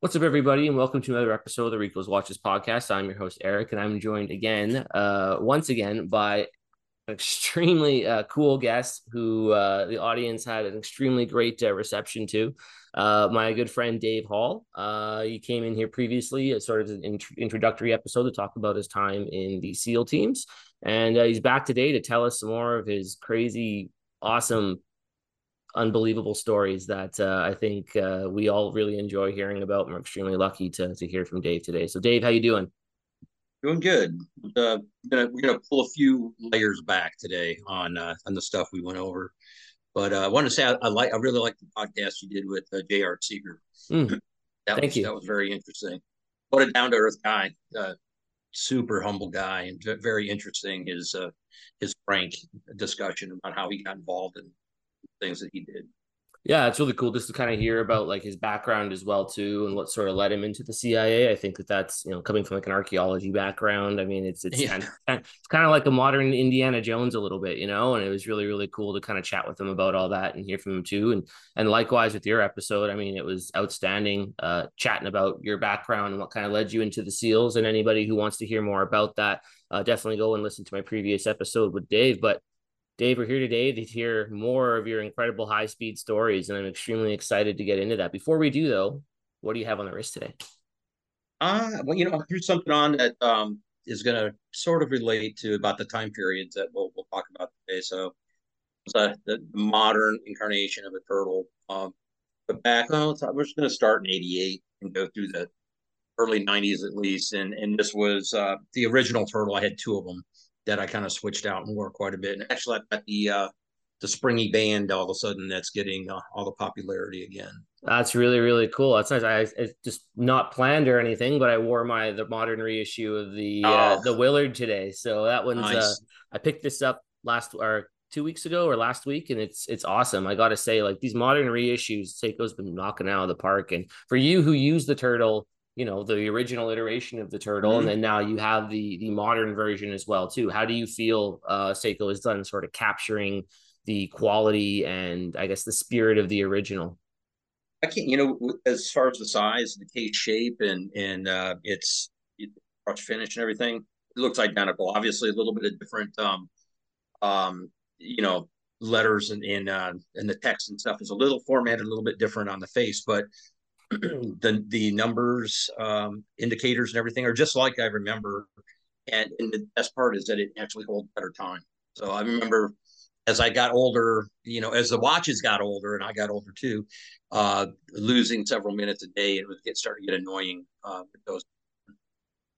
What's up, everybody, and welcome to another episode of the Rico's Watches podcast. I'm your host, Eric, and I'm joined again, uh, once again, by an extremely uh, cool guest who uh, the audience had an extremely great uh, reception to. Uh, my good friend Dave Hall. Uh, he came in here previously as sort of an int- introductory episode to talk about his time in the SEAL teams, and he's back today to tell us some more of his crazy, awesome unbelievable stories that uh, I think uh, we all really enjoy hearing about. And we're extremely lucky to to hear from Dave today. So, Dave, how you doing? Doing good. Uh, we're gonna we're gonna pull a few layers back today on uh, on the stuff we went over. But uh, I want to say I, I, like I really like the podcast you did with uh, J.R. Seeger. Mm. Thank was, you. That was very interesting. What a down to earth guy. Uh, super humble guy and very interesting. His uh, his frank discussion about how he got involved in things that he did. Yeah, it's really cool just to kind of hear about like his background as well too, and what sort of led him into the CIA. I think that that's you know coming from like an archaeology background. I mean, it's it's yeah. kind of, it's kind of like a modern Indiana Jones a little bit, you know. And it was really really cool to kind of chat with him about all that and hear from him too. And and likewise with your episode, I mean, it was outstanding uh, chatting about your background and what kind of led you into the SEALs. And anybody who wants to hear more about that, uh, definitely go and listen to my previous episode with Dave. But Dave, we're here today to hear more of your incredible high speed stories, and I'm extremely excited to get into that. Before we do, though, what do you have on the wrist today? Uh, well, you know, I threw something on that um, is going to sort of relate to about the time periods that we'll, we'll talk about today. So, a, the modern incarnation of a turtle. Um, but back, oh, we're just going to start in 88 and go through the early 90s at least. And, and this was uh, the original turtle. I had two of them that I kind of switched out and wore quite a bit. And actually, I've got the uh, the springy band all of a sudden that's getting uh, all the popularity again. That's really really cool. That's nice. I it's just not planned or anything, but I wore my the modern reissue of the uh, oh. uh, the Willard today. So that one's uh, nice. uh, I picked this up last or two weeks ago or last week, and it's it's awesome. I got to say, like these modern reissues, Seiko's been knocking out of the park. And for you who use the turtle you know the original iteration of the turtle mm-hmm. and then now you have the the modern version as well too. How do you feel uh seiko has done sort of capturing the quality and i guess the spirit of the original? I can't you know as far as the size the case shape and and uh it's brush finish and everything it looks identical. Obviously a little bit of different um um you know letters and and uh and the text and stuff is a little formatted a little bit different on the face but the the numbers, um, indicators, and everything are just like I remember. And, and the best part is that it actually holds better time. So I remember as I got older, you know, as the watches got older and I got older too, uh, losing several minutes a day, it would get starting to get annoying uh, with those.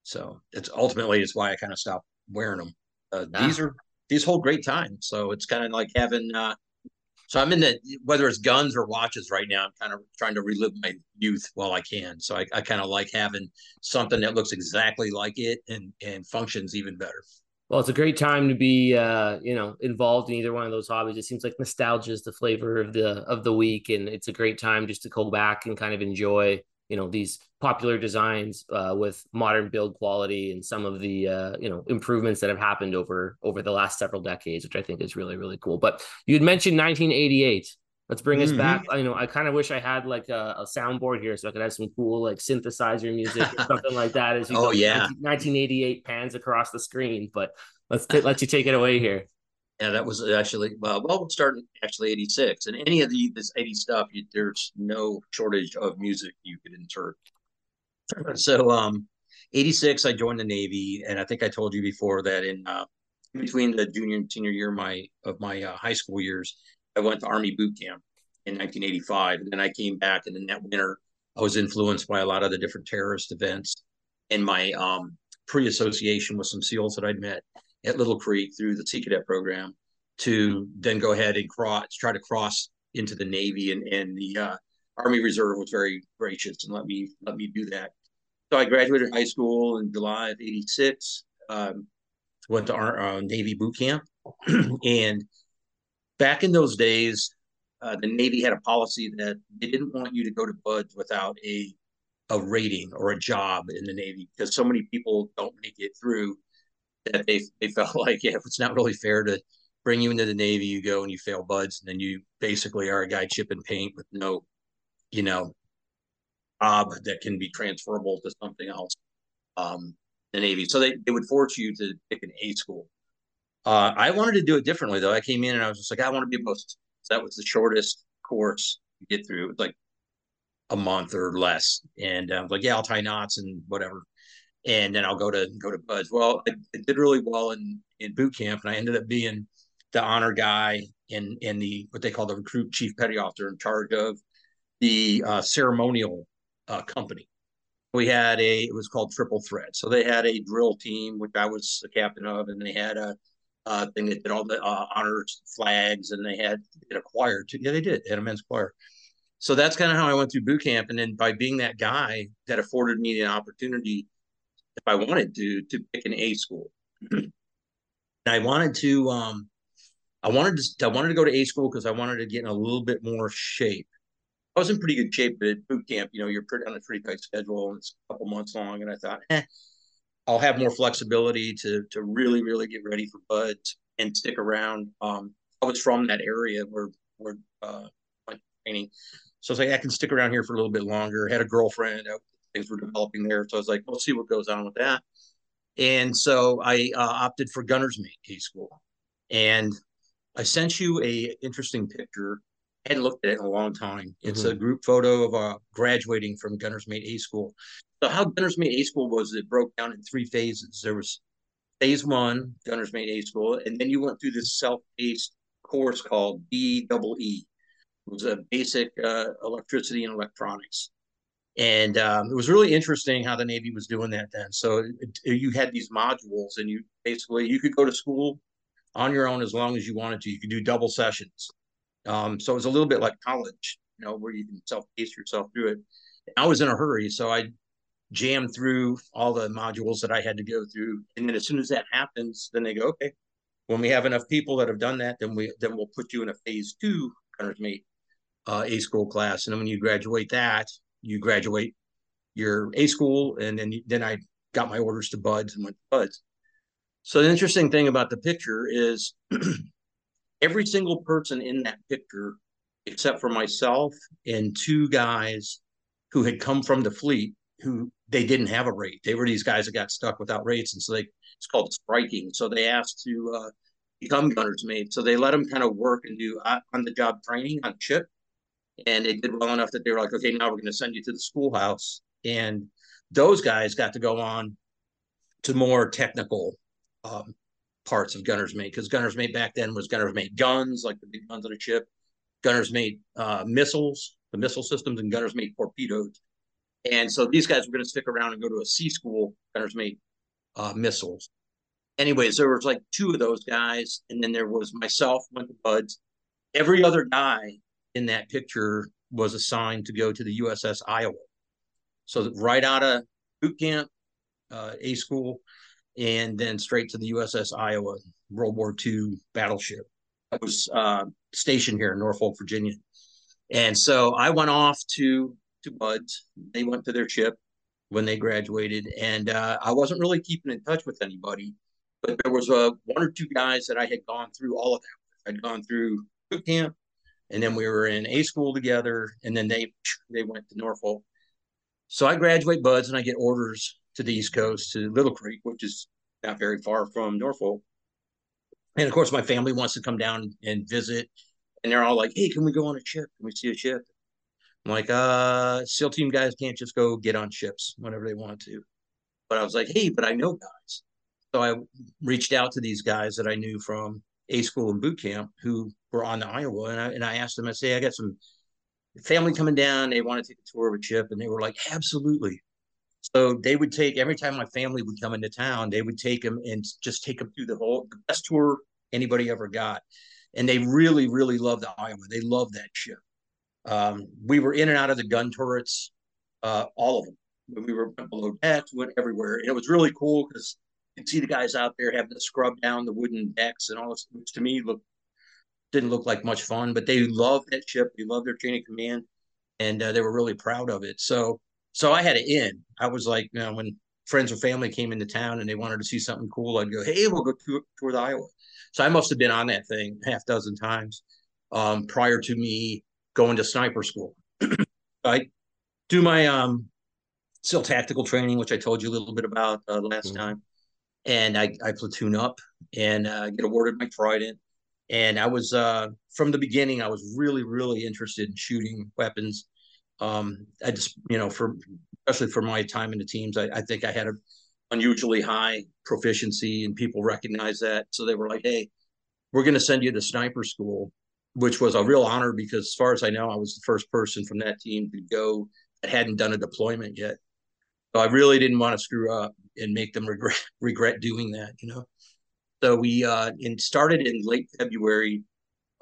So it's ultimately it's why I kind of stopped wearing them. Uh, ah. These are these hold great time. So it's kind of like having uh, so I'm in the whether it's guns or watches right now. I'm kind of trying to relive my youth while I can. So I, I kind of like having something that looks exactly like it and and functions even better. Well, it's a great time to be, uh, you know, involved in either one of those hobbies. It seems like nostalgia is the flavor of the of the week, and it's a great time just to go back and kind of enjoy you know these popular designs uh, with modern build quality and some of the uh, you know improvements that have happened over over the last several decades, which I think is really really cool. But you had mentioned 1988. Let's bring mm-hmm. us back. You know, I kind of wish I had like a, a, soundboard here so I could have some cool like synthesizer music or something like that. As you oh yeah, 1988 pans across the screen. But let's t- let you take it away here. Yeah, that was actually well. Well, we'll start in actually '86, and any of the this '80 stuff, you, there's no shortage of music you could insert. So, um, '86, I joined the Navy, and I think I told you before that in uh, between the junior and senior year my of my uh, high school years, I went to Army boot camp in 1985, and then I came back, and in that winter, I was influenced by a lot of the different terrorist events, and my um, pre-association with some SEALs that I'd met at Little Creek through the Sea Cadet program to then go ahead and cross, try to cross into the Navy, and and the uh, Army Reserve was very gracious and let me let me do that. So I graduated high school in July of '86. Um, went to our uh, Navy boot camp, and back in those days, uh, the Navy had a policy that they didn't want you to go to BUD/S without a a rating or a job in the Navy because so many people don't make it through that they they felt like yeah, it's not really fair to bring you into the Navy, you go and you fail BUD/S, and then you basically are a guy chipping paint with no, you know, job that can be transferable to something else. Um, the Navy. So they, they would force you to pick an A school. Uh, I wanted to do it differently though. I came in and I was just like, I want to be a post. That was the shortest course to get through. It was like a month or less. And I was like, yeah, I'll tie knots and whatever. And then I'll go to go to BUD/S. Well, I, I did really well in in boot camp, and I ended up being the honor guy in in the what they call the recruit chief petty officer in charge of the uh, ceremonial uh, company. We had a it was called Triple Threat. So they had a drill team, which I was the captain of, and they had a thing that did all the uh, honors flags, and they had it acquired too. Yeah, they did. They had a men's choir. So that's kind of how I went through boot camp, and then by being that guy, that afforded me an opportunity, if I wanted to, to pick an A school. and I wanted to, um, I wanted to, I wanted to go to A school because I wanted to get in a little bit more shape. I was in pretty good shape, but at boot camp, you know, you're pretty on a pretty tight schedule, and it's a couple months long, and I thought, eh, I'll have more flexibility to to really really get ready for BUD/S and stick around. Um, I was from that area where where uh, my training, so I was like, I can stick around here for a little bit longer. I had a girlfriend, uh, things were developing there, so I was like, we'll see what goes on with that. And so I uh, opted for Gunner's Mate A School, and I sent you a interesting picture. Hadn't looked at it in a long time. It's mm-hmm. a group photo of uh, graduating from Gunner's Mate A School. So how Gunner's Mate A School was, it broke down in three phases. There was phase one, Gunner's Mate A School, and then you went through this self-paced course called BEE. It was a basic uh, electricity and electronics. And um, it was really interesting how the Navy was doing that then. So it, it, you had these modules, and you basically you could go to school on your own as long as you wanted to. You could do double sessions. Um, so it was a little bit like college, you know, where you can self-pace yourself through it. I was in a hurry, so I jammed through all the modules that I had to go through. And then as soon as that happens, then they go, okay, when we have enough people that have done that, then we then we'll put you in a phase two Gunner's Mate uh, A school class. And then when you graduate that, you graduate your A school, and then then I got my orders to BUD/S and went to BUD/S. So the interesting thing about the picture is every single person in that picture, except for myself and two guys who had come from the fleet, who they didn't have a rate. They were these guys that got stuck without rates, and so they it's called striking. So they asked to uh, become gunner's mate. So they let them kind of work and do uh, on the job training on ship, and they did well enough that they were like, okay, now we're going to send you to the schoolhouse. And those guys got to go on to more technical um, parts of gunner's mate because gunner's mate back then was gunner's mate guns, like the big guns on a ship, gunner's mate uh, missiles, the missile systems, and gunner's mate torpedoes. And so these guys were going to stick around and go to a sea school, Gunner's Mate uh, missiles. Anyways, there was like two of those guys, and then there was myself, went to BUD/S. Every other guy in that picture was assigned to go to the USS Iowa. So right out of boot camp, uh, A school, and then straight to the USS Iowa, World War II battleship. I was uh, stationed here in Norfolk, Virginia. And so I went off to to BUD/S. They went to their ship when they graduated, and uh, I wasn't really keeping in touch with anybody. But there was uh, one or two guys that I had gone through all of that. I'd gone through boot camp, and then we were in A school together, and then they they went to Norfolk. So I graduate BUD/S, and I get orders to the East Coast to Little Creek, which is not very far from Norfolk. And of course, my family wants to come down and visit, and they're all like, "Hey, can we go on a ship? Can we see a ship?" I'm like, uh, SEAL team guys can't just go get on ships whenever they want to. But I was like, hey, but I know guys. So I reached out to these guys that I knew from A school and boot camp who were on the Iowa. And I, and I asked them, I say, I got some family coming down. They want to take a tour of a ship. And they were like, absolutely. So they would take every time my family would come into town, they would take them and just take them through the whole the best tour anybody ever got. And they really, really loved the Iowa. They loved that ship. Um, we were in and out of the gun turrets, uh, all of them. We were below decks, went everywhere. And it was really cool because you could see the guys out there having to scrub down the wooden decks and all this, which to me looked didn't look like much fun, but they loved that ship. They loved their chain of command, and uh, they were really proud of it. So, so I had it in. I was like, you know, when friends or family came into town and they wanted to see something cool, I'd go, "Hey, we'll go tour, tour the Iowa." So I must have been on that thing half dozen times um, prior to me going to sniper school. I do my um SEAL tactical training, which I told you a little bit about uh, last mm-hmm. time, and I, I platoon up and uh, get awarded my trident. And I was uh, from the beginning, I was really, really interested in shooting weapons. Um, I just, you know, for especially for my time in the teams, I, I think I had a unusually high proficiency, and people recognized that. So they were like, "Hey, we're going to send you to sniper school," which was a real honor because, as far as I know, I was the first person from that team to go that hadn't done a deployment yet. So I really didn't want to screw up and make them regret regret doing that, you know. So we uh in started in late February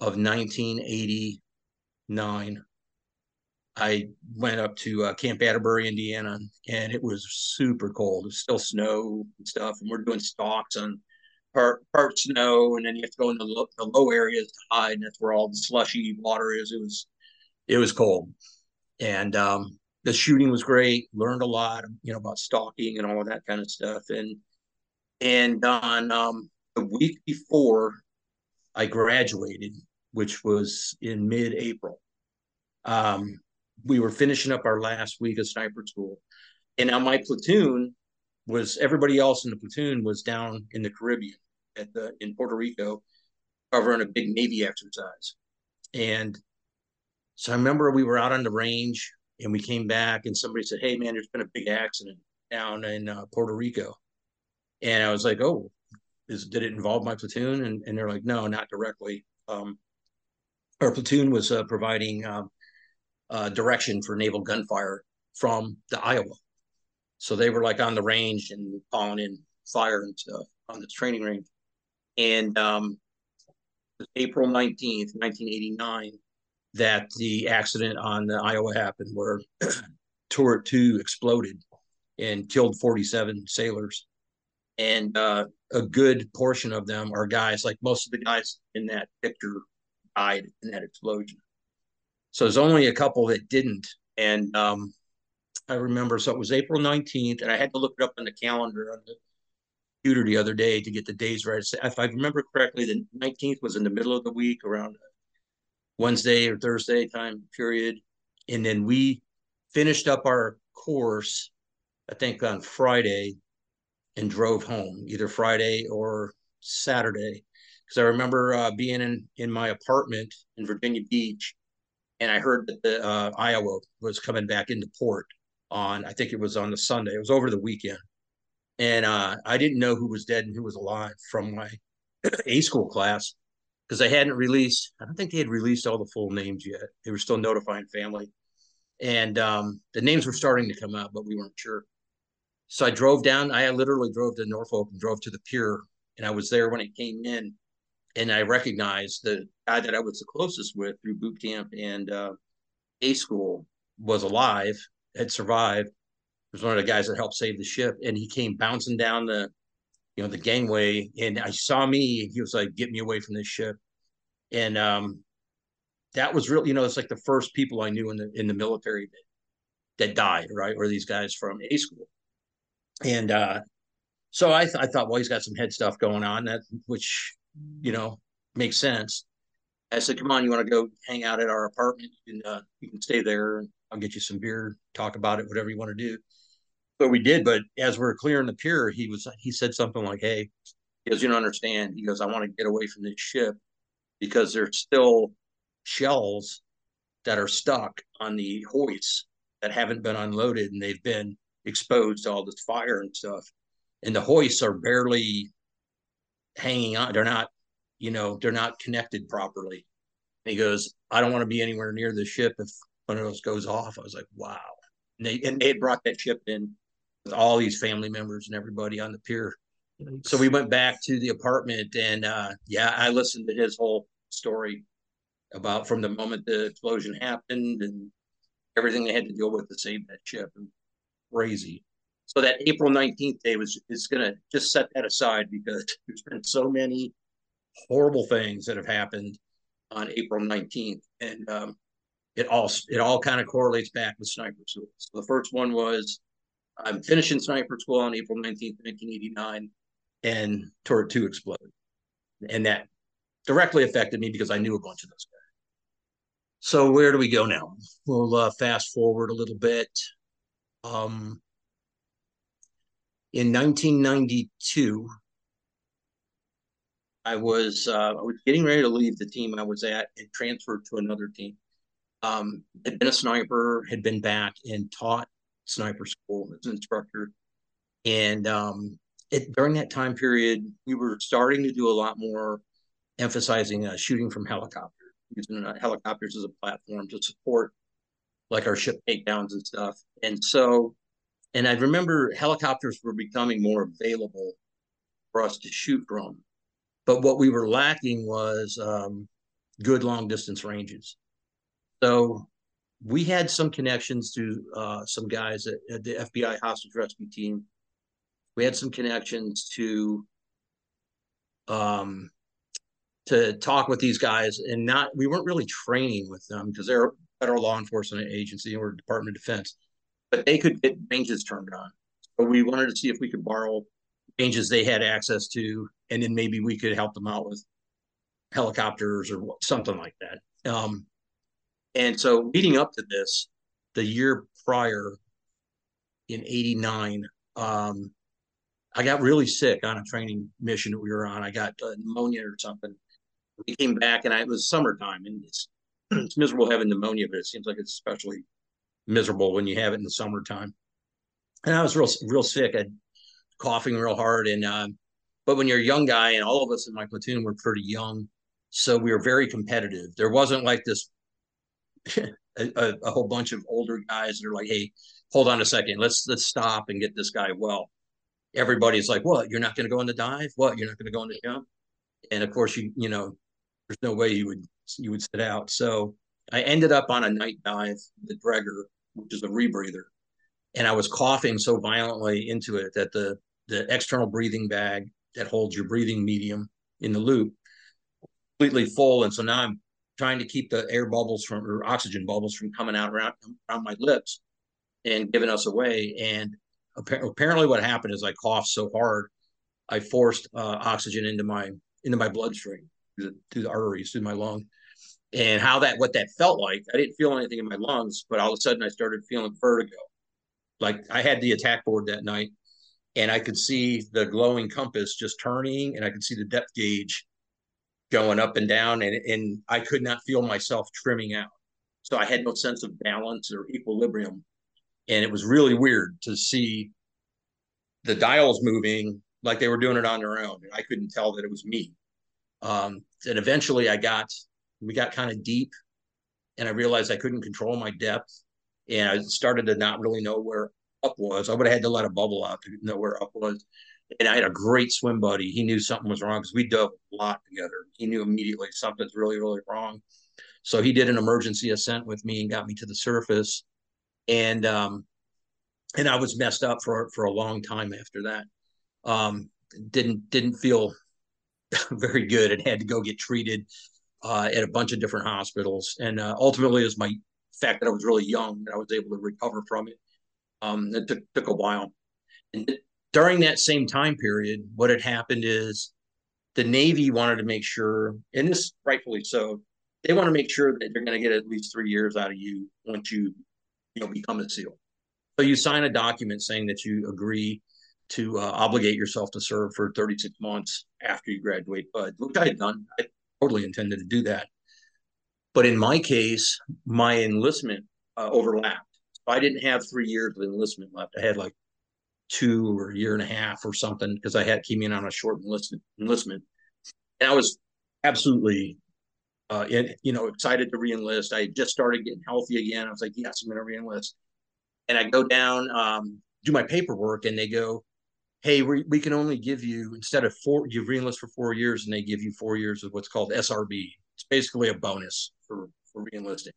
of 1989. I went up to uh, Camp Atterbury, Indiana, and it was super cold. It was still snow and stuff, and we're doing stalks on part part snow, and then you have to go into the low, the low areas to hide, and that's where all the slushy water is. It was it was cold, and um, the shooting was great. Learned a lot, you know, about stalking and all of that kind of stuff. And and on um, the week before I graduated, which was in mid-April, um, we were finishing up our last week of sniper school, and now my platoon was everybody else in the platoon was down in the Caribbean at the in Puerto Rico, covering a big Navy exercise, and so I remember we were out on the range and we came back and somebody said, "Hey, man, there's been a big accident down in uh, Puerto Rico," and I was like, "Oh, is did it involve my platoon?" And and they're like, "No, not directly." Um, our platoon was uh, providing um, uh, direction for naval gunfire from the Iowa, so they were like on the range and calling in fire and stuff on this training range, and um, April nineteenth, nineteen eighty nine that the accident on the Iowa happened where Turret 2 exploded and killed 47 sailors. And uh, a good portion of them are guys, like most of the guys in that picture died in that explosion. So there's only a couple that didn't. And um, I remember, so it was April 19th, and I had to look it up on the calendar on the computer the other day to get the days right. If I remember correctly, the 19th was in the middle of the week around Wednesday or Thursday time period. And then we finished up our course, I think on Friday and drove home either Friday or Saturday. Because I remember uh, being in, in my apartment in Virginia Beach and I heard that the uh, Iowa was coming back into port on, I think it was on the Sunday. It was over the weekend. And uh, I didn't know who was dead and who was alive from my A school class because they hadn't released. I don't think they had released all the full names yet. They were still notifying family, and um, the names were starting to come out, but we weren't sure. So I drove down. I literally drove to Norfolk and drove to the pier, and I was there when it came in, and I recognized the guy that I was the closest with through boot camp and uh, A school was alive, had survived. Was one of the guys that helped save the ship, and he came bouncing down the you know, the gangway, and I saw me. He was like, "Get me away from this ship," and um, that was really, you know, it's like the first people I knew in the in the military that, that died, right? Or these guys from A school, and uh, so I, th- I thought, well, he's got some head stuff going on that, which you know makes sense. I said, "Come on, you want to go hang out at our apartment? You can uh, you can stay there, and I'll get you some beer, talk about it, whatever you want to do." but we did. But as we are clearing the pier, he was he said something like, "Hey, he goes, you don't understand." He goes, "I want to get away from this ship because there's still shells that are stuck on the hoists that haven't been unloaded, and they've been exposed to all this fire and stuff. And the hoists are barely hanging on; they're not, you know, they're not connected properly." And he goes, "I don't want to be anywhere near the ship if one of those goes off." I was like, "Wow." And they, and they had brought that ship in with all these family members and everybody on the pier. So we went back to the apartment and uh, yeah, I listened to his whole story about from the moment the explosion happened and everything they had to deal with to save that ship. Crazy. So that April 19th day was is gonna just set that aside because there's been so many horrible things that have happened on April 19th. And um, it all it all kind of correlates back with sniper school. So the first one was I'm finishing sniper school on April 19th, 1989, and Turret 2 exploded. And that directly affected me because I knew a bunch of those guys. So where do we go now? We'll uh, fast forward a little bit. Um, in 1992, I was uh, I was getting ready to leave the team I was at and transferred to another team. Um, had been a sniper, had been back and taught sniper school as an instructor, and um, it, during that time period, we were starting to do a lot more emphasizing uh, shooting from helicopter, using uh, helicopters as a platform to support like our ship takedowns and stuff. And so, and I remember helicopters were becoming more available for us to shoot from. But what we were lacking was um, good long distance ranges. So we had some connections to uh, some guys at, at, the FBI hostage rescue team. We had some connections to um, to talk with these guys, and not we weren't really training with them because they're a federal law enforcement agency or Department of Defense, but they could get ranges turned on. So we wanted to see if we could borrow ranges they had access to, and then maybe we could help them out with helicopters or something like that. Um, and so leading up to this, the year prior in 89, um, I got really sick on a training mission that we were on. I got uh, pneumonia or something. We came back and I, it was summertime and it's, it's miserable having pneumonia, but it seems like it's especially miserable when you have it in the summertime. And I was real, real sick. I coughing real hard. And, um, but when you're a young guy and all of us in my platoon were pretty young, so we were very competitive. There wasn't like this a, a, whole bunch of older guys that are like, "Hey, hold on a second, let's let's stop and get this guy well." Everybody's like, "What? You're not going to go in the dive? What? You're not going to go in the jump?" And of course, you you know, there's no way you would you would sit out. So I ended up on a night dive, the Draeger, which is a rebreather, and I was coughing so violently into it that the the external breathing bag that holds your breathing medium in the loop completely full, and so now I'm trying to keep the air bubbles from or oxygen bubbles from coming out around, around my lips and giving us away. And apparently, what happened is I coughed so hard, I forced uh, oxygen into my into my bloodstream through the, through the arteries through my lung. And how that what that felt like, I didn't feel anything in my lungs, but all of a sudden I started feeling vertigo. Like I had the attack board that night, and I could see the glowing compass just turning, and I could see the depth gauge going up and down, and, and I could not feel myself trimming out. So I had no sense of balance or equilibrium. And it was really weird to see the dials moving like they were doing it on their own. And I couldn't tell that it was me. Um, and eventually I got, we got kind of deep and I realized I couldn't control my depth. And I started to not really know where up was. I would have had to let a bubble out to know where up was and I had a great swim buddy. He knew something was wrong because we dove a lot together. He knew immediately something's really, really wrong. So he did an emergency ascent with me and got me to the surface. And um, and I was messed up for for a long time after that. Um, didn't didn't feel very good and had to go get treated uh, at a bunch of different hospitals. And uh, ultimately, it was my fact that I was really young that I was able to recover from it. Um, it took took a while. And during that same time period, what had happened is the Navy wanted to make sure, and this rightfully so, they want to make sure that they're going to get at least three years out of you once you, you know, become a SEAL. So you sign a document saying that you agree to uh, obligate yourself to serve for 36 months after you graduate, but which I had done. I totally intended to do that. But in my case, my enlistment uh, overlapped. So I didn't have three years of enlistment left. I had like two or a year and a half or something because I had came in on a short enlistment enlistment, and I was absolutely, uh, in, you know, excited to reenlist. I just started getting healthy again. I was like, yes, I'm going to reenlist, and I go down, um, do my paperwork, and they go, hey, we, we can only give you instead of four, you reenlist for four years, and they give you four years of what's called SRB. It's basically a bonus for for reenlisting.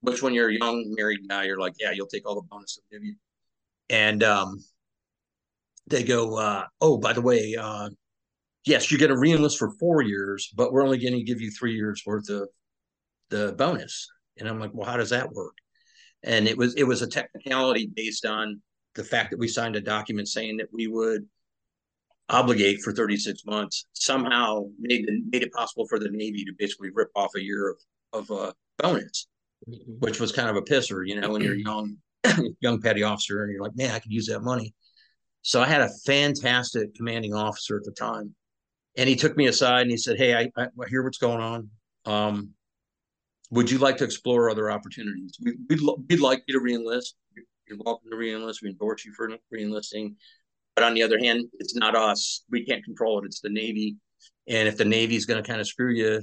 Which, when you're a young married guy, you're like, yeah, you'll take all the bonus they'll give you. And um, they go, uh, oh, by the way, uh, yes, you're going to reenlist for four years, but we're only going to give you three years worth of the bonus. And I'm like, well, how does that work? And it was it was a technicality based on the fact that we signed a document saying that we would obligate for 36 months. Somehow made the, made it possible for the Navy to basically rip off a year of, of uh, bonus, mm-hmm. which was kind of a pisser, you know, when you're young, young petty officer, and you're like, man, I could use that money. So I had a fantastic commanding officer at the time, and he took me aside and he said, "Hey, I, I hear what's going on. Um, would you like to explore other opportunities? We, would we'd, we'd like you to reenlist. You're welcome to reenlist. We endorse you for reenlisting. But on the other hand, it's not us. We can't control it. It's the Navy. And if the Navy's going to kind of screw you,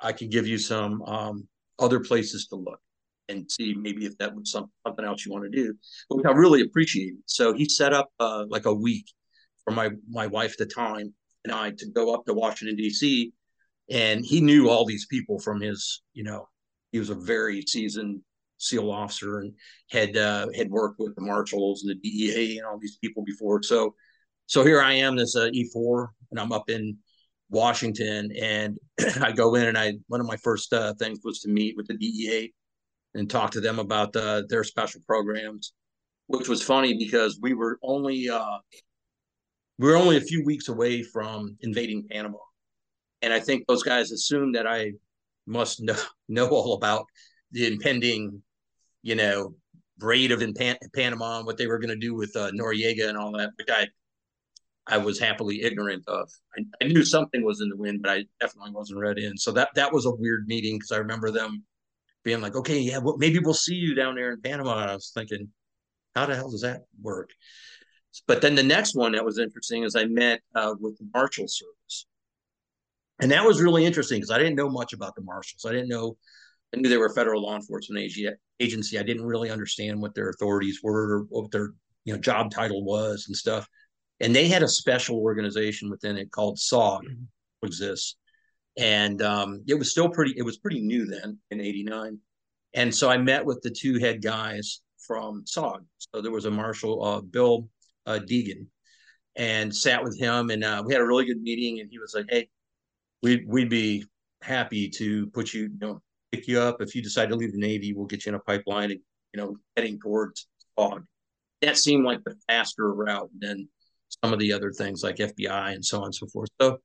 I can give you some um, other places to look and see maybe if that was some, something else you want to do, which I really appreciate. So he set up uh, like a week for my my wife at the time and I to go up to Washington D.C. And he knew all these people from his, you know, he was a very seasoned SEAL officer and had uh, had worked with the marshals and the DEA and all these people before. So, so here I am, this uh, E4, and I'm up in Washington, and I go in and I one of my first uh, things was to meet with the DEA and talk to them about uh, their special programs, which was funny because we were only uh, we were only a few weeks away from invading Panama, and I think those guys assumed that I must know know all about the impending, you know, raid of in Pan- Panama and what they were going to do with uh, Noriega and all that, which I I was happily ignorant of. I, I, knew something was in the wind, but I definitely wasn't read in. So that that was a weird meeting because I remember them being like, "Okay, yeah, well, maybe we'll see you down there in Panama." And I was thinking, how the hell does that work? But then the next one that was interesting is I met uh, with the Marshal Service, and that was really interesting because I didn't know much about the Marshals. I didn't know. I knew they were a federal law enforcement agency. I didn't really understand what their authorities were, or what their you know job title was, and stuff and they had a special organization within it called SOG mm-hmm. exists and um, it was still pretty it was pretty new then in 89 and so i met with the two head guys from SOG so there was a marshal uh, bill uh, Degan and sat with him and uh, we had a really good meeting and he was like hey we'd, we'd be happy to put you you know pick you up if you decide to leave the navy we'll get you in a pipeline and you know heading towards SOG that seemed like the faster route than some of the other things like FBI and so on and so forth. So,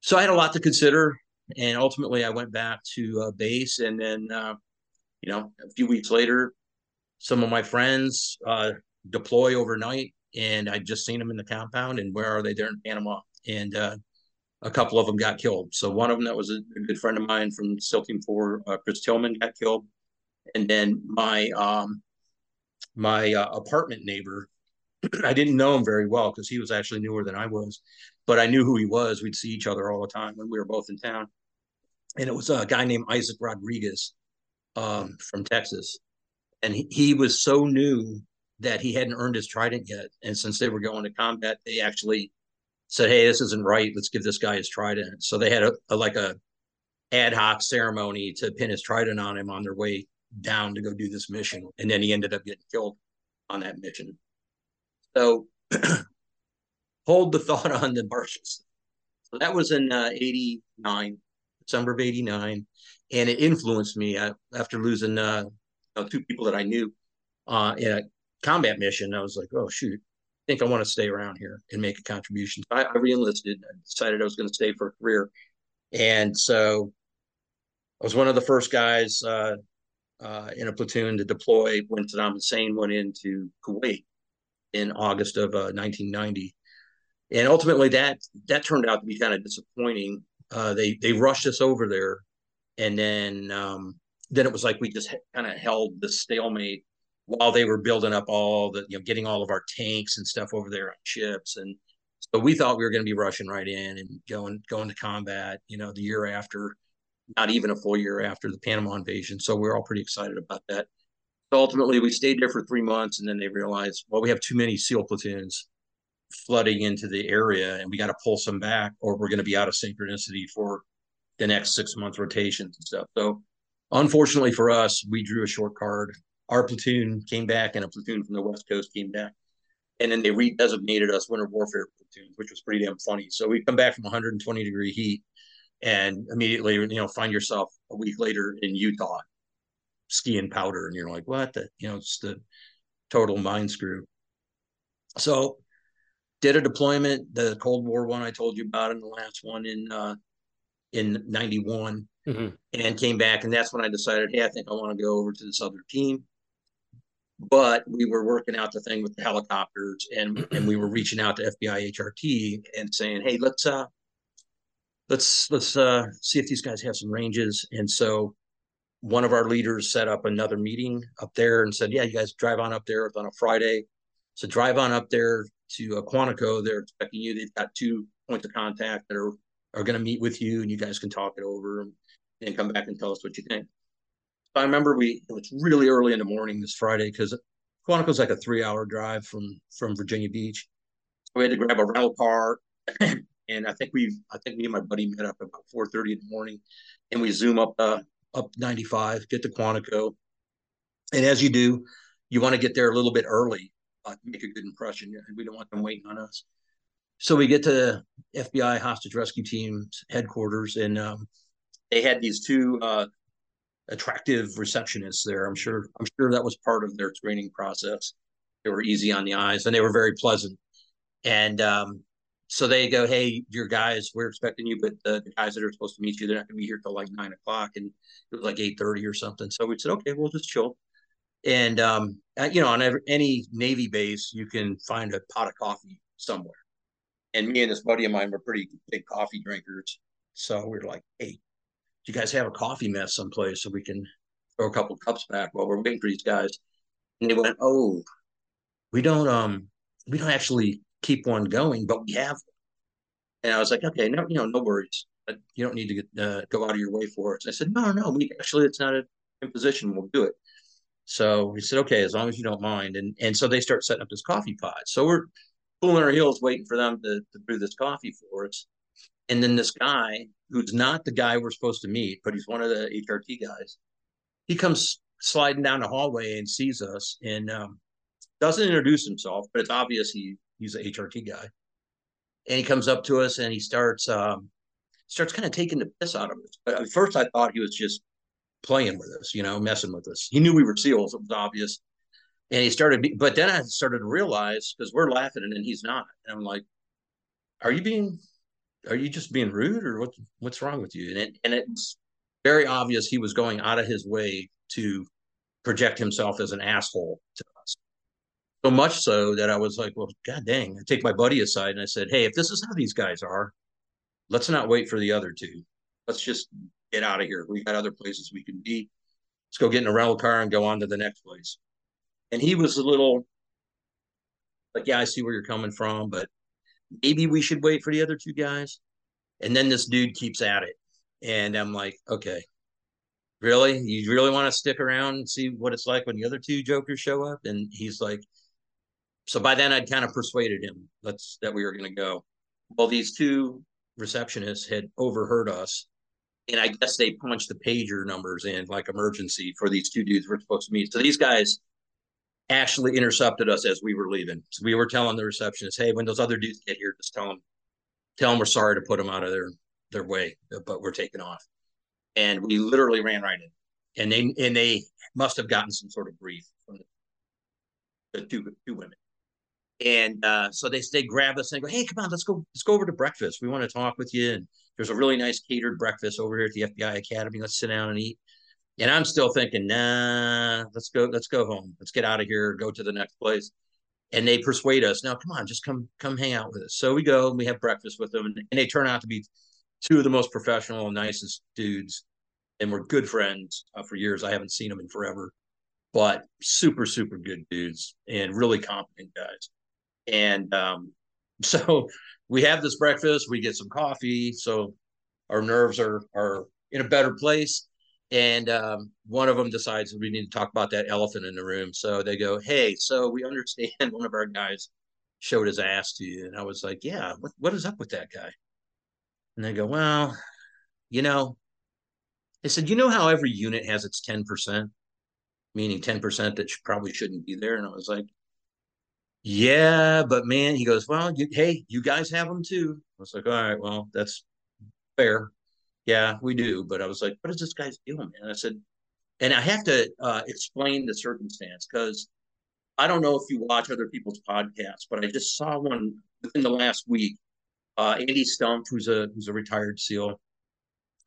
so I had a lot to consider, and ultimately I went back to uh, base, and then uh, you know a few weeks later, some of my friends uh, deploy overnight, and I'd just seen them in the compound, and where are they? They're in Panama, and uh, a couple of them got killed. So one of them that was a, a good friend of mine from SEAL Team Four, uh, Chris Tilghman, got killed, and then my um, my uh, apartment neighbor I didn't know him very well because he was actually newer than I was, but I knew who he was. We'd see each other all the time when we were both in town. And it was a guy named Isaac Rodriguez um, from Texas. And he, he was so new that he hadn't earned his trident yet. And since they were going to combat, they actually said, Hey, this isn't right. Let's give this guy his trident. So they had a, a like a ad hoc ceremony to pin his trident on him on their way down to go do this mission. And then he ended up getting killed on that mission. So hold the thought on the Marshals. So that was in uh, 89, December of 89. And it influenced me uh, after losing uh, you know, two people that I knew uh, in a combat mission. I was like, oh, shoot, I think I want to stay around here and make a contribution. I, I reenlisted. I decided I was going to stay for a career. And so I was one of the first guys uh, uh, in a platoon to deploy when Saddam Hussein went into Kuwait in August of uh, 1990, and ultimately that that turned out to be kind of disappointing. Uh, they they rushed us over there, and then um, then it was like we just kind of held the stalemate while they were building up all the you know getting all of our tanks and stuff over there on ships. And so we thought we were going to be rushing right in and going going to combat you know the year after not even a full year after the panama invasion. So we we're all pretty excited about that. Ultimately we stayed there for three months and then they realized well we have too many seal platoons flooding into the area and we got to pull some back or we're going to be out of synchronicity for the next six month rotations and stuff. So unfortunately for us we drew a short card our platoon came back and a platoon from the west coast came back and then they redesignated us winter warfare platoons which was pretty damn funny so we come back from 120 degree heat and immediately you know find yourself a week later in utah skiing powder and you're like what the you know it's the total mind screw so did a deployment the cold war one i told you about in the last one in uh in 91 mm-hmm. and came back. And that's when I decided, hey, I think I want to go over to this other team. But we were working out the thing with the helicopters, and and we were reaching out to FBI HRT and saying, hey, let's uh, let's let's uh, see if these guys have some ranges. And so one of our leaders set up another meeting up there and said, yeah, you guys drive on up there on a Friday. So drive on up there to uh, Quantico. They're expecting you. They've got two points of contact that are are going to meet with you, and you guys can talk it over and, and come back and tell us what you think. I remember we it was really early in the morning this Friday because Quantico's like a three hour drive from from Virginia Beach. We had to grab a rental car, and I think we I think me and my buddy met up about four thirty in the morning, and we zoom up uh, up ninety five, get to Quantico, and as you do, you want to get there a little bit early uh, make a good impression. We don't want them waiting on us. So we get to FBI hostage rescue team's headquarters, and um, they had these two uh, attractive receptionists there. I'm sure. I'm sure that was part of their screening process. They were easy on the eyes, and they were very pleasant. And um, so they go, "Hey, your guys, we're expecting you, but the, guys that are supposed to meet you, they're not going to be here till like nine o'clock." And it was like eight thirty or something. So we said, "Okay, we'll just chill." And um, you know, on every, any Navy base, you can find a pot of coffee somewhere. And me and this buddy of mine were pretty big coffee drinkers, so we are like, "Hey, you guys have a coffee mess someplace so we can throw a couple cups back while we're waiting for these guys?" And they went, "Oh, we don't um we don't actually keep one going, but we have." And I was like, "Okay, no, you know, no worries. You don't need to get, uh, go out of your way for it." I said, "No, no, we actually it's not an imposition. We'll do it." So he said, okay, as long as you don't mind. And and so they start setting up this coffee pot. So we're pulling our heels waiting for them to, to brew this coffee for us. And then this guy, who's not the guy we're supposed to meet, but he's one of the HRT guys, he comes sliding down the hallway and sees us and um, doesn't introduce himself, but it's obvious he he's an HRT guy. And he comes up to us and he starts um, starts kind of taking the piss out of us. But at first, I thought he was just playing with us, you know, messing with us. He knew we were SEALs, it was obvious. And he started, but then I started to realize because we're laughing and he's not. And I'm like, are you being, are you just being rude or what, what's wrong with you? And it, and it's very obvious he was going out of his way to project himself as an asshole to us. So much so that I was like, well, God dang. I take my buddy aside and I said, hey, if this is how these guys are, let's not wait for the other two. Let's just get out of here. We got other places we can be. Let's go get in a rental car and go on to the next place. And he was a little like, yeah, I see where you're coming from, but maybe we should wait for the other two guys. And then this dude keeps at it. And I'm like, okay, really? You really want to stick around and see what it's like when the other two jokers show up? And he's like, so by then I'd kind of persuaded him let's that we were going to go. Well, these two receptionists had overheard us and I guess they punched the pager numbers in like emergency for these two dudes we're supposed to meet. So these guys actually intercepted us as we were leaving. So we were telling the receptionist, "Hey, when those other dudes get here, just tell them, tell them we're sorry to put them out of their their way, but we're taking off." And we literally ran right in, and they and they must have gotten some sort of brief from the, the two two women. And uh, so they they grab us and go, "Hey, come on, let's go let's go over to breakfast. We want to talk with you." And there's a really nice catered breakfast over here at the FBI Academy. Let's sit down and eat. And I'm still thinking, nah, let's go, let's go home. Let's get out of here, go to the next place. And they persuade us, now come on, just come, come hang out with us. So we go and we have breakfast with them. And, they turn out to be two of the most professional nicest dudes. And we're good friends uh, for years. I haven't seen them in forever, but super, super good dudes and really competent guys. And um, so we have this breakfast, we get some coffee, so our nerves are are in a better place. And um, one of them decides we need to talk about that elephant in the room. So they go, "Hey, so we understand one of our guys showed his ass to you," and I was like, "Yeah, what what is up with that guy?" And they go, "Well, you know," they said, "You know how every unit has its ten percent, meaning ten percent that probably shouldn't be there." And I was like, yeah, but man, he goes, well, you, hey, you guys have them too. I was like, all right, well, that's fair. Yeah, we do. But I was like, what is this guy's doing, man? I said, and I have to uh, explain the circumstance because I don't know if you watch other people's podcasts, but I just saw one within the last week. Uh, Andy Stumpf, who's a who's a retired SEAL,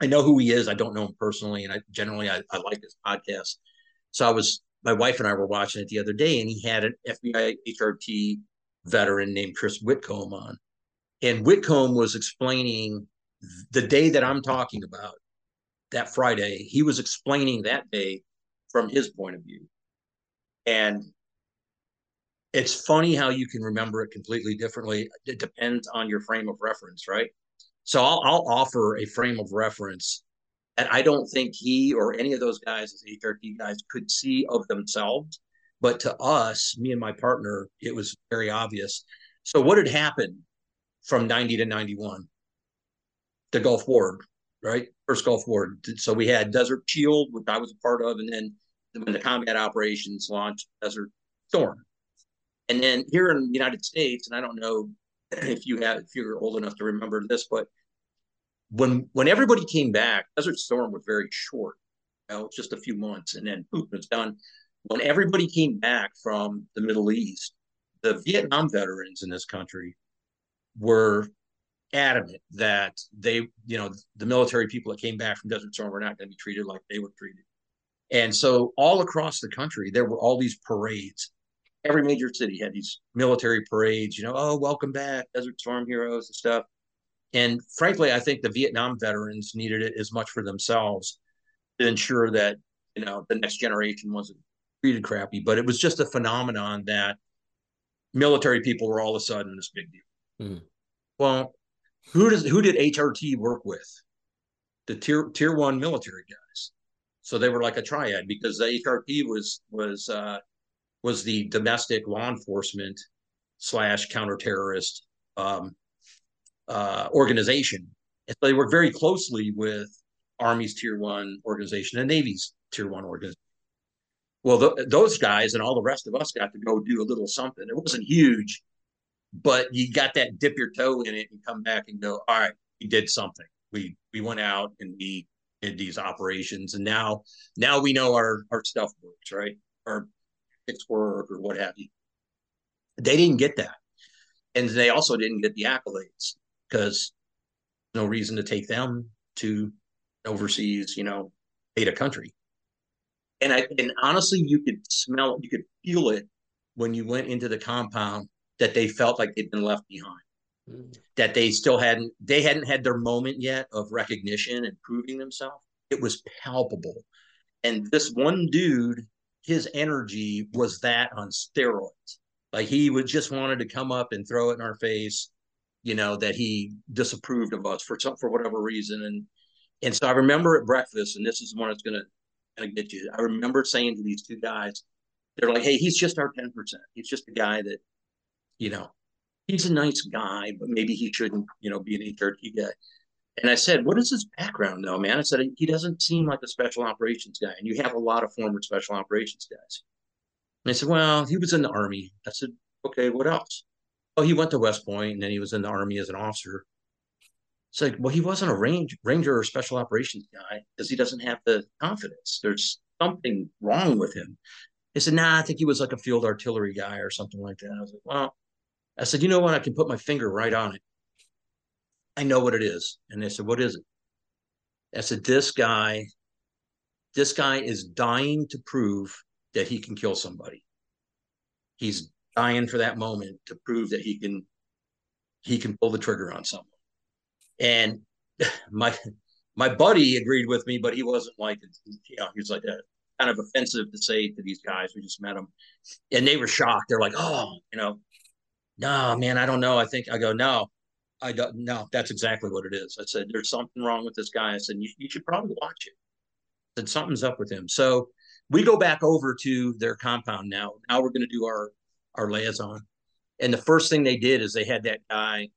I know who he is. I don't know him personally, and I generally I, I like his podcast. So I was my wife and I were watching it the other day, and he had an FBI HRT veteran named Chris Whitcomb on, and Whitcomb was explaining the day that I'm talking about, that Friday. He was explaining that day from his point of view, and it's funny how you can remember it completely differently. It depends on your frame of reference, right? So I'll, I'll offer a frame of reference that I don't think he or any of those guys as HRT guys could see of themselves. But to us, me and my partner, it was very obvious. So what had happened from 90 to 91? The Gulf War, right? First Gulf War. So we had Desert Shield, which I was a part of, and then when the combat operations launched Desert Storm. And then here in the United States, and I don't know if you have if you're old enough to remember this, but when when everybody came back, Desert Storm was very short, you know, just a few months, and then boom, it's done. When everybody came back from the Middle East, the Vietnam veterans in this country were adamant that they, you know, the military people that came back from Desert Storm were not going to be treated like they were treated. And so all across the country, there were all these parades every major city had these military parades, you know, oh, welcome back, Desert Storm heroes and stuff. And frankly, I think the Vietnam veterans needed it as much for themselves to ensure that, you know, the next generation wasn't treated crappy. But it was just a phenomenon that military people were all of a sudden this big deal. Mm. Well, who does who did HRT work with? The tier tier one military guys. So they were like a triad because the HRT was was uh, was the domestic law enforcement slash counterterrorist um, uh, organization. And so they work very closely with Army's Tier One organization and Navy's Tier One organization. Well, th- those guys and all the rest of us got to go do a little something. It wasn't huge, but you got that dip your toe in it and come back and go, all right, we did something. We we went out and we did these operations, and now now we know our our stuff works, right? Our fix work or what have you. They didn't get that. And they also didn't get the accolades because no reason to take them to overseas, you know, aid a country. And I and honestly, you could smell, you could feel it when you went into the compound that they felt like they'd been left behind. Mm. That they still hadn't they hadn't had their moment yet of recognition and proving themselves. It was palpable. And this one dude his energy was that on steroids. Like he would just wanted to come up and throw it in our face, you know, that he disapproved of us for some for whatever reason. And and so I remember at breakfast, and this is the one that's gonna gonna get you. I remember saying to these two guys, they're like, "Hey, he's just our ten percent. He's just a guy that, you know, he's a nice guy, but maybe he shouldn't, you know, be an HRT guy." And I said, What is his background though, man? I said, He doesn't seem like a special operations guy. And you have a lot of former special operations guys. And I said, Well, he was in the Army. I said, Okay, what else? Oh, he went to West Point and then he was in the Army as an officer. It's like, well, he wasn't a range, ranger or special operations guy because he doesn't have the confidence. There's something wrong with him. He said, nah, I think he was like a field artillery guy or something like that. I was like, well, I said, you know what? I can put my finger right on it. I know what it is. And they said, What is it? I said, This guy, this guy is dying to prove that he can kill somebody. He's dying for that moment to prove that he can he can pull the trigger on someone. And my my buddy agreed with me, but he wasn't like you know, he was like that kind of offensive to say to these guys. We just met them. And they were shocked. They're like, oh, you know, no, man, I don't know. I think I go, no, I don't know. That's exactly what it is. I said, there's something wrong with this guy. I said, you, you should probably watch it. I said, something's up with him. So we go back over to their compound now. Now we're going to do our, our liaison. And the first thing they did is they had that guy,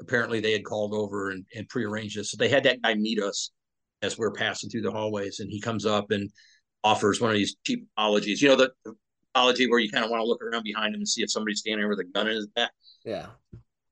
apparently they had called over and, and prearranged this. So they had that guy meet us as we're passing through the hallways. And he comes up and offers one of these cheap apologies. You know, the apology where you kind of want to look around behind him and see if somebody's standing there with a gun in his back. Yeah.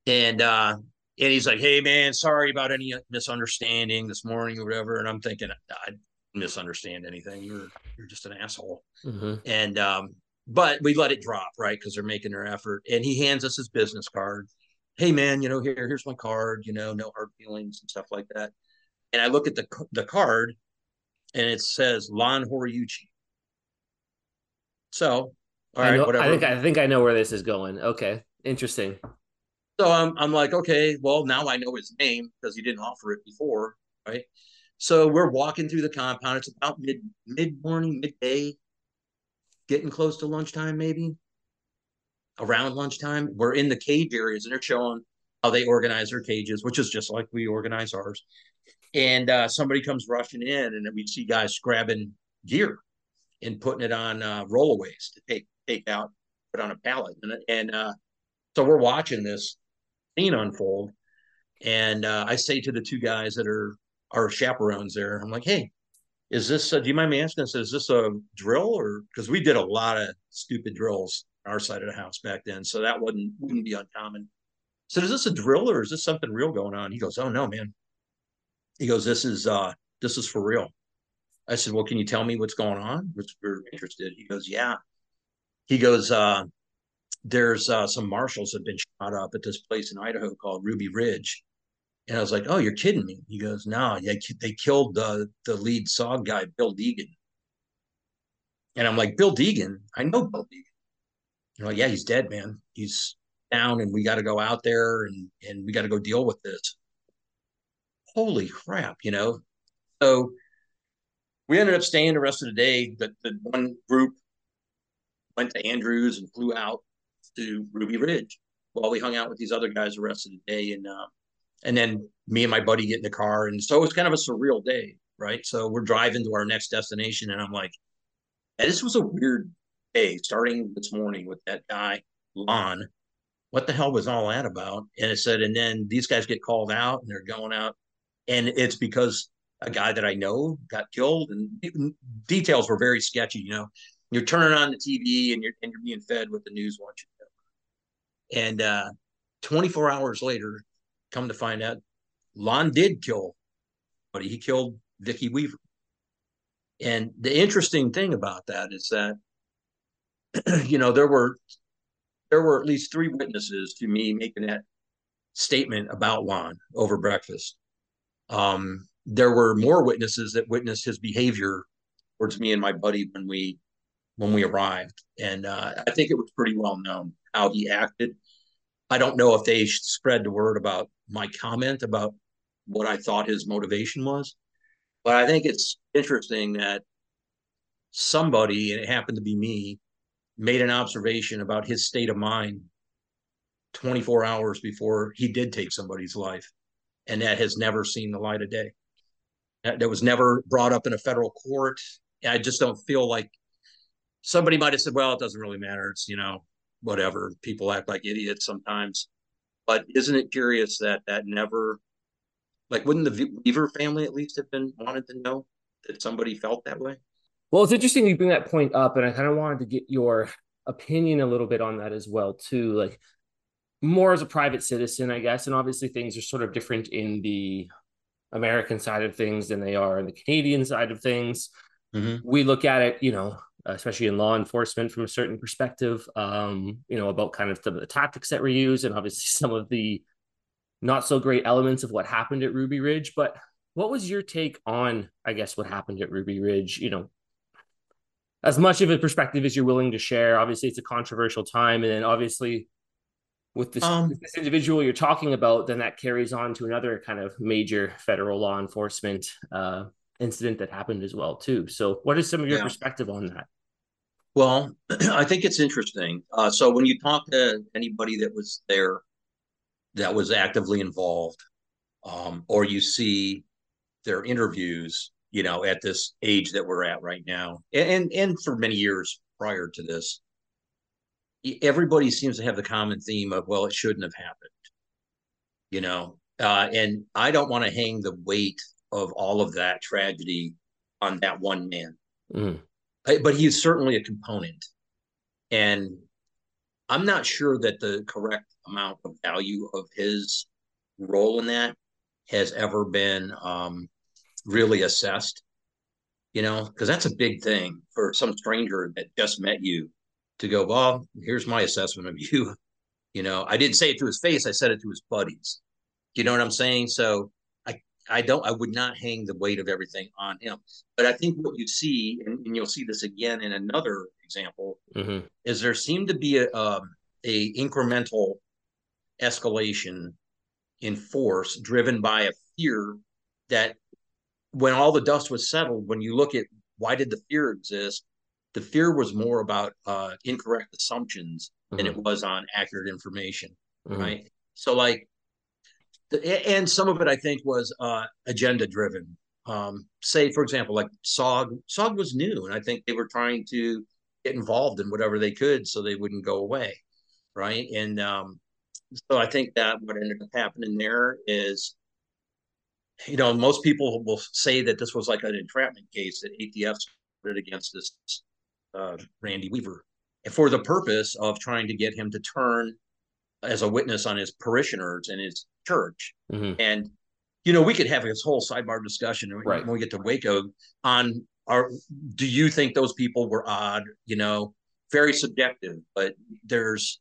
And uh, and he's like, "Hey, man, sorry about any misunderstanding this morning or whatever." And I'm thinking, I misunderstand anything. You're you're just an asshole. Mm-hmm. And um, but we let it drop, right? Because they're making their effort. And he hands us his business card. Hey, man, you know, here here's my card. You know, no hard feelings and stuff like that. and I look at the the card, and it says Lon Horiuchi. So, all right, I know, whatever. I think I think I know where this is going. Okay, interesting. So I'm I'm like, okay, well now I know his name because he didn't offer it before, right? So we're walking through the compound. It's about mid mid morning, midday, getting close to lunchtime, maybe around lunchtime. We're in the cage areas and they're showing how they organize their cages, which is just like we organize ours. And uh, somebody comes rushing in, and we see guys grabbing gear and putting it on uh, rollaways to take take out, put on a pallet. And, and uh, so we're watching this scene unfold. And uh, I say to the two guys that are our chaperones there, I'm like, hey, is this, uh, do you mind me asking this? Is this a drill or, because we did a lot of stupid drills on our side of the house back then. So that wouldn't, wouldn't be uncommon. So is this a drill or is this something real going on? He goes, oh no, man. He goes, this is, uh, this is for real. I said, well, can you tell me what's going on? Which we're interested. He goes, yeah. He goes, uh, there's uh, some marshals have been shot up at this place in Idaho called Ruby Ridge. And I was like, oh, you're kidding me. He goes, no, yeah, they killed the, the lead SOG guy, Bill Degan. And I'm like, Bill Degan? I know Bill Degan. You know, yeah, he's dead, man. He's down and we got to go out there and, and we got to go deal with this. Holy crap, you know? So we ended up staying the rest of the day. The, the one group went to Andrews and flew out to Ruby Ridge while we hung out with these other guys the rest of the day. And uh, and then me and my buddy get in the car, and so it was kind of a surreal day, right? So we're driving to our next destination, and I'm like, this was a weird day starting this morning with that guy Lon. What the hell was all that about? And it said, and then these guys get called out, and they're going out, and it's because a guy that I know got killed, and details were very sketchy. You know, you're turning on the TV and you're and you're being fed what the news wants you to know. and uh, 24 hours later, come to find out, Lon did kill, but he killed Vicki Weaver. And the interesting thing about that is that, you know, there were there were at least three witnesses to me making that statement about Lon over breakfast. Um, there were more witnesses that witnessed his behavior towards me and my buddy when we when we arrived, and uh, I think it was pretty well known how he acted. I don't know if they spread the word about my comment about what I thought his motivation was, but I think it's interesting that somebody, and it happened to be me, made an observation about his state of mind 24 hours before he did take somebody's life. And that has never seen the light of day. That, was never brought up in a federal court. I just don't feel like somebody might have said, well, it doesn't really matter. It's, you know, whatever. People act like idiots sometimes. But isn't it curious that that never, like, wouldn't the Weaver family at least have been wanted to know that somebody felt that way? Well, it's interesting you bring that point up, and I kind of wanted to get your opinion a little bit on that as well, too. Like, more as a private citizen, I guess, and obviously things are sort of different in the American side of things than they are in the Canadian side of things. Mm-hmm. We look at it, you know, especially in law enforcement from a certain perspective, um, you know, about kind of some of the tactics that were used and obviously some of the not so great elements of what happened at Ruby Ridge. But what was your take on, I guess, what happened at Ruby Ridge? You know, as much of a perspective as you're willing to share. Obviously, it's a controversial time. And then obviously, with this, um, this individual you're talking about, then that carries on to another kind of major federal law enforcement uh, incident that happened as well too. So, what is some of your yeah. perspective on that? Well, I think it's interesting. Uh, so, when you talk to anybody that was there, that was actively involved, um, or you see their interviews, you know, at this age that we're at right now, and and for many years prior to this, everybody seems to have the common theme of, well, it shouldn't have happened, you know. Uh, and I don't want to hang the weight of all of that tragedy on that one man. Mm. But he's certainly a component. And I'm not sure that the correct amount of value of his role in that has ever been um, really assessed, you know, because that's a big thing for some stranger that just met you to go, well, here's my assessment of you. You know, I didn't say it to his face, I said it to his buddies. You know what I'm saying? So I, I don't, I would not hang the weight of everything on him. But I think what you see, and, and you'll see this again in another example, mm-hmm. is there seemed to be a, um, a incremental escalation in force driven by a fear that when all the dust was settled, when you look at why did the fear exist, the fear was more about uh, incorrect assumptions mm-hmm. than it mm-hmm. was on accurate information, mm-hmm. right? So, like, the, and some of it I think was uh, agenda driven. Um, say, for example, like SOG, SOG was new, and I think they were trying to get involved in whatever they could so they wouldn't go away, right? And um, so I think that what ended up happening there is you know, most people will say that this was like an entrapment case that ATF started against this uh, Randy Weaver for the purpose of trying to get him to turn as a witness on his parishioners and his church. Mm-hmm. And, you know, we could have this whole sidebar discussion right. when we get to Waco on our, do you think those people were odd? You know, very subjective, but there's,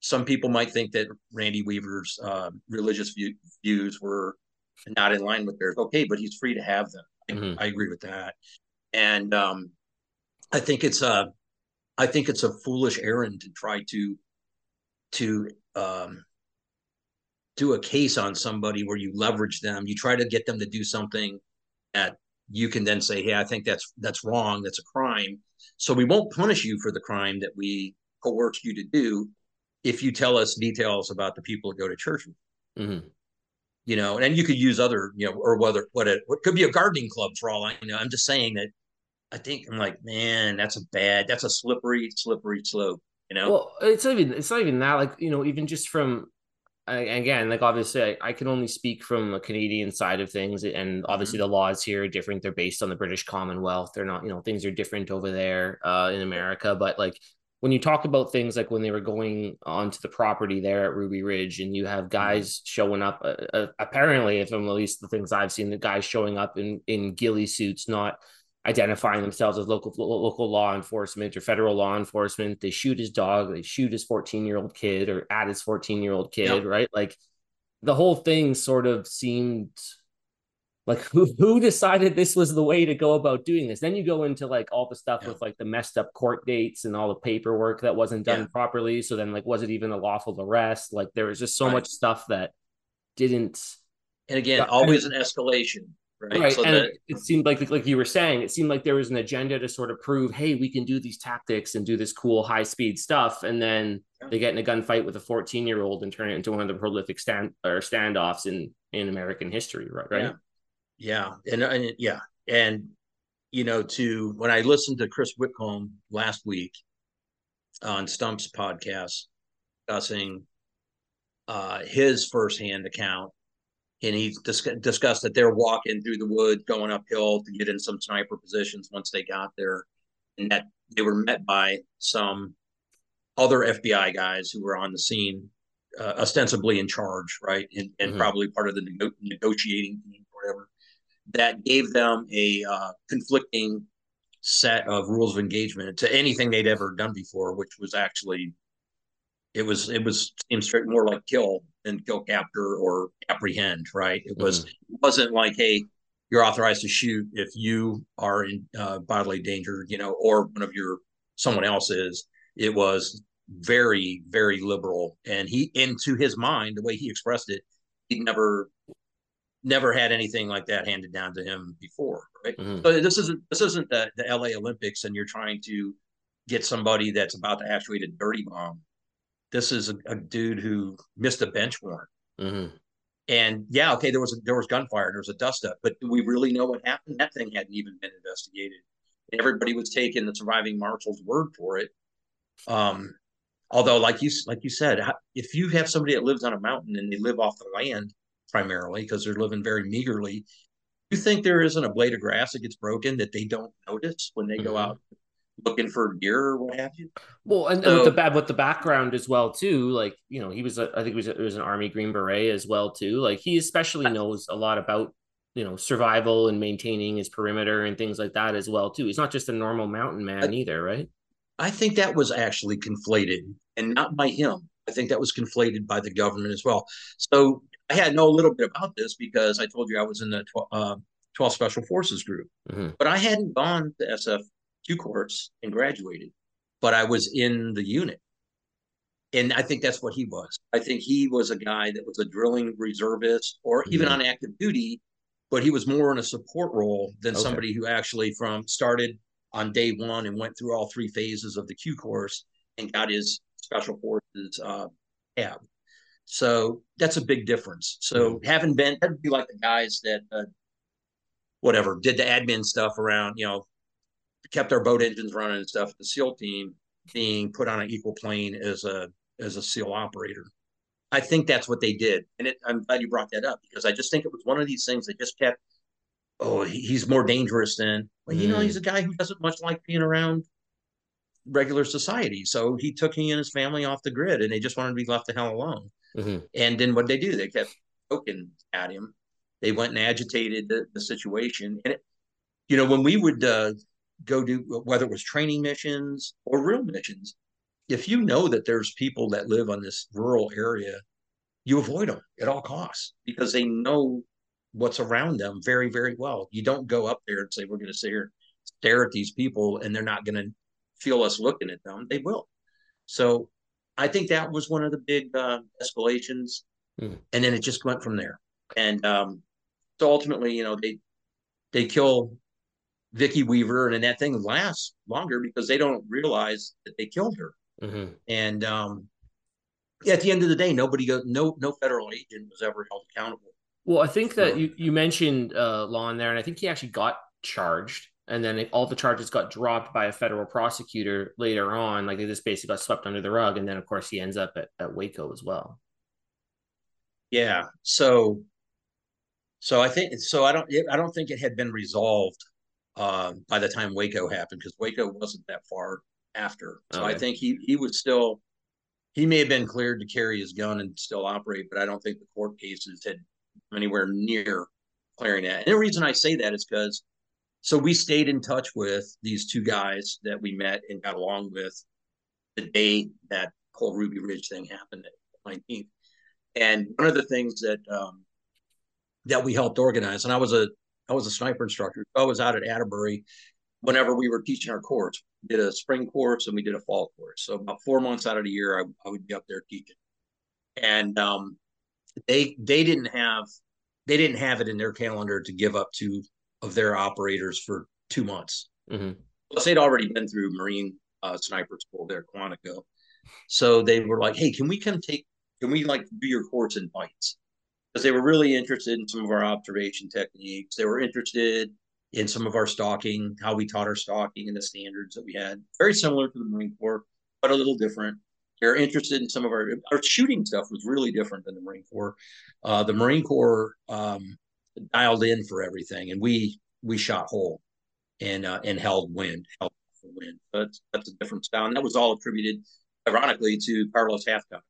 some people might think that Randy Weaver's uh, religious view, views were not in line with theirs. Okay, but he's free to have them. Mm-hmm. I, agree with that. And um, I think it's a, I think it's a foolish errand to try to, to um, do a case on somebody where you leverage them. You try to get them to do something that you can then say, "Hey, I think that's that's wrong. That's a crime." So we won't punish you for the crime that we coerced you to do if you tell us details about the people that go to church. Mm-hmm you know, and you could use other, you know, or whether what it what could be a gardening club for all I know. I'm just saying that I think I'm like, man, that's a bad, that's a slippery, slippery slope, you know. Well, it's not even it's not even that. Like you know, even just from again, like obviously, I, I can only speak from a Canadian side of things, and obviously mm-hmm. the laws here are different. They're based on the British Commonwealth. They're not, you know, things are different over there uh, in America. But like when you talk about things like when they were going onto the property there at Ruby Ridge, and you have mm-hmm. guys showing up, uh, uh, apparently, if I'm at least the things I've seen, the guys showing up in in ghillie suits, not identifying themselves as local local law enforcement or federal law enforcement. They shoot his dog, they shoot his 14 year old kid, or at his 14 year old kid, yep. right? Like the whole thing sort of seemed like who who decided this was the way to go about doing this then you go into like all the stuff yeah. with like the messed up court dates and all the paperwork that wasn't done yeah. properly so then like was it even a lawful arrest like there was just so right. much stuff that didn't and again always an escalation right, right. So and that... it seemed like like you were saying it seemed like there was an agenda to sort of prove hey we can do these tactics and do this cool high speed stuff and then yeah. they get in a gunfight with a 14 year old and turn it into one of the prolific stand or standoffs in in american history right right yeah, and, and yeah, and you know, to when I listened to Chris Whitcomb last week on Stumpf's podcast discussing uh, his firsthand account, and he dis- discussed that they're walking through the woods, going uphill to get in some sniper positions once they got there, and that they were met by some other FBI guys who were on the scene, uh, ostensibly in charge, right, and, and mm-hmm. probably part of the nego- negotiating team, or whatever that gave them a uh, conflicting set of rules of engagement to anything they'd ever done before, which was actually it was it was seemed straight more like kill than kill capture or apprehend right it was mm-hmm. it wasn't like hey you're authorized to shoot if you are in uh, bodily danger you know or one of your someone else is it was very very liberal and he into his mind the way he expressed it he never never had anything like that handed down to him before, right? Mm-hmm. So this isn't this isn't the, the LA Olympics, and you're trying to get somebody that's about to actuate a dirty bomb. This is a, a dude who missed a bench warrant. Mm-hmm. And yeah, okay, there was a, there was gunfire, there was a dust up, but do we really know what happened? That thing hadn't even been investigated. Everybody was taking the surviving marshal's word for it. Um, although, like you like you said, if you have somebody that lives on a mountain and they live off the land, primarily because they're living very meagerly. You think there isn't a blade of grass that gets broken that they don't notice when they mm-hmm. go out looking for gear or what have you? Well, and, so, and with the bad with the background as well too. Like you know, he was a, I think he was a, it was an Army Green Beret as well too. Like he especially knows a lot about you know survival and maintaining his perimeter and things like that as well too. He's not just a normal mountain man I, either, right? I think that was actually conflated and not by him. I think that was conflated by the government as well. So I had know a little bit about this because I told you I was in the 12, uh, 12 Special Forces group, mm-hmm. but I hadn't gone to SFQ course and graduated, but I was in the unit. And I think that's what he was. I think he was a guy that was a drilling reservist or even mm-hmm. on active duty, but he was more in a support role than okay. somebody who actually from started on day one and went through all three phases of the Q course and got his special forces uh, tab. So that's a big difference. So mm-hmm. having been, that'd be like the guys that, uh, whatever, did the admin stuff around, you know, kept our boat engines running and stuff. The SEAL team being put on an equal plane as a as a SEAL operator. I think that's what they did, and it, I'm glad you brought that up because I just think it was one of these things that just kept. Oh, he's more dangerous than well, you mm. know, he's a guy who doesn't much like being around regular society. So he took he and his family off the grid, and they just wanted to be left the hell alone. Mm-hmm. And then what they do? They kept poking at him. They went and agitated the, the situation. And it, you know, when we would uh, go do whether it was training missions or real missions, if you know that there's people that live on this rural area, you avoid them at all costs because they know what's around them very, very well. You don't go up there and say, we're going to sit here, stare at these people, and they're not going to feel us looking at them. They will. So I think that was one of the big uh, escalations, mm. and then it just went from there. And um, so ultimately, you know, they they kill Vicki Weaver, and then that thing lasts longer because they don't realize that they killed her. Mm-hmm. And um, at the end of the day, nobody go no no federal agent was ever held accountable. Well, I think that you you mentioned uh, Lon in there, and I think he actually got charged and then all the charges got dropped by a federal prosecutor later on. Like they just basically got swept under the rug, and then of course he ends up at, at Waco as well. Yeah. So, so I think so. I don't. I don't think it had been resolved uh, by the time Waco happened because Waco wasn't that far after. So okay. I think he he was still. He may have been cleared to carry his gun and still operate, but I don't think the court cases had anywhere near clearing that. And the reason I say that is because so we stayed in touch with these two guys that we met and got along with the day that whole Ruby Ridge thing happened at 19th. And one of the things that um, that we helped organize, and I was a I was a sniper instructor. I was out at Atterbury whenever we were teaching our course. We did a spring course and we did a fall course. So about four months out of the year, I, I would be up there teaching. And um, they they didn't have they didn't have it in their calendar to give up two of their operators for two months. Mm-hmm. Plus, they'd already been through Marine uh, sniper school there, Quantico. So they were like, "Hey, can we come take? Can we like do your course in bites?" Because they were really interested in some of our observation techniques. They were interested in some of our stalking, how we taught our stalking and the standards that we had. Very similar to the Marine Corps, but a little different. They're interested in some of our our shooting stuff was really different than the Marine Corps. Uh, the Marine Corps um, dialed in for everything, and we we shot whole and uh, and held wind, held wind. That's that's a different style, and that was all attributed, ironically, to Carlos Hathcock.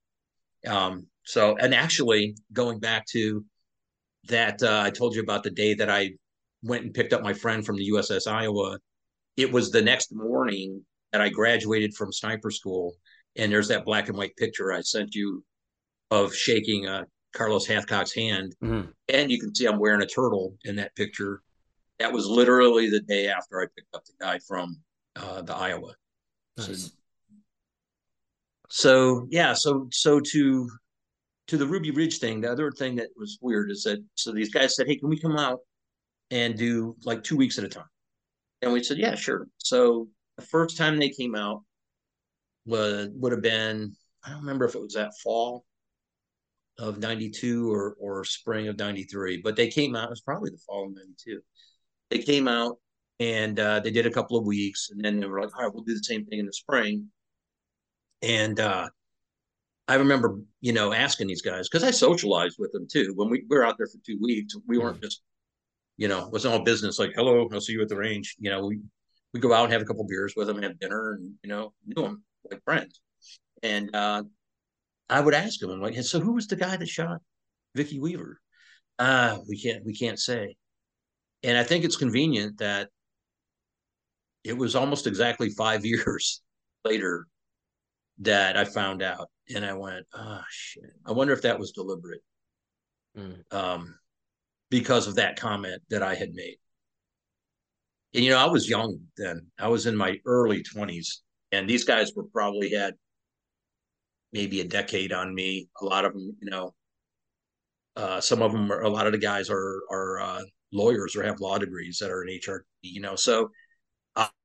Um, so, and actually, going back to that, uh, I told you about the day that I went and picked up my friend from the USS Iowa. It was the next morning that I graduated from sniper school, and there's that black and white picture I sent you of shaking a Carlos Hathcock's hand. Mm-hmm. And you can see I'm wearing a turtle in that picture. That was literally the day after I picked up the guy from uh, the Iowa. Nice. So, so yeah, so so to to the Ruby Ridge thing, the other thing that was weird is that so these guys said, Hey, can we come out and do like two weeks at a time? And we said, Yeah, sure. So the first time they came out was would have been, I don't remember if it was that fall of 92 or or spring of 93 but they came out it was probably the fall of 92 they came out and uh, they did a couple of weeks and then they were like all right we'll do the same thing in the spring and uh, i remember you know asking these guys because i socialized with them too when we, we were out there for two weeks we weren't just you know it wasn't all business like hello i'll see you at the range you know we we go out and have a couple beers with them have dinner and you know knew them like friends and uh, I would ask them, I'm like, so who was the guy that shot Vicki Weaver? Uh, we can't we can't say. And I think it's convenient that it was almost exactly five years later that I found out. And I went, oh shit. I wonder if that was deliberate. mm. um, because of that comment that I had made. And you know, I was young then. I was in my early twenties, and these guys were probably had maybe a decade on me. A lot of them, you know, uh, some of them, are, a lot of the guys are are uh, lawyers or have law degrees that are in HR. You know, so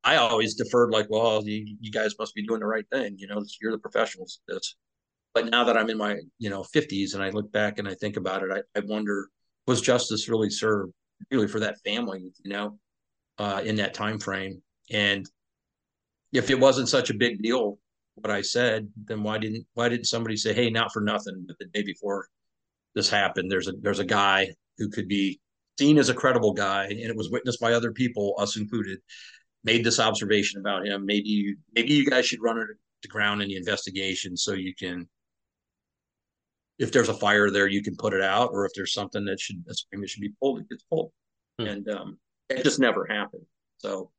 I, always deferred like, well, you, you, guys must be doing the right thing. You know, you're the professionals. But now that I'm in my you know 50s and I look back and I think about it, I, I wonder was justice really served really for that family? You know, uh, in that time frame, and if it wasn't such a big deal what I said, then why didn't why didn't somebody say, hey, not for nothing, but the day before this happened, there's a there's a guy who could be seen as a credible guy, and it was witnessed by other people, us included, made this observation about him. Maybe you maybe you guys should run it to ground in the investigation so you can if there's a fire there, you can put it out, or if there's something that should that should be pulled, it gets pulled. Hmm. And um, it just never happened. So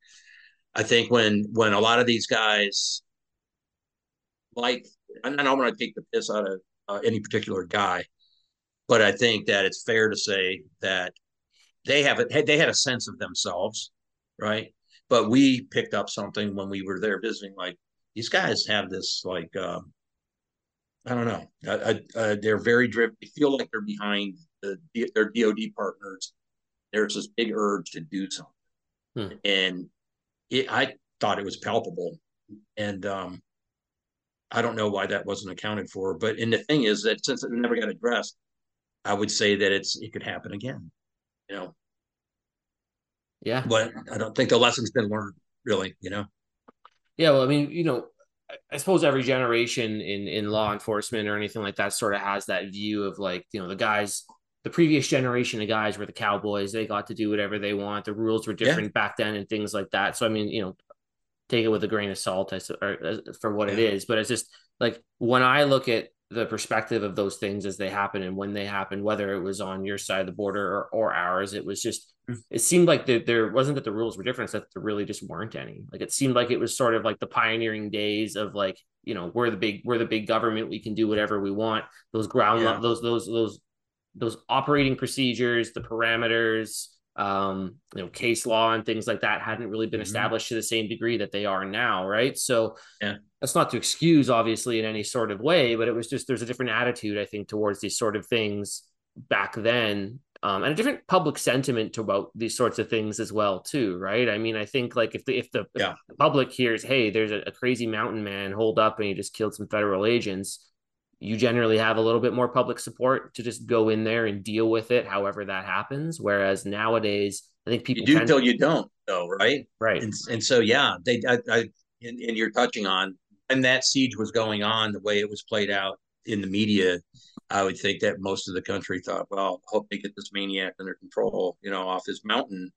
I think when when a lot of these guys like I don't want to take the piss out of uh, any particular guy, but I think that it's fair to say that they have it. They had a sense of themselves, right? But we picked up something when we were there visiting. Like these guys have this, like um, I don't know, uh, uh, they're very driven. They feel like they're behind the, their DoD partners. There's this big urge to do something, hmm. and it, I thought it was palpable. And um, I don't know why that wasn't accounted for. But and the thing is that since it never got addressed, I would say that it's it could happen again. You know. Yeah. But I don't think the lesson's been learned, really, you know. Yeah, well, I mean, you know, I suppose every generation in in law enforcement or anything like that sort of has that view of like, you know, the guys the previous generation of guys were the cowboys. They got to do whatever they want. The rules were different yeah. back then and things like that. So I mean, you know, take it with a grain of salt or, uh, for what yeah. it is. But it's just like when I look at the perspective of those things as they happen and when they happen, whether it was on your side of the border or, or ours, it was just mm. it seemed like the, there wasn't that the rules were different, that there really just weren't any. Like it seemed like it was sort of like the pioneering days of like you know we're the big we're the big government, we can do whatever we want. Those ground yeah. those those those those operating procedures, the parameters, um, you know, case law and things like that hadn't really been mm-hmm. established to the same degree that they are now, right? So yeah. that's not to excuse, obviously, in any sort of way, but it was just there's a different attitude, I think, towards these sort of things back then. Um, and a different public sentiment about these sorts of things as well, too, right? I mean, I think like if the if the, yeah. if the public hears, "Hey, there's a, a crazy mountain man hold up and he just killed some federal agents," you generally have a little bit more public support to just go in there and deal with it however that happens. Whereas nowadays i think people you do till you don't though right? Right. And, and so yeah they I, I and, and you're touching on and that siege was going on the way it was played out in the media i would think that most of the country thought well I hope they get this maniac under control you know off his mountain.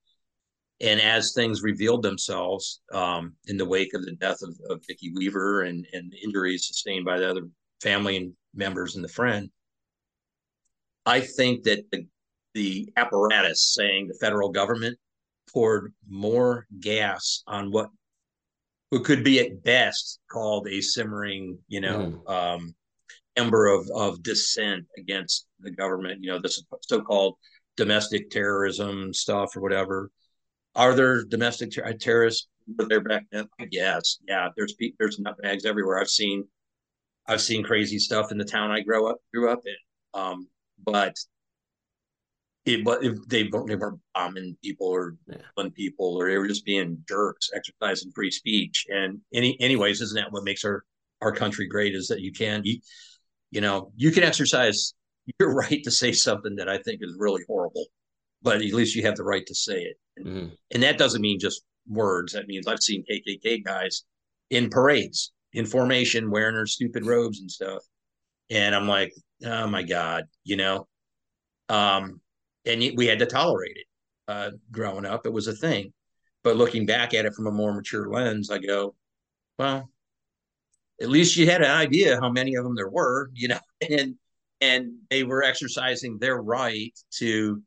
And as things revealed themselves um, in the wake of the death of, of Vicki Weaver and, and injuries sustained by the other family and members and the friend. I think that the, the apparatus saying the federal government poured more gas on what what could be at best called a simmering, you know, mm. um, ember of of dissent against the government. You know, this so-called domestic terrorism stuff or whatever. Are there domestic ter- terrorists there back then? Yes, yeah. There's there's nutbags everywhere. I've seen I've seen crazy stuff in the town I grew up grew up in. Um, but it but if they they weren't bombing people or killing people or they were just being jerks, exercising free speech. And any anyways, isn't that what makes our our country great? Is that you can you, you know you can exercise your right to say something that I think is really horrible, but at least you have the right to say it. And, mm-hmm. and that doesn't mean just words. That means I've seen KKK guys in parades in formation wearing her stupid robes and stuff. And I'm like, oh my God, you know? Um, and we had to tolerate it. Uh, growing up, it was a thing. But looking back at it from a more mature lens, I go, well, at least you had an idea how many of them there were, you know, and and they were exercising their right to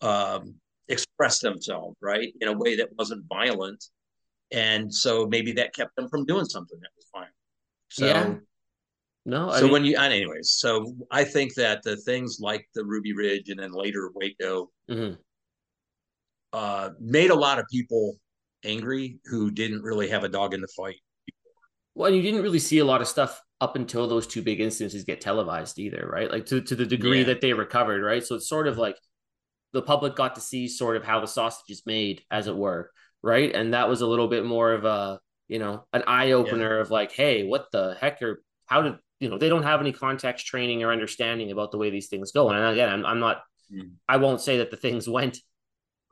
um, express themselves, right, in a way that wasn't violent and so maybe that kept them from doing something that was fine. So, yeah. No. I so mean, when you, anyways, so I think that the things like the Ruby Ridge and then later Waco mm-hmm. uh, made a lot of people angry who didn't really have a dog in the fight. Well, you didn't really see a lot of stuff up until those two big instances get televised either, right? Like to, to the degree yeah. that they recovered, right? So it's sort of like the public got to see sort of how the sausage is made, as it were, right? And that was a little bit more of a, you know, an eye opener yeah. of like, hey, what the heck are, how did, you know, they don't have any context training or understanding about the way these things go. And again, I'm, I'm not, mm. I won't say that the things went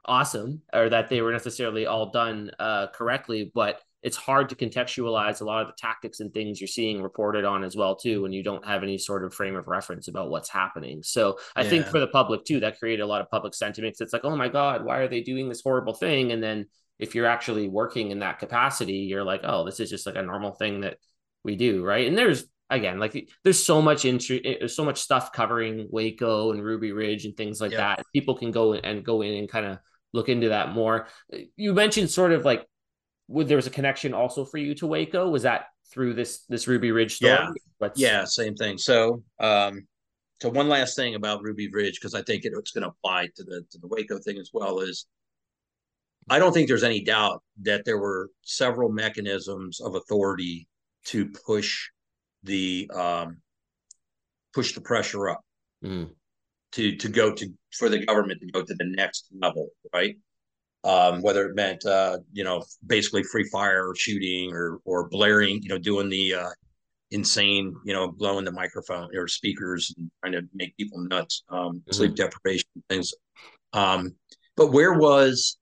awesome or that they were necessarily all done uh, correctly, but it's hard to contextualize a lot of the tactics and things you're seeing reported on as well too when you don't have any sort of frame of reference about what's happening so i yeah. think for the public too that created a lot of public sentiments it's like oh my god why are they doing this horrible thing and then if you're actually working in that capacity you're like oh this is just like a normal thing that we do right and there's again like there's so much into eh, there's so much stuff covering waco and ruby ridge and things like that people can go and go in and kind of look into that more you mentioned sort of like would there was a connection also for you to Waco? Was that through this this Ruby Ridge story? Yeah, What's... yeah, same thing. So, um, so one last thing about Ruby Ridge because I think it, it's going to apply to the to the Waco thing as well is I don't think there's any doubt that there were several mechanisms of authority to push the um, push the pressure up mm. to to go to for the government to go to the next level, right? um, whether it meant uh, you know basically free fire or shooting or or blaring, you know, doing the uh, insane, you know, blowing the microphone or speakers and trying to make people nuts, um, mm-hmm. sleep deprivation things. Um, but where was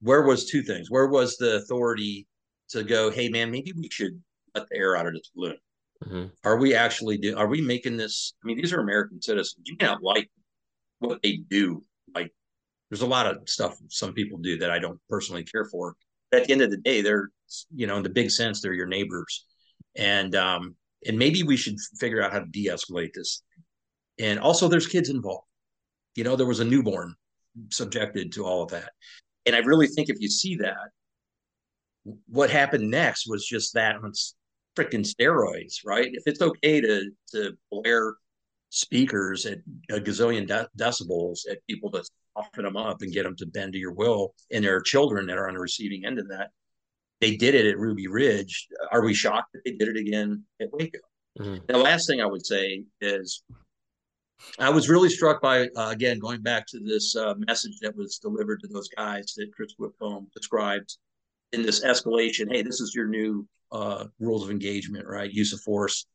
where was two things? Where was the authority to go? Hey, man, maybe we should let the air out of this balloon. Mm-hmm. Are we actually do? Are we making this? I mean, these are American citizens. You cannot like what they do, like there's a lot of stuff some people do that I don't personally care for. But at the end of the day, they're you know in the big sense they're your neighbors, and um, and maybe we should figure out how to de-escalate this. And also, there's kids involved. You know, there was a newborn subjected to all of that, and I really think if you see that, what happened next was just that on freaking steroids, right? If it's okay to to blare speakers at a gazillion de- decibels at people to soften them up and get them to bend to your will. And there are children that are on the receiving end of that. They did it at Ruby Ridge. Are we shocked that they did it again at Waco? Mm-hmm. The last thing I would say is I was really struck by, uh, again, going back to this uh, message that was delivered to those guys that Chris Whitcomb described in this escalation. Hey, this is your new uh, rules of engagement, right? Use of force.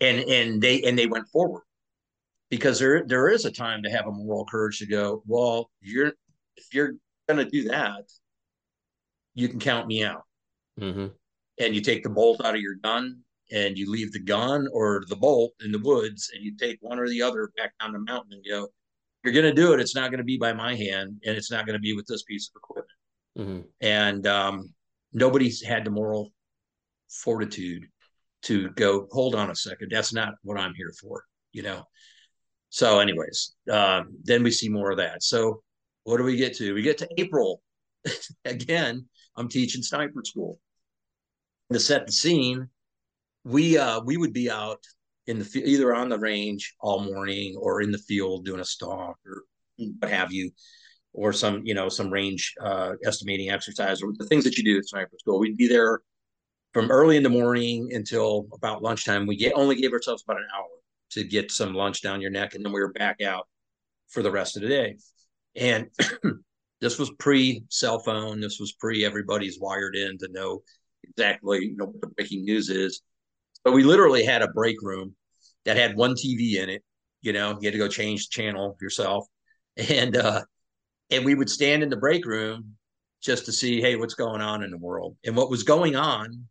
And and they and they went forward because there there is a time to have a moral courage to go well you're if you're going to do that you can count me out mm-hmm. and you take the bolt out of your gun and you leave the gun or the bolt in the woods and you take one or the other back down the mountain and go you're going to do it it's not going to be by my hand and it's not going to be with this piece of equipment mm-hmm. and um, nobody's had the moral fortitude to go hold on a second that's not what i'm here for you know so, anyways, uh, then we see more of that. So, what do we get to? We get to April. Again, I'm teaching sniper school. To set the scene, we uh, we would be out in the either on the range all morning or in the field doing a stalk or what have you, or some you know some range uh, estimating exercise or the things that you do at sniper school. We'd be there from early in the morning until about lunchtime. We get only gave ourselves about an hour to get some lunch down your neck, and then we were back out for the rest of the day. And this was pre cell phone. This was pre everybody's wired in to know exactly you know what the breaking news is. But we literally had a break room that had one TV in it. You know, you had to go change the channel yourself, and uh, and we would stand in the break room just to see, hey, what's going on in the world. And what was going on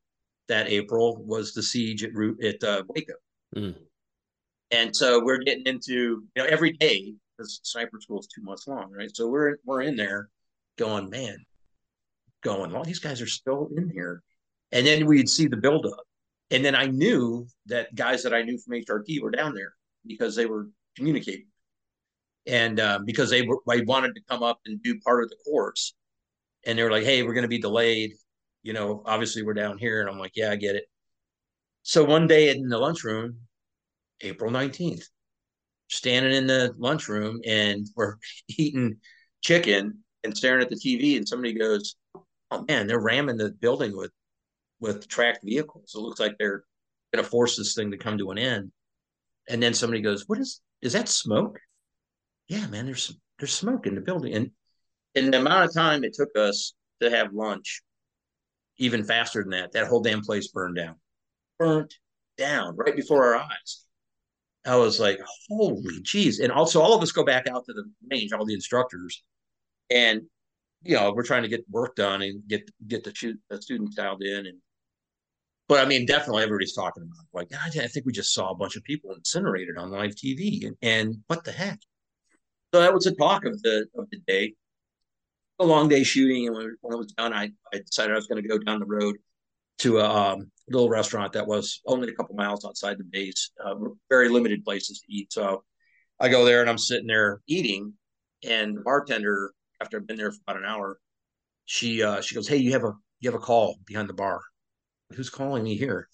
that April was the siege at at uh, Waco. Mm. And so we're getting into, you know, every day because sniper school is two months long, right? So we're we're in there going, man, going, well, these guys are still in here. And then we'd see the buildup. And then I knew that guys that I knew from HRT were down there because they were communicating. And uh, because they were, I wanted to come up and do part of the course. And they were like, hey, we're going to be delayed. You know, obviously we're down here. And I'm like, yeah, I get it. So one day in the lunchroom, April 19th, standing in the lunchroom and we're eating chicken and staring at the TV, and somebody goes, "Oh man, they're ramming the building with with tracked vehicles. It looks like they're going to force this thing to come to an end." And then somebody goes, "What is? Is that smoke?" Yeah, man, there's there's smoke in the building, and in the amount of time it took us to have lunch, even faster than that, that whole damn place burned down, burnt down right before our eyes. I was like, holy jeez. And also all of us go back out to the range, all the instructors, and you know, we're trying to get work done and get get the, shoot, the students dialed in. And but I mean, definitely everybody's talking about it. like, I think we just saw a bunch of people incinerated on live TV, and, and what the heck? So that was the talk of the of the day. A long day shooting, and when, when it was done, I, I decided I was going to go down the road to a um, little restaurant that was only a couple miles outside the base, uh, very limited places to eat. So I go there and I'm sitting there eating, and the bartender, after I've been there for about an hour, she uh, she goes, "Hey, you have a you have a call behind the bar. Who's calling me here?"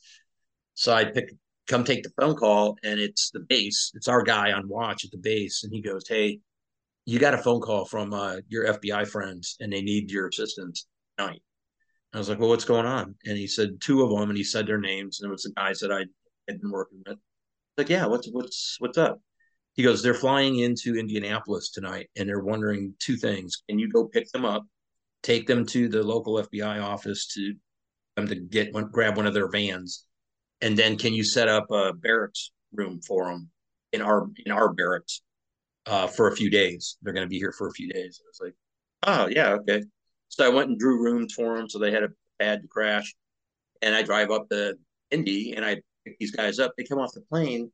So I pick come take the phone call, and it's the base. It's our guy on watch at the base, and he goes, "Hey." You got a phone call from uh, your FBI friends, and they need your assistance tonight. I was like, well, what's going on? And he said two of them, and he said their names, and it was the guys that I had been working with. Like, yeah, what's what's what's up? He goes, they're flying into Indianapolis tonight, and they're wondering two things: can you go pick them up, take them to the local FBI office to them to get one, grab one of their vans, and then can you set up a barracks room for them in our in our barracks uh, for a few days? They're going to be here for a few days. I was like, oh yeah, okay. So I went and drew rooms for them, so they had a pad to crash. And I drive up to Indy, and I pick these guys up. They come off the plane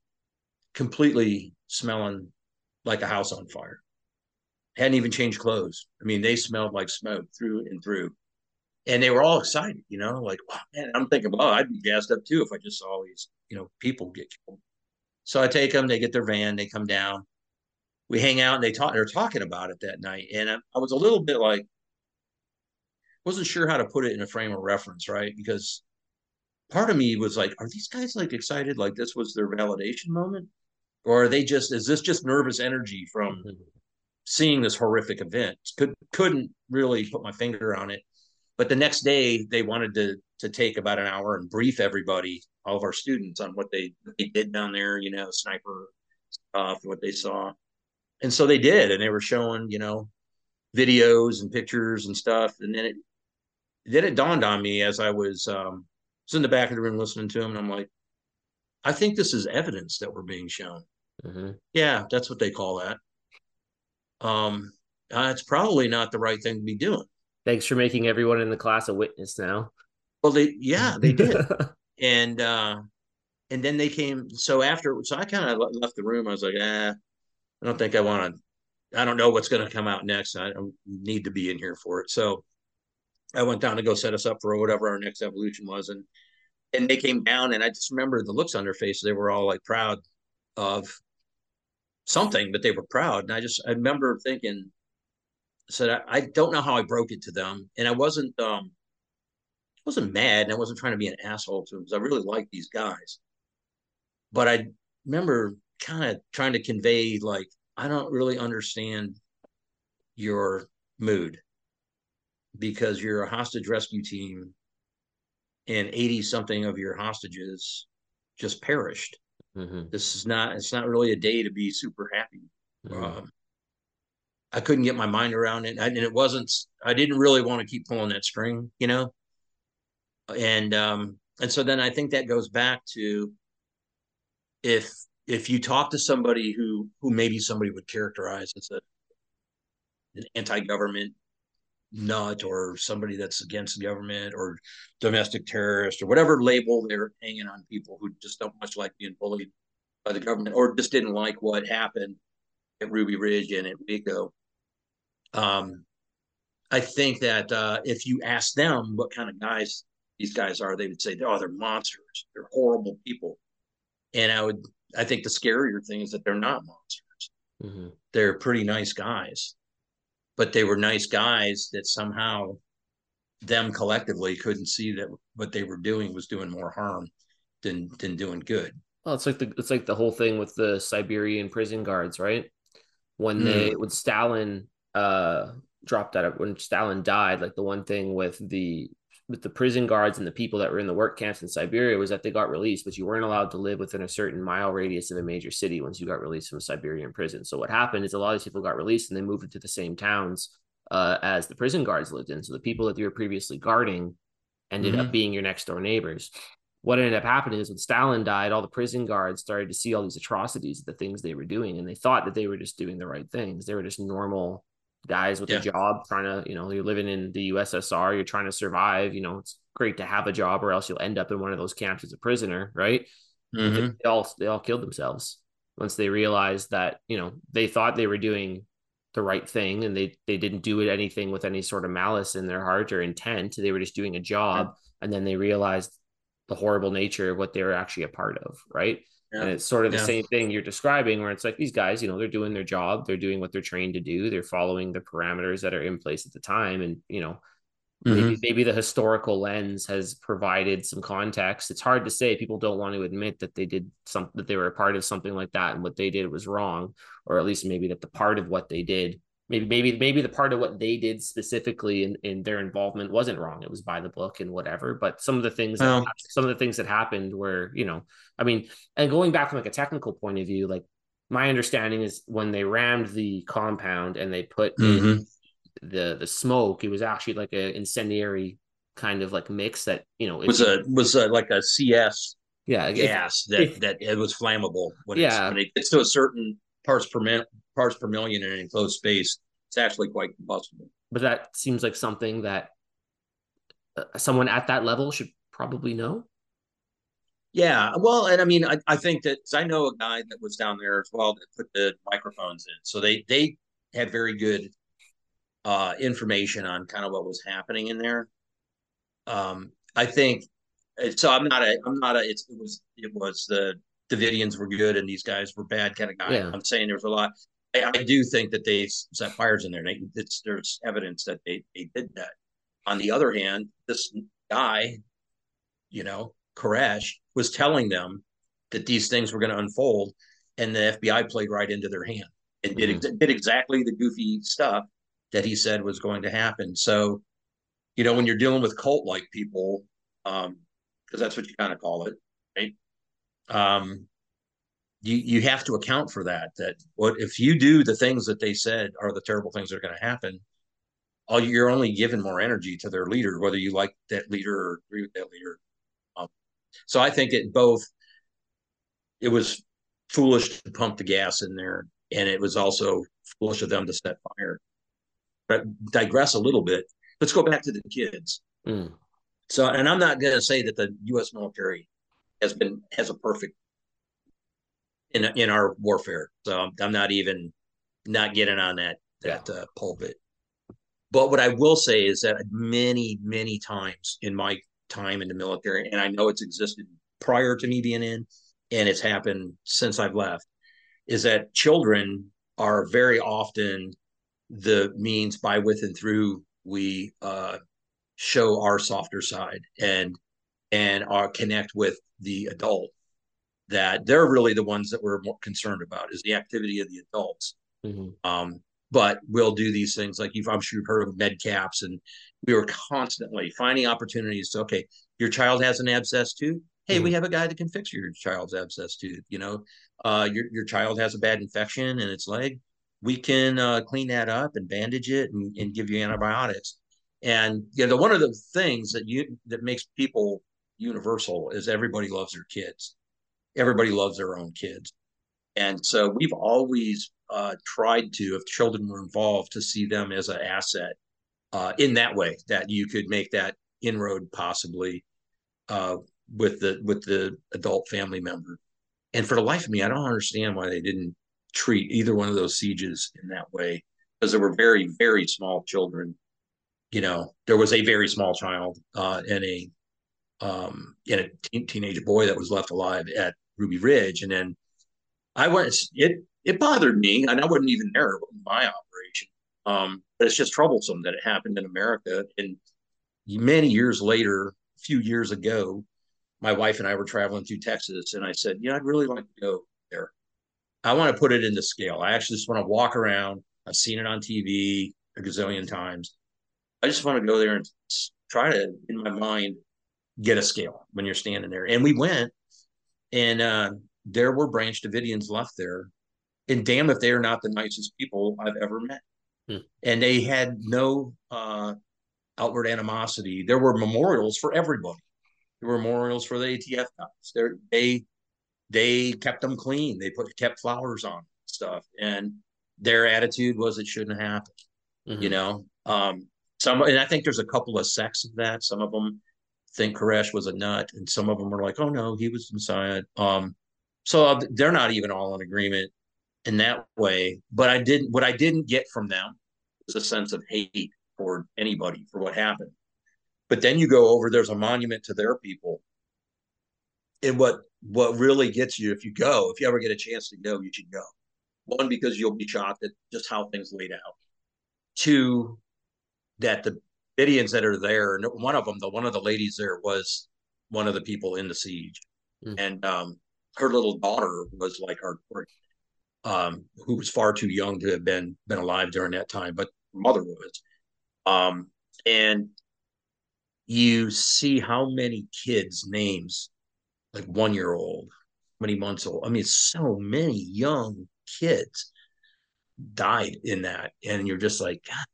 completely smelling like a house on fire. Hadn't even changed clothes. I mean, they smelled like smoke through and through. And they were all excited, you know, like, wow, man, I'm thinking, well, I'd be gassed up too if I just saw all these, you know, people get killed. So I take them, they get their van, they come down. We hang out and they talk, they're talking about it that night. And I, I was a little bit like, wasn't sure how to put it in a frame of reference, right? Because part of me was like, are these guys like excited like this was their validation moment? Or are they just is this just nervous energy from mm-hmm. seeing this horrific event? Could couldn't really put my finger on it. But the next day they wanted to to take about an hour and brief everybody, all of our students, on what they, they did down there, you know, sniper stuff, what they saw. And so they did, and they were showing, you know, videos and pictures and stuff. And then it then it dawned on me as I was um, was in the back of the room listening to him, and I'm like, I think this is evidence that we're being shown. Mm-hmm. Yeah, that's what they call that. Um, uh, it's probably not the right thing to be doing. Thanks for making everyone in the class a witness now. Well, they yeah they did, and uh, and then they came. So after, so I kind of left the room. I was like, ah, I don't think I want to. I don't know what's going to come out next. I don't need to be in here for it. So I went down to go set us up for whatever our next evolution was, and and they came down, and I just remember the looks on their faces. They were all like proud of something, but they were proud. And I just I remember thinking, said I, I don't know how I broke it to them, and I wasn't um wasn't mad, and I wasn't trying to be an asshole to them because I really like these guys. But I remember kind of trying to convey like I don't really understand your mood because you're a hostage rescue team and 80 something of your hostages just perished. Mm-hmm. This is not, it's not really a day to be super happy. Mm-hmm. Um, I couldn't get my mind around it. and it wasn't, I didn't really want to keep pulling that string, you know? And, um, and so then I think that goes back to if, if you talk to somebody who, who maybe somebody would characterize as a, an anti-government nut or somebody that's against the government or domestic terrorist or whatever label they're hanging on people who just don't much like being bullied by the government or just didn't like what happened at Ruby Ridge and at Waco. Um, I think that uh, if you ask them what kind of guys these guys are, they would say, "Oh, they're monsters. They're horrible people." And I would, I think the scarier thing is that they're not monsters. Mm-hmm. They're pretty nice guys but they were nice guys that somehow them collectively couldn't see that what they were doing was doing more harm than than doing good. Well, it's like the it's like the whole thing with the Siberian prison guards, right? When they mm. when Stalin uh dropped out of when Stalin died, like the one thing with the with the prison guards and the people that were in the work camps in Siberia was that they got released, but you weren't allowed to live within a certain mile radius of a major city once you got released from Siberian prison. So what happened is a lot of these people got released and they moved into the same towns uh, as the prison guards lived in. So the people that you were previously guarding ended mm-hmm. up being your next door neighbors. What ended up happening is when Stalin died, all the prison guards started to see all these atrocities, the things they were doing, and they thought that they were just doing the right things. They were just normal guys with yeah. a job trying to, you know, you're living in the USSR, you're trying to survive. You know, it's great to have a job, or else you'll end up in one of those camps as a prisoner, right? Mm-hmm. They all they all killed themselves once they realized that you know they thought they were doing the right thing and they they didn't do it anything with any sort of malice in their heart or intent they were just doing a job yeah. and then they realized the horrible nature of what they were actually a part of right yeah. and it's sort of the yeah. same thing you're describing where it's like these guys you know they're doing their job they're doing what they're trained to do they're following the parameters that are in place at the time and you know mm-hmm. maybe maybe the historical lens has provided some context it's hard to say people don't want to admit that they did some that they were a part of something like that and what they did was wrong or at least maybe that the part of what they did maybe maybe maybe the part of what they did specifically in, in their involvement wasn't wrong it was by the book and whatever but some of the things that, some of the things that happened were you know i mean and going back from like a technical point of view like my understanding is when they rammed the compound and they put mm-hmm. in the the smoke it was actually like a incendiary kind of like mix that you know it was a was a, like a cs yeah gas if, that if, that it was flammable when yeah when it gets to a certain parts per minute parts per million in an enclosed space, it's actually quite combustible. But that seems like something that uh, someone at that level should probably know. Yeah, well, and I mean, I, I think that I know a guy that was down there as well that put the microphones in, so they they had very good uh, information on kind of what was happening in there. Um, I think so. I'm not a. I'm not a. It's, it was. It was the Davidians were good and these guys were bad kind of guy. Yeah. I'm saying there was a lot. I, I, do think that they set fires in there. They, it's, there's evidence that they, they did that. On the other hand, this guy, you know, Koresh, was telling them that these things were going to unfold, and the FBI played right into their hand and did, mm-hmm. did exactly the goofy stuff that he said was going to happen. So, you know, when you're dealing with cult like people, because um, that's what you kind of call it, right? Um, you you have to account for that. That what if you do the things that they said are the terrible things that are going to happen? All you're only giving more energy to their leader, whether you like that leader or agree with that leader. Um, so I think it both. It was foolish to pump the gas in there, and it was also foolish of them to set fire. But digress a little bit. Let's go back to the kids. Mm. So, and I'm not going to say that the U.S. military has been has a perfect in in our warfare. So I'm not even not getting on that that yeah. uh, pulpit. But what I will say is that many many times in my time in the military, and I know it's existed prior to me being in, and it's happened since I've left, is that children are very often the means by with and through we uh, show our softer side and and are connect with the adult that they're really the ones that we're more concerned about is the activity of the adults. Mm-hmm. Um, but we'll do these things like you've, I'm sure you've heard of med caps, and we were constantly finding opportunities to okay, your child has an abscess tooth. Hey, mm-hmm. we have a guy that can fix your child's abscess tooth. You know, uh, your your child has a bad infection in its leg. We can uh, clean that up and bandage it and, and give you antibiotics. And you know, one of the things that you that makes people universal is everybody loves their kids everybody loves their own kids. And so we've always uh, tried to, if children were involved, to see them as an asset uh, in that way that you could make that inroad possibly uh, with the with the adult family member. And for the life of me, I don't understand why they didn't treat either one of those sieges in that way because there were very very small children. You know, there was a very small child uh, and a um, and a teen, teenage boy that was left alive at Ruby Ridge. And then I was it, it bothered me. And I wasn't even there. Wasn't my operation. Um, but it's just troublesome that it happened in America. And many years later, a few years ago, my wife and I were traveling through Texas, and I said, you know, I'd really like to go there. I want to put it into scale. I actually just want to walk around. I've seen it on TV a gazillion times. I just want to go there and try to, in my mind, get a scale when you're standing there. And we went, and uh, there were Branch Davidians left there. And damn if they are not the nicest people I've ever met. Hmm. And they had no uh, outward animosity. There were memorials for everybody. There were memorials for the ATF guys. They're, they they kept them clean. They put kept flowers on stuff, and their attitude was it shouldn't happen. Mm-hmm. You know, um, some and I think there's a couple of sects of that. Some of them think Koresh was a nut, and some of them were like, oh no, he was the Messiah. Um, so uh, they're not even all in agreement in that way. But I didn't. What I didn't get from them was a sense of hate for anybody for what happened. But then you go over. There's a monument to their people, and what what really gets you if you go, if you ever get a chance to go, you should go. One, because you'll be shocked at just how things laid out. Two, that the Davidians that are there, and one of them, the one of the ladies there was one of the people in the siege, mm. and um, her little daughter was like our um, who was far too young to have been been alive during that time, but mother was. Um, and you see how many kids' names like one year old, many months old. I mean, so many young kids died in that. And you're just like, God,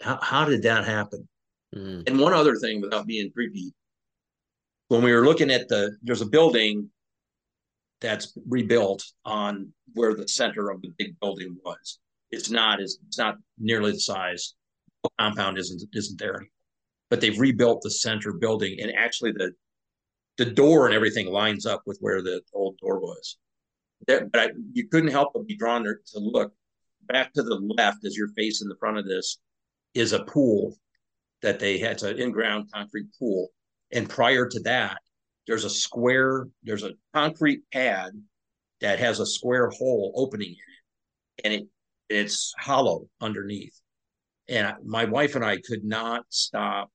how, how did that happen? Mm-hmm. And one other thing without being creepy, when we were looking at the, there's a building that's rebuilt on where the center of the big building was. It's not as it's not nearly the size. The compound isn't isn't there anymore. But they've rebuilt the center building, and actually the the door and everything lines up with where the old door was. That, but I, you couldn't help but be drawn to look back to the left as you're facing the front of this is a pool that they had. An in-ground concrete pool, and prior to that, there's a square. There's a concrete pad that has a square hole opening in it, and it it's hollow underneath. And my wife and I could not stop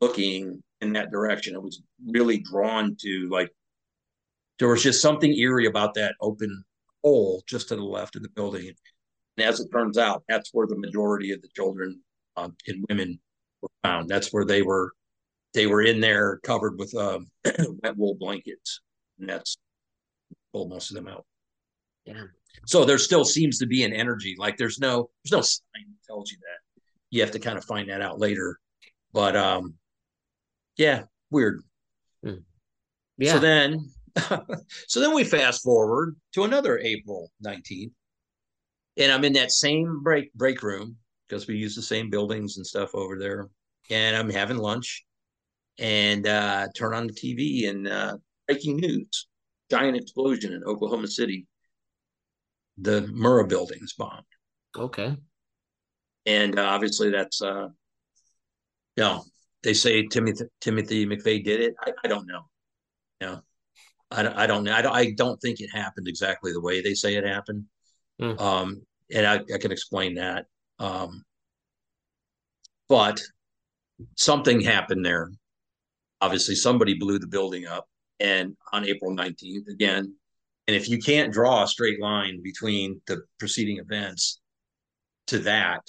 looking in that direction. It was really drawn to like there was just something eerie about that open hole just to the left of the building. And as it turns out, that's where the majority of the children um, and women were found. That's where they were. They were in there covered with uh, wet wool blankets, and that's pulled most of them out. Yeah. So there still seems to be an energy. Like there's no there's no sign that tells you that. You have to kind of find that out later. But um, yeah, weird. Mm. Yeah. So then, so then we fast forward to another April 19th, and I'm in that same break break room because we use the same buildings and stuff over there, and I'm having lunch, and uh, turn on the TV and uh, breaking news: giant explosion in Oklahoma City. The Murrah building's bombed. Okay. And uh, obviously, that's uh, you know they say Timothy Timothy McVeigh did it. I, I don't know. You know, I, I don't know. I don't, I don't think it happened exactly the way they say it happened. Mm. Um, and I, I can explain that. Um, but something happened there. Obviously, somebody blew the building up. And on April 19th, again, and if you can't draw a straight line between the preceding events to that,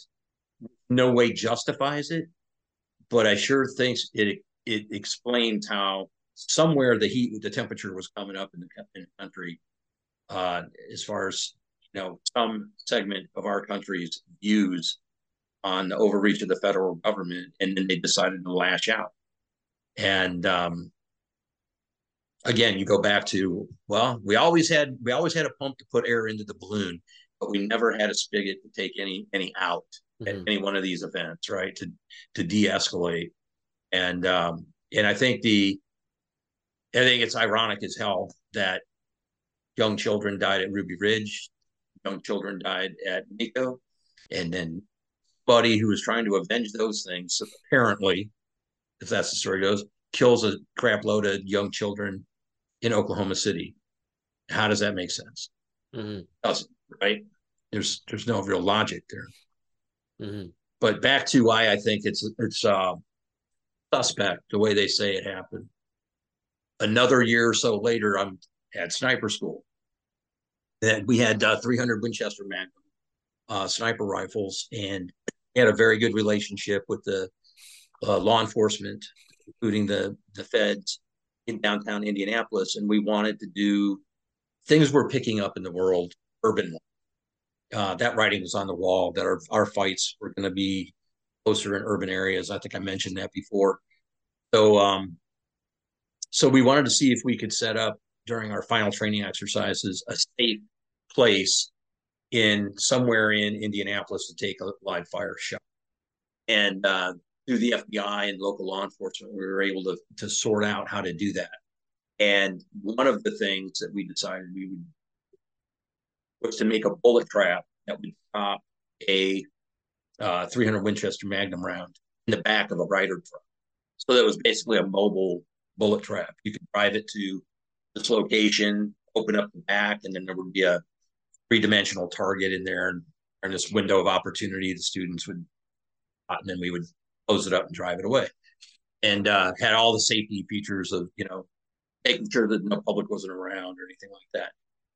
no way justifies it but I sure think it it explains how somewhere the heat, the temperature was coming up in the, in the country, uh, as far as you know, some segment of our country's views on the overreach of the federal government, and then they decided to lash out. And um, again, you go back to well, we always had we always had a pump to put air into the balloon, but we never had a spigot to take any any out mm-hmm. at any one of these events, right? To to de-escalate. And um, and I think the I think it's ironic as hell that young children died at Ruby Ridge, young children died at Waco. and then Buddy, who was trying to avenge those things, apparently, if that's the story goes, kills a crap load of young children in Oklahoma City. How does that make sense? Mm-hmm. Doesn't right? There's there's no real logic there. Mm-hmm. But back to why I think it's it's uh, suspect the way they say it happened. another year or so later, I'm at sniper school. That we had uh, 300 Winchester Magnum uh, sniper rifles, and had a very good relationship with the uh, law enforcement, including the the feds in downtown Indianapolis, and we wanted to do things we're picking up in the world urban. Uh, that writing was on the wall that our our fights were going to be closer in urban areas. I think I mentioned that before. So um, so we wanted to see if we could set up during our final training exercises a safe place in somewhere in Indianapolis to take a live fire shot. And uh, through the FBI and local law enforcement, we were able to to sort out how to do that. And one of the things that we decided we would was to make a bullet trap that would stop a uh, 300 Winchester Magnum round in the back of a Ryder truck. So that was basically a mobile bullet trap. You could drive it to this location, open up the back, and then there would be a three-dimensional target in there and, and this window of opportunity the students would and then we would close it up and drive it away. And uh, had all the safety features of you know making sure that no public wasn't around or anything like that.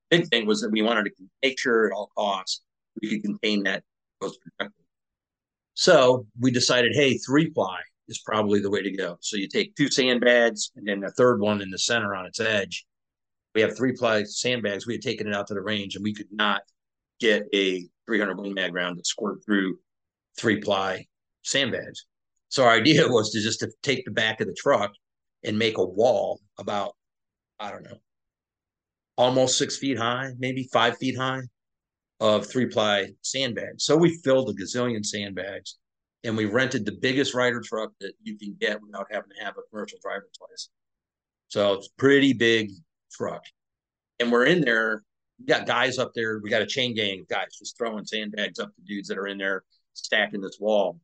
Big thing was that we wanted to make sure at all costs we could contain that. So we decided hey three ply is probably the way to go so you take two sandbags and then a third one in the center on its edge we have three ply sandbags. We had taken it out to the range, and we could not get a 300 Win Mag round to squirt through three ply sandbags. So our idea was to just to take the back of the truck and make a wall about, I don't know, almost six feet high, maybe five feet high of three ply sandbags. So we filled a gazillion sandbags and we rented the biggest Ryder truck that you can get without having to have a commercial driver's license. So it's pretty big truck. And we're in there. We got guys up there. We got a chain gang of guys just throwing sandbags up to dudes that are in there stacking this wall.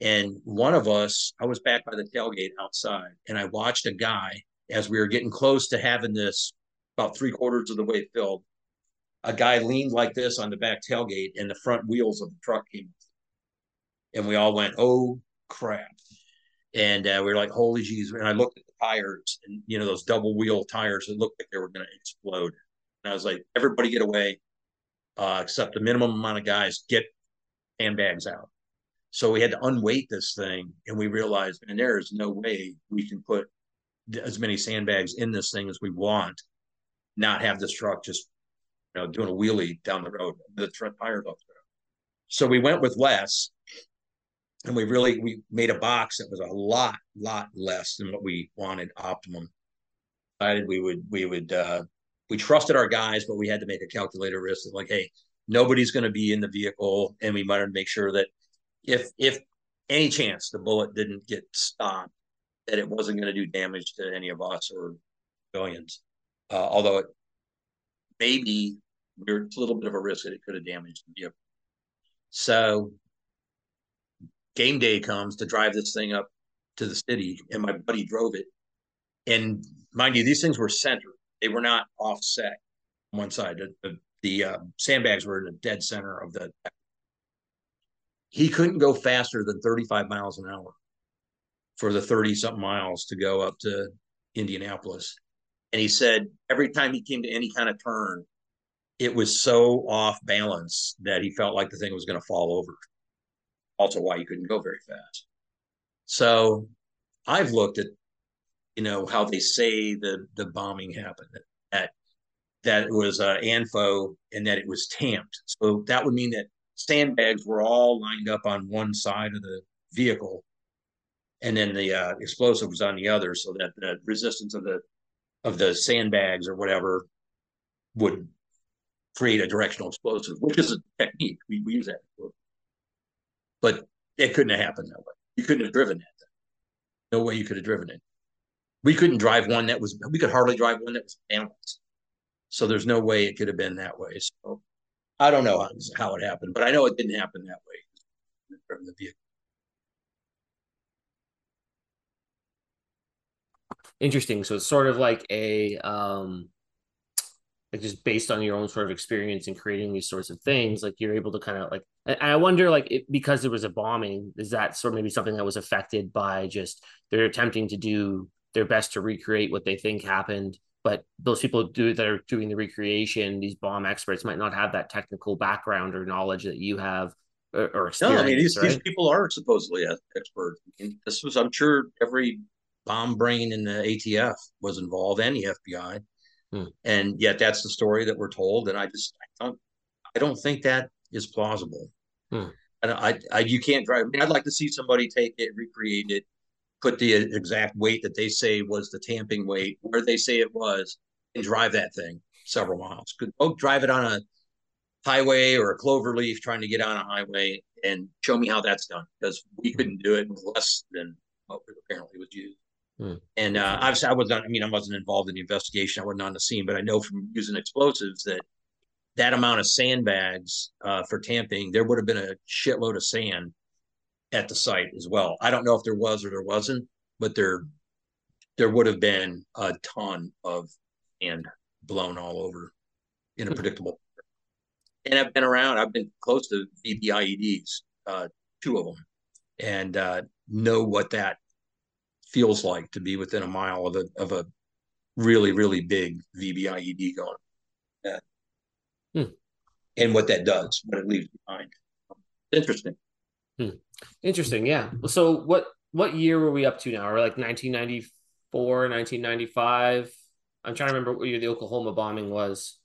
And one of us, I was back by the tailgate outside, and I watched a guy as we were getting close to having this about three quarters of the way filled. A guy leaned like this on the back tailgate, and the front wheels of the truck came. And we all went, "Oh crap!" And uh, we were like, "Holy jeez!" And I looked at the tires and you know those double wheel tires that looked like they were going to explode. And I was like, everybody get away, uh, except the minimum amount of guys get handbags out. So we had to unweight this thing, and we realized, and there is no way we can put as many sandbags in this thing as we want, not have this truck just you know doing a wheelie down the road, the tires off the road. So we went with less, and we really we made a box that was a lot lot less than what we wanted optimum. Decided we would we would uh we trusted our guys but we had to make a calculated risk of like hey nobody's going to be in the vehicle and we wanted to make sure that if if any chance the bullet didn't get stopped that it wasn't going to do damage to any of us or civilians. Uh, although it maybe there's a little bit of a risk that it could have damaged the vehicle. So game day comes to drive this thing up to the city, and my buddy drove it. And mind you, these things were centered; they were not offset on one side. The, the, the uh, sandbags were in the dead center of the. He couldn't go faster than 35 miles an hour for the 30 something miles to go up to Indianapolis. And he said every time he came to any kind of turn, it was so off balance that he felt like the thing was going to fall over also why you couldn't go very fast. So I've looked at, you know, how they say the the bombing happened that that it was uh, ANFO and that it was tamped. So that would mean that sandbags were all lined up on one side of the vehicle, and then the uh, explosive was on the other, so that the resistance of the of the sandbags or whatever would create a directional explosive, which is a technique we, we use that. But it couldn't have happened that way. You couldn't have driven that. No way you could have driven it. We couldn't drive one that was. We could hardly drive one that was balanced. So there's no way it could have been that way. So I don't know how, how it happened, but I know it didn't happen that way. From the vehicle. Interesting. So it's sort of like a um like just based on your own sort of experience in creating these sorts of things like you're able to kind of like and i wonder like it, because there was a bombing is that sort of maybe something that was affected by just they're attempting to do their best to recreate what they think happened. But those people do that are doing the recreation, these bomb experts might not have that technical background or knowledge that you have or, or experience. No, I mean these, right? these people are supposedly experts. This was, I'm sure, every bomb brain in the ATF was involved and the FBI, hmm. and yet that's the story that we're told. And I just I don't I don't think that is plausible. Hmm. And I, I you can't drive. I mean, I'd like to see somebody take it, recreate it, put the exact weight that they say was the tamping weight where they say it was, and drive that thing several miles. Could go drive it on a highway or a clover leaf trying to get on a highway and show me how that's done because we couldn't do it with less than what apparently was used. Hmm. And uh, obviously, I was not. I mean, I wasn't involved in the investigation. I wasn't on the scene, but I know from using explosives that that amount of sandbags uh, for tamping, there would have been a shitload of sand at the site as well. I don't know if there was or there wasn't, but there there would have been a ton of sand blown all over in a hmm. predictable. And I've been around. I've been close to VBIEDs, uh, two of them, and uh, know what that feels like to be within a mile of a of a really really big VBIED going. Yeah. Hmm. And what that does, what it leaves behind. Interesting. Hmm. Interesting. Yeah. So what what year were we up to now? We're like 1994, 1995. I'm trying to remember what year the Oklahoma bombing was.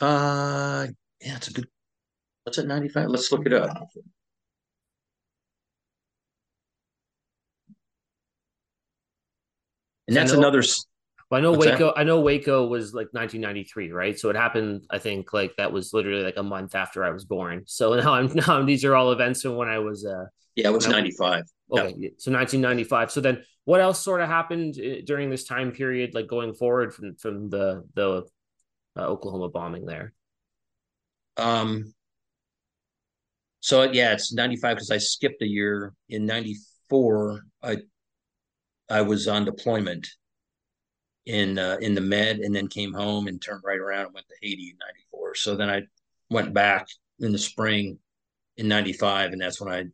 Uh yeah, it's a good. What's it 95? Let's look it up. And that's know, another. I know Waco. That? I know Waco was like 1993, right? So it happened. I think like that was literally like a month after I was born. So now I'm now these are all events from when I was. uh Yeah, it was 95. Okay, so 1995. So then, what else sort of happened eh, during this time period, like going forward from from the the uh, Oklahoma bombing there? Um. So yeah, it's 95 because I skipped a year in 94. I I was on deployment in uh, in the Med, and then came home and turned right around and went to Haiti in '94. So then I went back in the spring in '95, and that's when I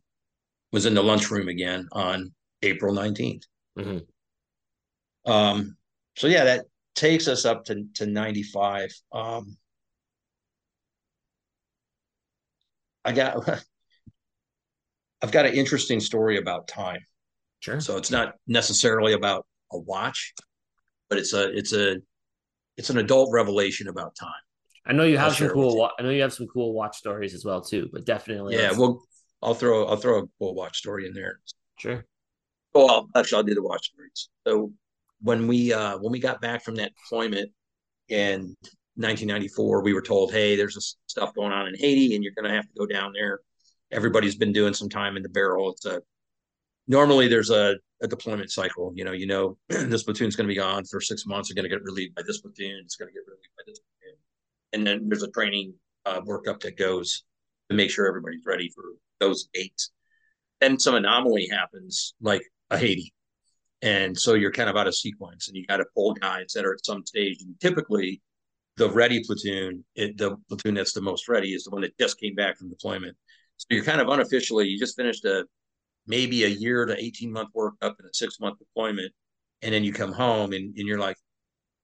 was in the lunchroom again on April 19th. Mm-hmm. Um, so yeah, that takes us up to to '95. Um, I got I've got an interesting story about time. Sure. So it's not necessarily about a watch, but it's a it's a it's an adult revelation about time. I know you have I'll some cool. Wa- I know you have some cool watch stories as well too. But definitely, yeah. Well, I'll throw I'll throw a cool watch story in there. Sure. Oh, I'll, actually, I'll do the watch stories. So when we uh when we got back from that deployment in 1994, we were told, "Hey, there's this stuff going on in Haiti, and you're going to have to go down there." Everybody's been doing some time in the barrel. It's a normally there's a, a deployment cycle. You know, you know this platoon's going to be gone for six months. They're going to get relieved by this platoon. It's going to get relieved by this platoon, and then there's a training uh, workup that goes to make sure everybody's ready for those dates. Then some anomaly happens, like a Haiti, and so you're kind of out of sequence, and you got to pull guys that are at some stage. And typically, the ready platoon, it, the platoon that's the most ready, is the one that just came back from deployment. So you're kind of unofficially, you just finished a maybe a year to 18 month workup and a six month deployment. And then you come home and, and you're like,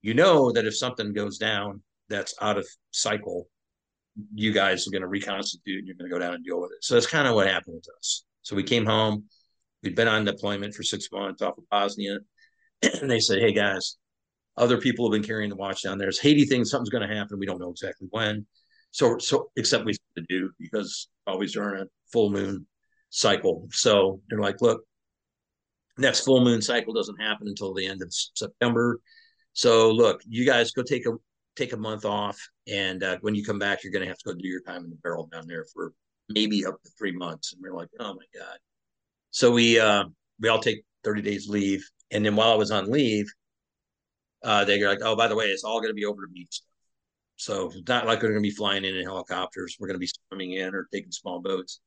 you know that if something goes down that's out of cycle, you guys are going to reconstitute and you're going to go down and deal with it. So that's kind of what happened with us. So we came home, we'd been on deployment for six months off of Bosnia. And they said, hey guys, other people have been carrying the watch down there. It's Haiti thing, something's going to happen. We don't know exactly when. So, so except we to do because always during a full moon cycle. So they're like, look, next full moon cycle doesn't happen until the end of September. So look, you guys go take a take a month off, and uh, when you come back, you're going to have to go do your time in the barrel down there for maybe up to three months. And we're like, oh my god. So we uh, we all take 30 days leave, and then while I was on leave, uh, they're like, oh, by the way, it's all going to be over the beach So it's not like we're going to be flying in in helicopters. We're going to be swimming in or taking small boats.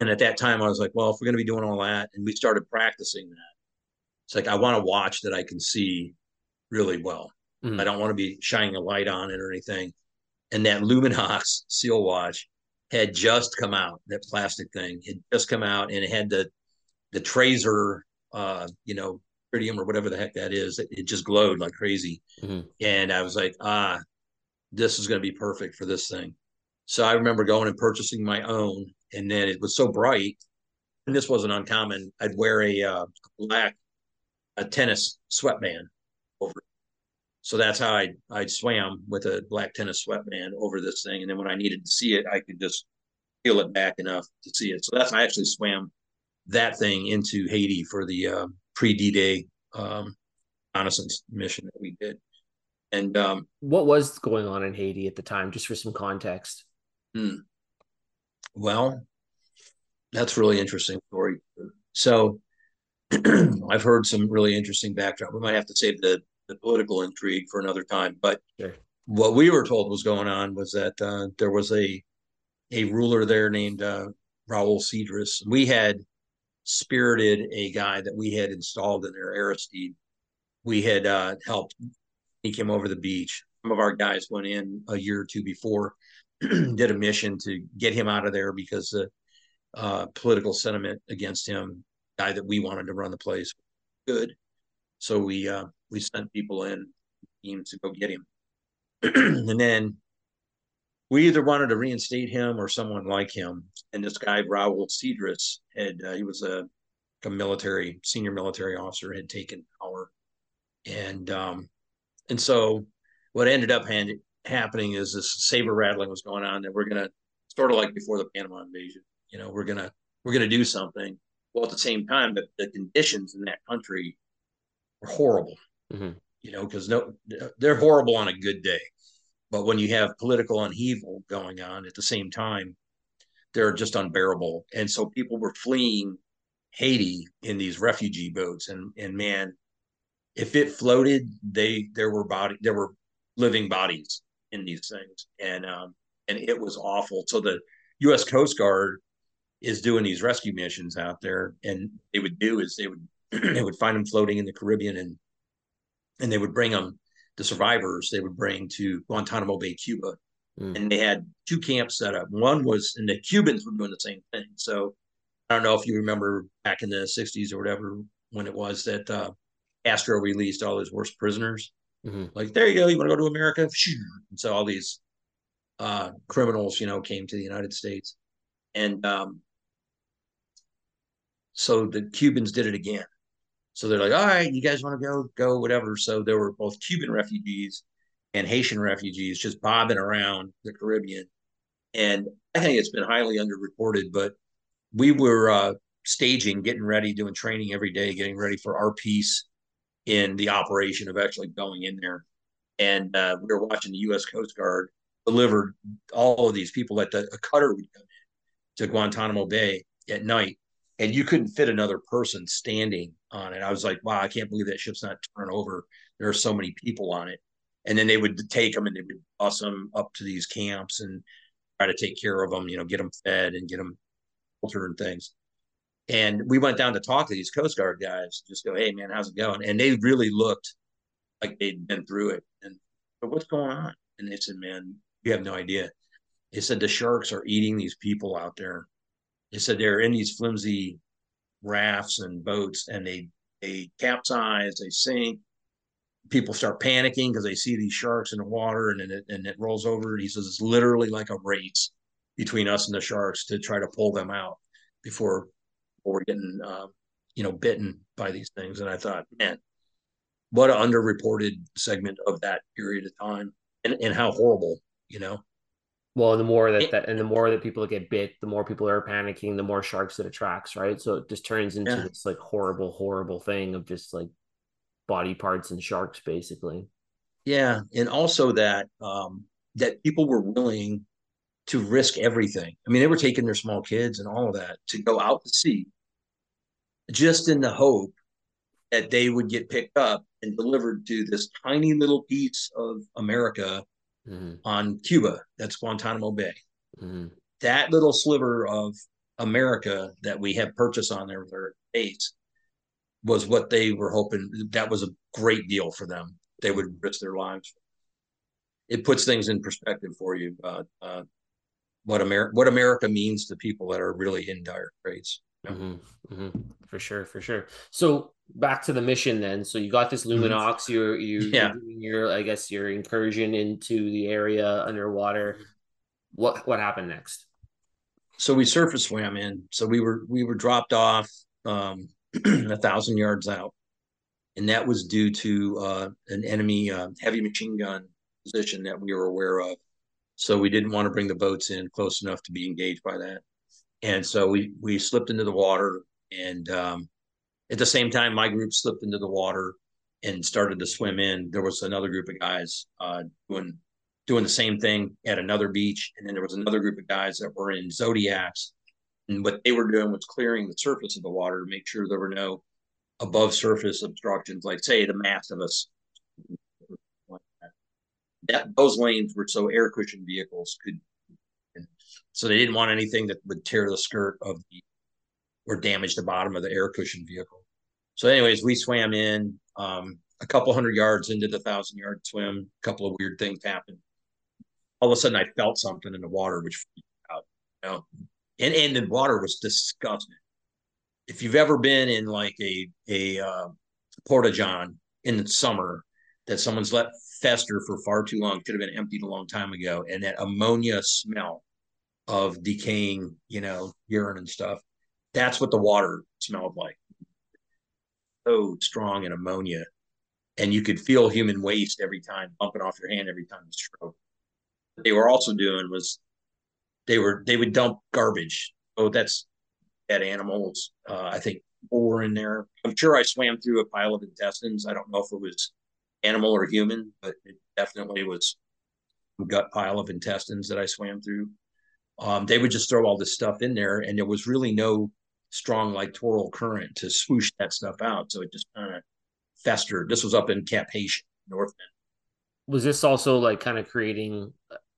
And at that time, I was like, well, if we're going to be doing all that, and we started practicing that, it's like I want a watch that I can see really well. Mm-hmm. I don't want to be shining a light on it or anything. And that Luminox seal watch had just come out. That plastic thing had just come out, and it had the the tracer, uh, you know, tritium or whatever the heck that is. It, it just glowed like crazy. Mm-hmm. And I was like, ah, this is going to be perfect for this thing. So I remember going and purchasing my own, and then it was so bright, and this wasn't uncommon. I'd wear a uh, black a tennis sweatband over. It. So that's how I I swam with a black tennis sweatband over this thing, and then when I needed to see it, I could just peel it back enough to see it. So that's I actually swam that thing into Haiti for the uh, pre D Day um, reconnaissance mission that we did. And um, what was going on in Haiti at the time, just for some context? Hmm. Well, that's really interesting story. So I've heard some really interesting backdrop. We might have to save the, the political intrigue for another time. But sure. what we were told was going on was that uh, there was a a ruler there named uh, Raoul Cedras. We had spirited a guy that we had installed in there, Aristide. We had uh, helped sneak him over the beach. Some of our guys went in a year or two before, did a mission to get him out of there because the uh, political sentiment against him, guy that we wanted to run the place, good. So we uh, we sent people in teams to go get him, and then we either wanted to reinstate him or someone like him. And this guy, Raoul Cedras, had uh, he was a, a, military senior military officer, had taken power, and um, and so what ended up hand, happening is this saber rattling was going on that we're gonna sort of like before the Panama invasion. You know, we're gonna we're gonna do something. Well, at the same time, the, the conditions in that country are horrible. Mm-hmm. You know, because no, they're horrible on a good day but when you have political upheaval going on at the same time, they're just unbearable. And so people were fleeing Haiti in these refugee boats. And and man, if it floated, they there were body there were living bodies in these things. And um and it was awful. So the US Coast Guard is doing these rescue missions out there and they would do is they would they would find them floating in the Caribbean and and they would bring them the survivors they would bring to Guantanamo Bay, Cuba. Mm. And they had two camps set up. One was, and the Cubans were doing the same thing. So I don't know if you remember back in the 60s or whatever when it was that uh, Castro released all his worst prisoners. Mm-hmm. Like, there you go. You want to go to America? And so all these uh, criminals, you know, came to the United States. And um, so the Cubans did it again. So they're like, all right, you guys want to go, go, whatever. So there were both Cuban refugees and Haitian refugees just bobbing around the Caribbean. And I think it's been highly underreported, but we were uh, staging, getting ready, doing training every day, getting ready for our piece in the operation of actually going in there. And uh, we were watching the U.S. Coast Guard deliver all of these people that the, a cutter would come in to Guantanamo Bay at night and you couldn't fit another person standing on it. I was like, wow, I can't believe that ship's not turning over. There are so many people on it. And then they would take them and they would bus them up to these camps and try to take care of them, you know, get them fed and get them shelter and things. And we went down to talk to these Coast Guard guys, just go, hey, man, how's it going? And they really looked like they'd been through it. And but what's going on? And they said, man, you have no idea. They said the sharks are eating these people out there they said they're in these flimsy rafts and boats and they they capsize, they sink. People start panicking because they see these sharks in the water and it and it rolls over. And He says it's literally like a race between us and the sharks to try to pull them out before, before we're getting uh, you know bitten by these things. And I thought, man, what an underreported segment of that period of time and, and how horrible, you know. Well, the more that, that and the more that people get bit, the more people are panicking, the more sharks it attracts, right? So it just turns into yeah. this like horrible, horrible thing of just like body parts and sharks, basically. Yeah, and also that um, that people were willing to risk everything. I mean, they were taking their small kids and all of that to go out to sea, just in the hope that they would get picked up and delivered to this tiny little piece of America mm-hmm. on Cuba. That's Guantanamo Bay. Mm-hmm. That little sliver of America that we have purchased on there with our base was what they were hoping. That was a great deal for them. They would risk their lives. It puts things in perspective for you. Uh, uh, what America what America means to people that are really in dire straits. Mm-hmm, mm-hmm, for sure, for sure. So back to the mission then. So you got this mm-hmm. Luminox. You're you yeah. Doing your I guess your incursion into the area underwater. What what happened next? So we surface swam in. So we were we were dropped off um, a thousand yards out, and that was due to uh, an enemy uh, heavy machine gun position that we were aware of. So we didn't want to bring the boats in close enough to be engaged by that, and so we we slipped into the water and um, at the same time, my group slipped into the water and started to swim in. There was another group of guys uh, doing doing the same thing at another beach, and then there was another group of guys that were in zodiacs, and what they were doing was clearing the surface of the water to make sure there were no above surface obstructions, like say the mast of us. That those lanes were so air cushion vehicles could, so they didn't want anything that would tear the skirt of the or damage the bottom of the air cushion vehicle. So, anyways, we swam in um, a couple hundred yards into the thousand yard swim. A couple of weird things happened. All of a sudden, I felt something in the water, which out, you know, and and the water was disgusting. If you've ever been in like a a uh, porta john in the summer that someone's let fester for far too long, should have been emptied a long time ago, and that ammonia smell of decaying, you know, urine and stuff that's what the water smelled like. So strong in ammonia. And you could feel human waste every time bumping off your hand every time you stroke. What they were also doing was they were they would dump garbage. Oh, that's dead animals. Uh, I think were in there. I'm sure I swam through a pile of intestines. I don't know if it was animal or human, but it definitely was a gut pile of intestines that I swam through. Um, they would just throw all this stuff in there, and there was really no strong littoral current to swoosh that stuff out. So it just kind of festered. This was up in Cap-Haïtien, Northman. Was this also like kind of creating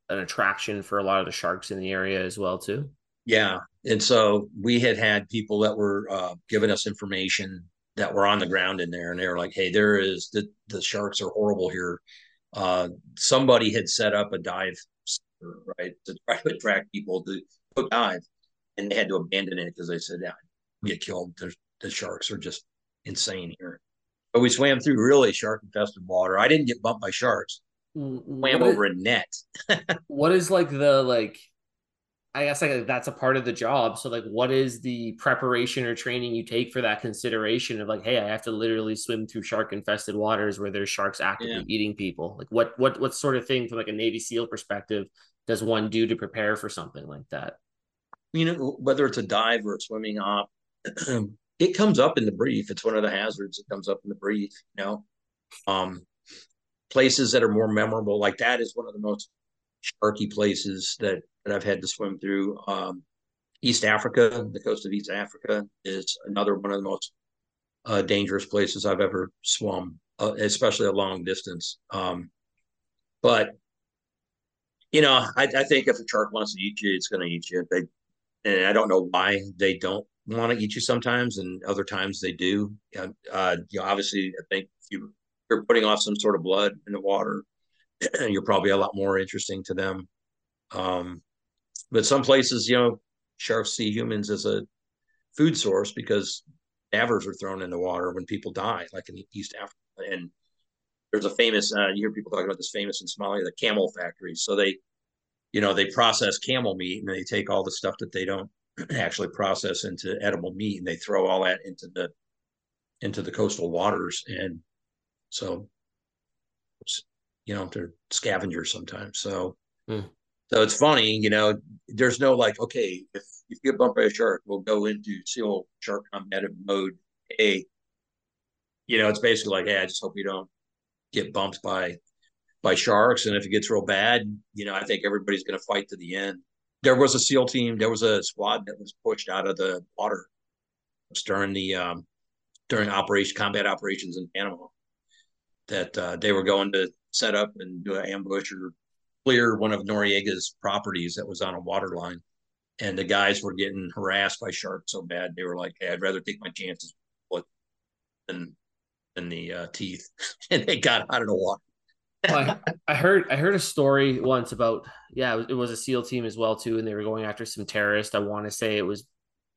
an attraction for a lot of the sharks in the area as well, too? Yeah. And so we had had people that were uh, giving us information that were on the ground in there, and they were like, "Hey, there is the the sharks are horrible here." Uh, somebody had set up a dive, right, to try to attract people to go dive and they had to abandon it because they said, "Yeah, get killed. There's, the sharks are just insane here." But we swam through really shark infested water. I didn't get bumped by sharks. Mm-hmm. Swam over a net. what is like the like? I guess like that's a part of the job. So like, what is the preparation or training you take for that consideration of like, hey, I have to literally swim through shark infested waters where there's sharks actively yeah. eating people. Like, what what what sort of thing from like a Navy SEAL perspective does one do to prepare for something like that? you know, whether it's a dive or a swimming op, it comes up in the brief. It's one of the hazards that comes up in the brief, you know. Um, places that are more memorable, like that is one of the most sharky places that, that I've had to swim through. Um, East Africa, the coast of East Africa, is another one of the most uh, dangerous places I've ever swum, uh, especially a long distance. Um, but you know, I, I, think if a shark wants to eat you, it's going to eat you. They and I don't know why they don't want to eat you sometimes, and other times they do. Uh, you know, obviously, I think you, you're putting off some sort of blood in the water, you're probably a lot more interesting to them. Um, but some places, you know, sharks see humans as a food source because davers are thrown in the water when people die, like in East Africa. And there's a famous, uh, you hear people talking about this famous in Somalia, the camel factory. So they you know, they process camel meat and they take all the stuff that they don't actually process into edible meat and they throw all that into the into the coastal waters. And so you know, they're scavengers sometimes. So mm. so it's funny, you know, there's no like, okay, if if you get bumped by a shark, we'll go into SEAL shark combative mode A. You know, it's basically like, hey, I just hope you don't get bumped by by sharks. And if it gets real bad, you know, I think everybody's going to fight to the end. There was a SEAL team. There was a squad that was pushed out of the water during the um, during operation combat operations in Panama. That uh, they were going to set up and do an ambush or clear one of Noriega's properties that was on a water line. And the guys were getting harassed by sharks so bad they were like, "Hey, I'd rather take my chances than than the uh, teeth." and they got out of the water well, I, I, heard I heard a story once about yeah it was, it was, a SEAL team as well too, and they were going after some terrorist. I want to say it was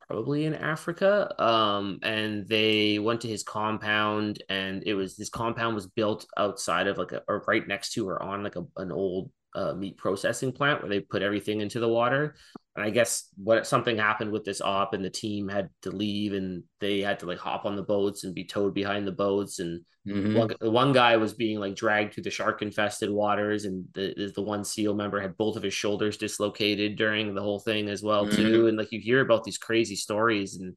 probably in Africa. Um, and they went to his compound, and it was his compound was built outside of like a or right next to or on like a, an old uh, meat processing plant where they put everything into the water. And I guess what something happened with this op, and the team had to leave, and they had to like hop on the boats and be towed behind the boats. And mm-hmm. one, one guy was being like dragged through the shark infested waters, and the the one SEAL member had both of his shoulders dislocated during the whole thing as well mm-hmm. too. And like you hear about these crazy stories, and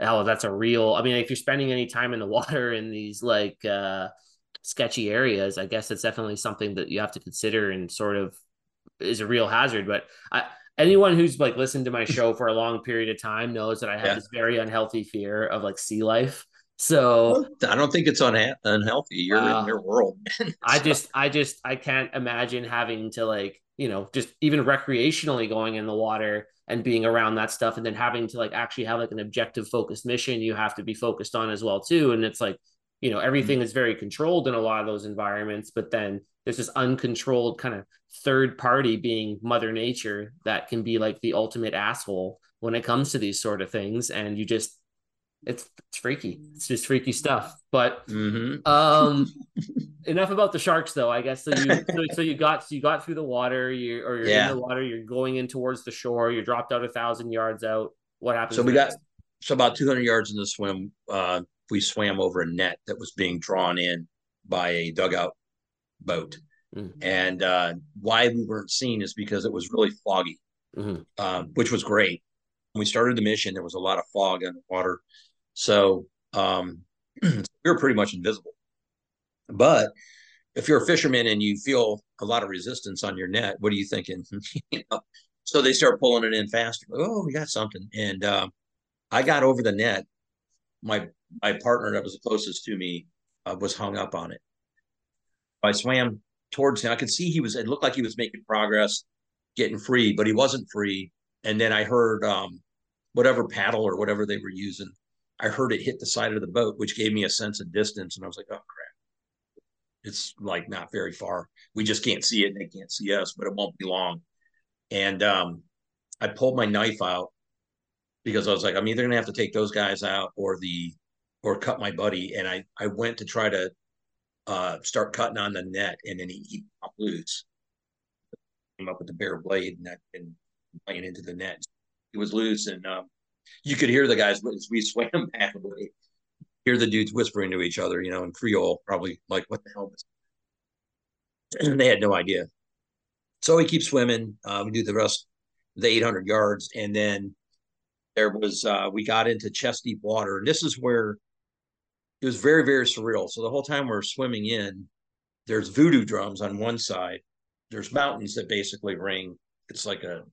how that's a real. I mean, if you're spending any time in the water in these like uh sketchy areas, I guess it's definitely something that you have to consider and sort of is a real hazard. But I, anyone who's like listened to my show for a long period of time knows that I have yeah. this very unhealthy fear of like sea life. So I don't think it's unha- unhealthy. You're uh, in your world. so. I just, I just, I can't imagine having to like, you know, just even recreationally going in the water and being around that stuff, and then having to like actually have like an objective focused mission you have to be focused on as well too. And it's like you know everything is very controlled in a lot of those environments but then there's this uncontrolled kind of third party being mother nature that can be like the ultimate asshole when it comes to these sort of things and you just it's it's freaky it's just freaky stuff but mm-hmm. um enough about the sharks though i guess so you so, so, you got so you got through the water you or you're yeah. in the water you're going in towards the shore you're dropped out a thousand yards out what happens so we next? got so about 200 yards in the swim uh we swam over a net that was being drawn in by a dugout boat. Mm-hmm. And uh, why we weren't seen is because it was really foggy, mm-hmm. um, which was great. When we started the mission, there was a lot of fog on the water. So um, we were pretty much invisible. But if you're a fisherman and you feel a lot of resistance on your net, what are you thinking? you know? So they start pulling it in faster. Oh, we got something. And uh, I got over the net. My my partner that was the closest to me uh, was hung up on it. I swam towards him. I could see he was. It looked like he was making progress, getting free, but he wasn't free. And then I heard um, whatever paddle or whatever they were using. I heard it hit the side of the boat, which gave me a sense of distance, and I was like, "Oh crap!" It's like not very far. We just can't see it, and they can't see us, but it won't be long. And um, I pulled my knife out because I was like, I'm either gonna have to take those guys out or the or cut my buddy. And I, I went to try to uh, start cutting on the net, and then he, he popped loose. Came up with the bare blade and, that, and playing into the net. He was loose, and um, you could hear the guys as we swam back away. Hear the dudes whispering to each other, you know, in Creole, probably like, "What the hell?" And they had no idea. So we keep swimming. Uh, we do the rest, the 800 yards, and then there was uh, we got into chest deep water, and this is where it was very very surreal. So the whole time we're swimming in there's voodoo drums on one side. There's mountains that basically ring. It's like a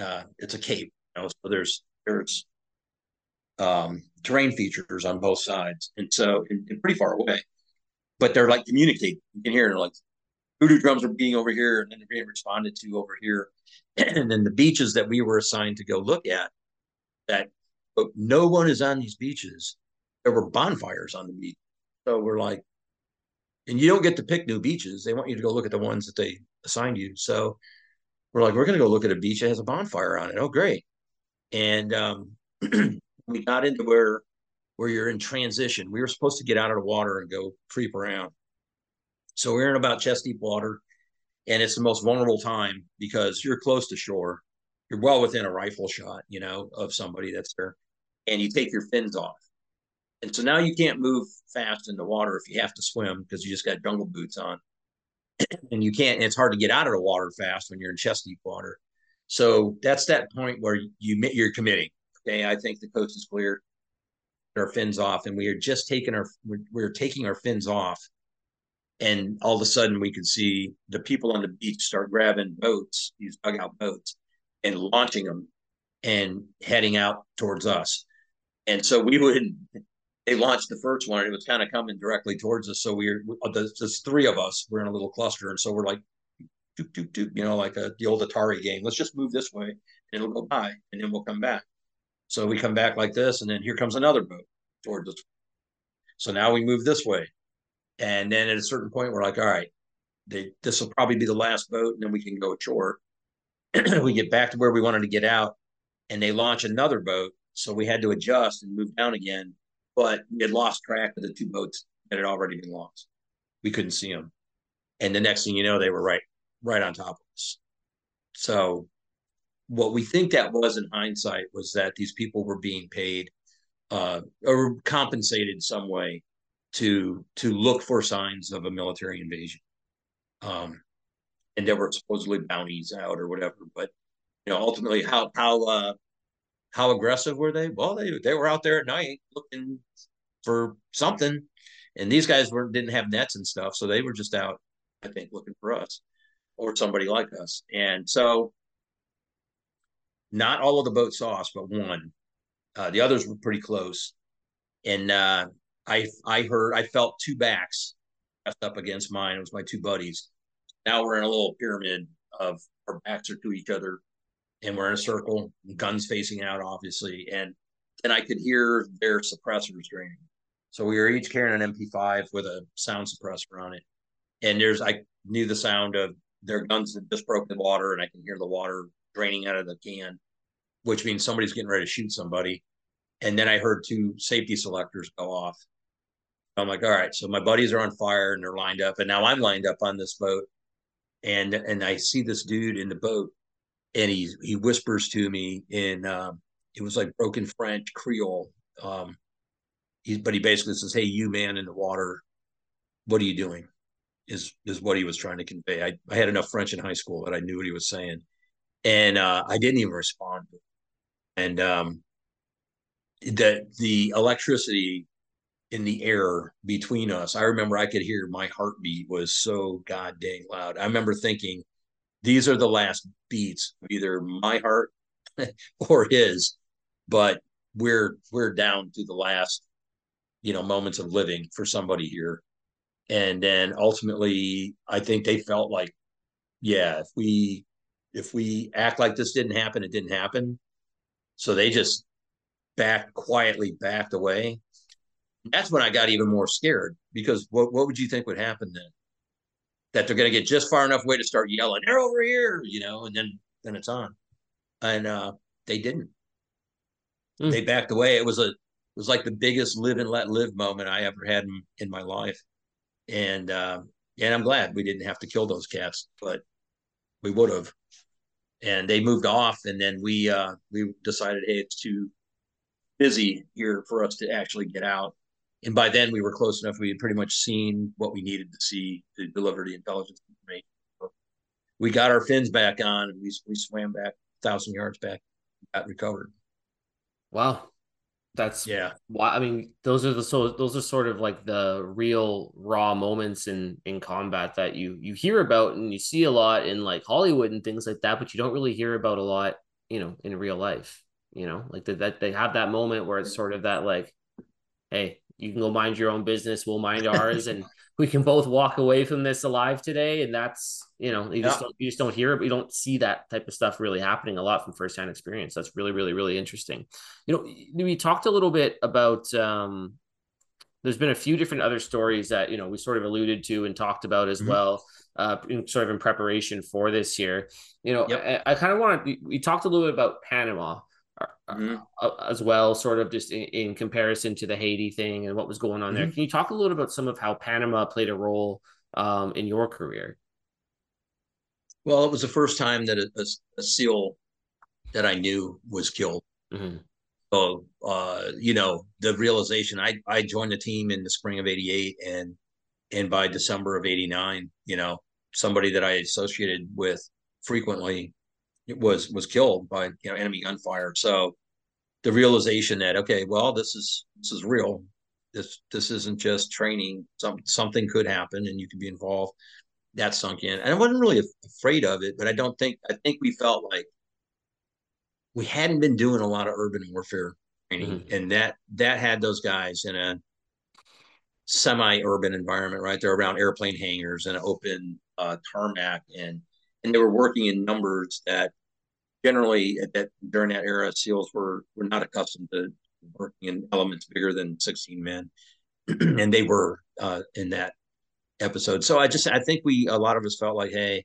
uh, it's a cape you know? so there's there's um, terrain features on both sides. And so and, and pretty far away. But they're like communicating. You can hear like voodoo drums are being over here and then they're being responded to over here. And then the beaches that we were assigned to go look at that but no one is on these beaches there were bonfires on the beach. So we're like, and you don't get to pick new beaches. They want you to go look at the ones that they assigned you. So we're like, we're going to go look at a beach that has a bonfire on it. Oh, great. And um, we got into where where you're in transition. We were supposed to get out of the water and go creep around. So we're in about chest deep water, and it's the most vulnerable time because you're close to shore. You're well within a rifle shot, you know, of somebody that's there, and you take your fins off. And so now you can't move fast in the water if you have to swim because you just got jungle boots on. and you can't, it's hard to get out of the water fast when you're in chest deep water. So that's that point where you you're committing. Okay, I think the coast is clear. Our fins off, and we are just taking our we're, we're taking our fins off, and all of a sudden we could see the people on the beach start grabbing boats, these dugout boats, and launching them and heading out towards us. And so we would they launched the first one and it was kind of coming directly towards us. So we are uh, there's three of us. We're in a little cluster, and so we're like, doop, doop, doop, you know, like a, the old Atari game. Let's just move this way, and it'll go by, and then we'll come back. So we come back like this, and then here comes another boat towards us. So now we move this way, and then at a certain point, we're like, all right, they, this will probably be the last boat, and then we can go ashore. we get back to where we wanted to get out, and they launch another boat. So we had to adjust and move down again, but we had lost track of the two boats that had already been lost. We couldn't see them, and the next thing you know, they were right right on top of us. So what we think that was in hindsight was that these people were being paid uh, or compensated some way to to look for signs of a military invasion. Um, and there were supposedly bounties out or whatever. But you know, ultimately, how how uh, how aggressive were they? Well, they they were out there at night looking for something, and these guys were didn't have nets and stuff, so they were just out, I think, looking for us or somebody like us. And so, not all of the boats saw us, but one. Uh, the others were pretty close, and uh, I I heard I felt two backs pressed up against mine. It was my two buddies. Now we're in a little pyramid of our backs are to each other, and we're in a circle, guns facing out, obviously, and and I could hear their suppressors draining. So we were each carrying an MP5 with a sound suppressor on it, and there's I knew the sound of their guns had just broken the water, and I can hear the water draining out of the can, which means somebody's getting ready to shoot somebody. And then I heard two safety selectors go off. I'm like, all right, so my buddies are on fire and they're lined up, and now I'm lined up on this boat, and and I see this dude in the boat, and he he whispers to me in um, it was like broken French Creole, um, he, but he basically says, "Hey, you man in the water, what are you doing?" Is is what he was trying to convey. I I had enough French in high school that I knew what he was saying, and uh, I didn't even respond. And um, the the electricity in the air between us. I remember I could hear my heartbeat was so god dang loud. I remember thinking, these are the last beats of either my heart or his, but we're we're down to the last, you know, moments of living for somebody here. And then ultimately, I think they felt like, yeah, if we if we act like this didn't happen, it didn't happen. So they just backed quietly backed away that's when I got even more scared because what what would you think would happen then? That they're going to get just far enough away to start yelling, "They're over here," you know, and then then it's on, and uh, they didn't. Mm. They backed away. It was a it was like the biggest live and let live moment I ever had in, in my life, and uh, and I'm glad we didn't have to kill those cats, but we would have. And they moved off, and then we uh, we decided, hey, it's too busy here for us to actually get out and by then we were close enough. We had pretty much seen what we needed to see to deliver the intelligence information. We got our fins back on, and we we swam back thousand yards back, got recovered. Wow, that's yeah. Why I mean, those are the so those are sort of like the real raw moments in in combat that you you hear about and you see a lot in like Hollywood and things like that, but you don't really hear about a lot, you know, in real life. You know, like that, that they have that moment where it's sort of that like, hey, you can go mind your own business. We'll mind ours and we can both walk away from this alive today and that's you know you just don't you just don't hear it you don't see that type of stuff really happening a lot from firsthand experience. That's really really really interesting. You know we talked a little bit about um there's been a few different other stories that you know we sort of alluded to and talked about as mm-hmm. well uh in, sort of in preparation for this here you know yep. i, I kind of want to we talked a little bit about panama mm-hmm. Uh, as well, sort of just in, in, comparison to the Haiti thing and what was going on mm-hmm. there. Can you talk a little about some of how Panama played a role um, in your career? Well, it was the first time that a, a, a SEAL that I knew was killed. Mm-hmm. So, uh, you know, the realization I, I joined the team in the spring of 88 and, and by December of 89, you know, somebody that I associated with frequently was was killed by you know enemy gunfire. So the realization that okay, well, this is this is real. This this isn't just training. Some something could happen, and you could be involved. That sunk in, and I wasn't really afraid of it. But I don't think I think we felt like we hadn't been doing a lot of urban warfare training, mm-hmm. and that that had those guys in a semi-urban environment, right? They're around airplane hangars and open uh, tarmac, and and they were working in numbers that generally at that during that era, SEALs were were not accustomed to working in elements bigger than 16 men, and they were uh, in that episode. So I just I think we a lot of us felt like, hey,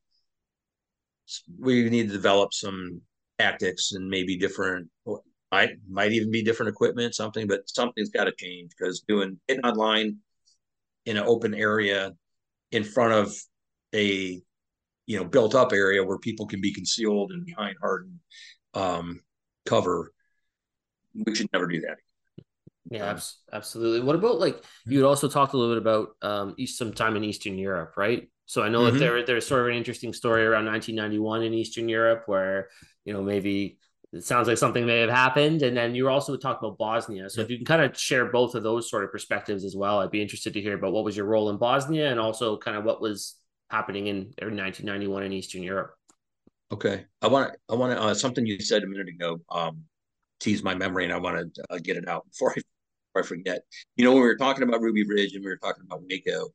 we need to develop some tactics and maybe different might might even be different equipment, something, but something's got to change because doing hitting online in an open area in front of a you know built up area where people can be concealed and behind hardened um, cover, we should never do that. Yeah, um, absolutely. What about like you had also talked a little bit about um, some time in Eastern Europe, right? So I know mm-hmm. that there there's sort of an interesting story around 1991 in Eastern Europe where you know maybe it sounds like something may have happened, and then you were also talking about Bosnia. So if you can kind of share both of those sort of perspectives as well, I'd be interested to hear about what was your role in Bosnia and also kind of what was happening in 1991 in Eastern Europe. Okay, I want to I want to uh, something you said a minute ago um, tease my memory, and I want to uh, get it out before I before I forget. You know, when we were talking about Ruby Ridge and we were talking about Waco,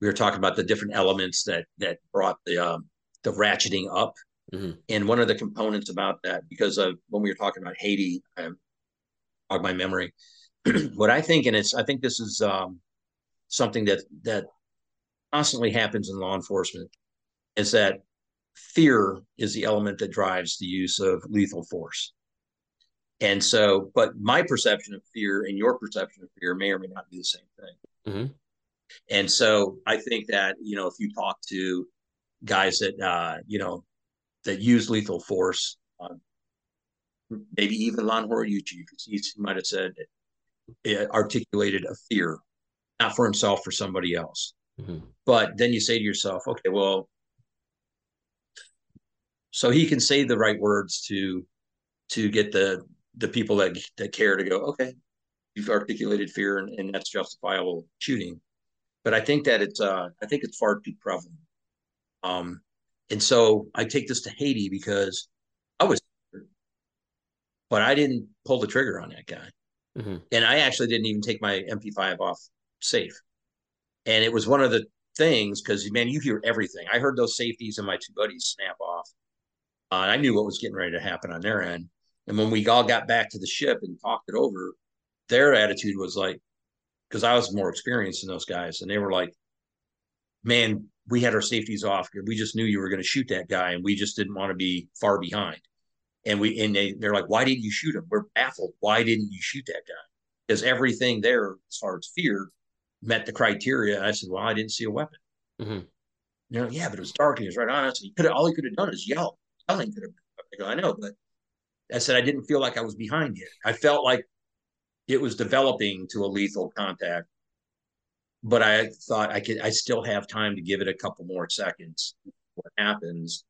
we were talking about the different elements that that brought the um, the ratcheting up. Mm-hmm. And one of the components about that, because of when we were talking about Haiti, of my memory. what I think, and it's I think this is um, something that that constantly happens in law enforcement, is that fear is the element that drives the use of lethal force. And so, but my perception of fear and your perception of fear may or may not be the same thing. Mm-hmm. And so I think that, you know, if you talk to guys that, uh, you know, that use lethal force, uh, maybe even Lon Horiuchi, he might have said, articulated a fear, not for himself, for somebody else. Mm-hmm. But then you say to yourself, okay, well, so he can say the right words to to get the the people that that care to go, okay, you've articulated fear and, and that's justifiable shooting but I think that it's uh, I think it's far too prevalent. Um, and so I take this to Haiti because I was, but I didn't pull the trigger on that guy, mm-hmm. and I actually didn't even take my MP5 off safe, and it was one of the things because man, you hear everything. I heard those safeties and my two buddies snap off. Uh, and I knew what was getting ready to happen on their end. And when we all got back to the ship and talked it over, their attitude was like, because I was more experienced than those guys, and they were like, "Man, we had our safeties off. We just knew you were going to shoot that guy, and we just didn't want to be far behind." And we and they they're like, "Why didn't you shoot him? We're baffled. Why didn't you shoot that guy?" Because everything there, as far as fear, met the criteria. I said, "Well, I didn't see a weapon." Mm-hmm. You know, yeah, but it was dark and he was right on us. He could all he could have done is yell. Yelling could have. I, go, I know, but I said I didn't feel like I was behind you. I felt like it was developing to a lethal contact. But I thought I could I still have time to give it a couple more seconds. What happens?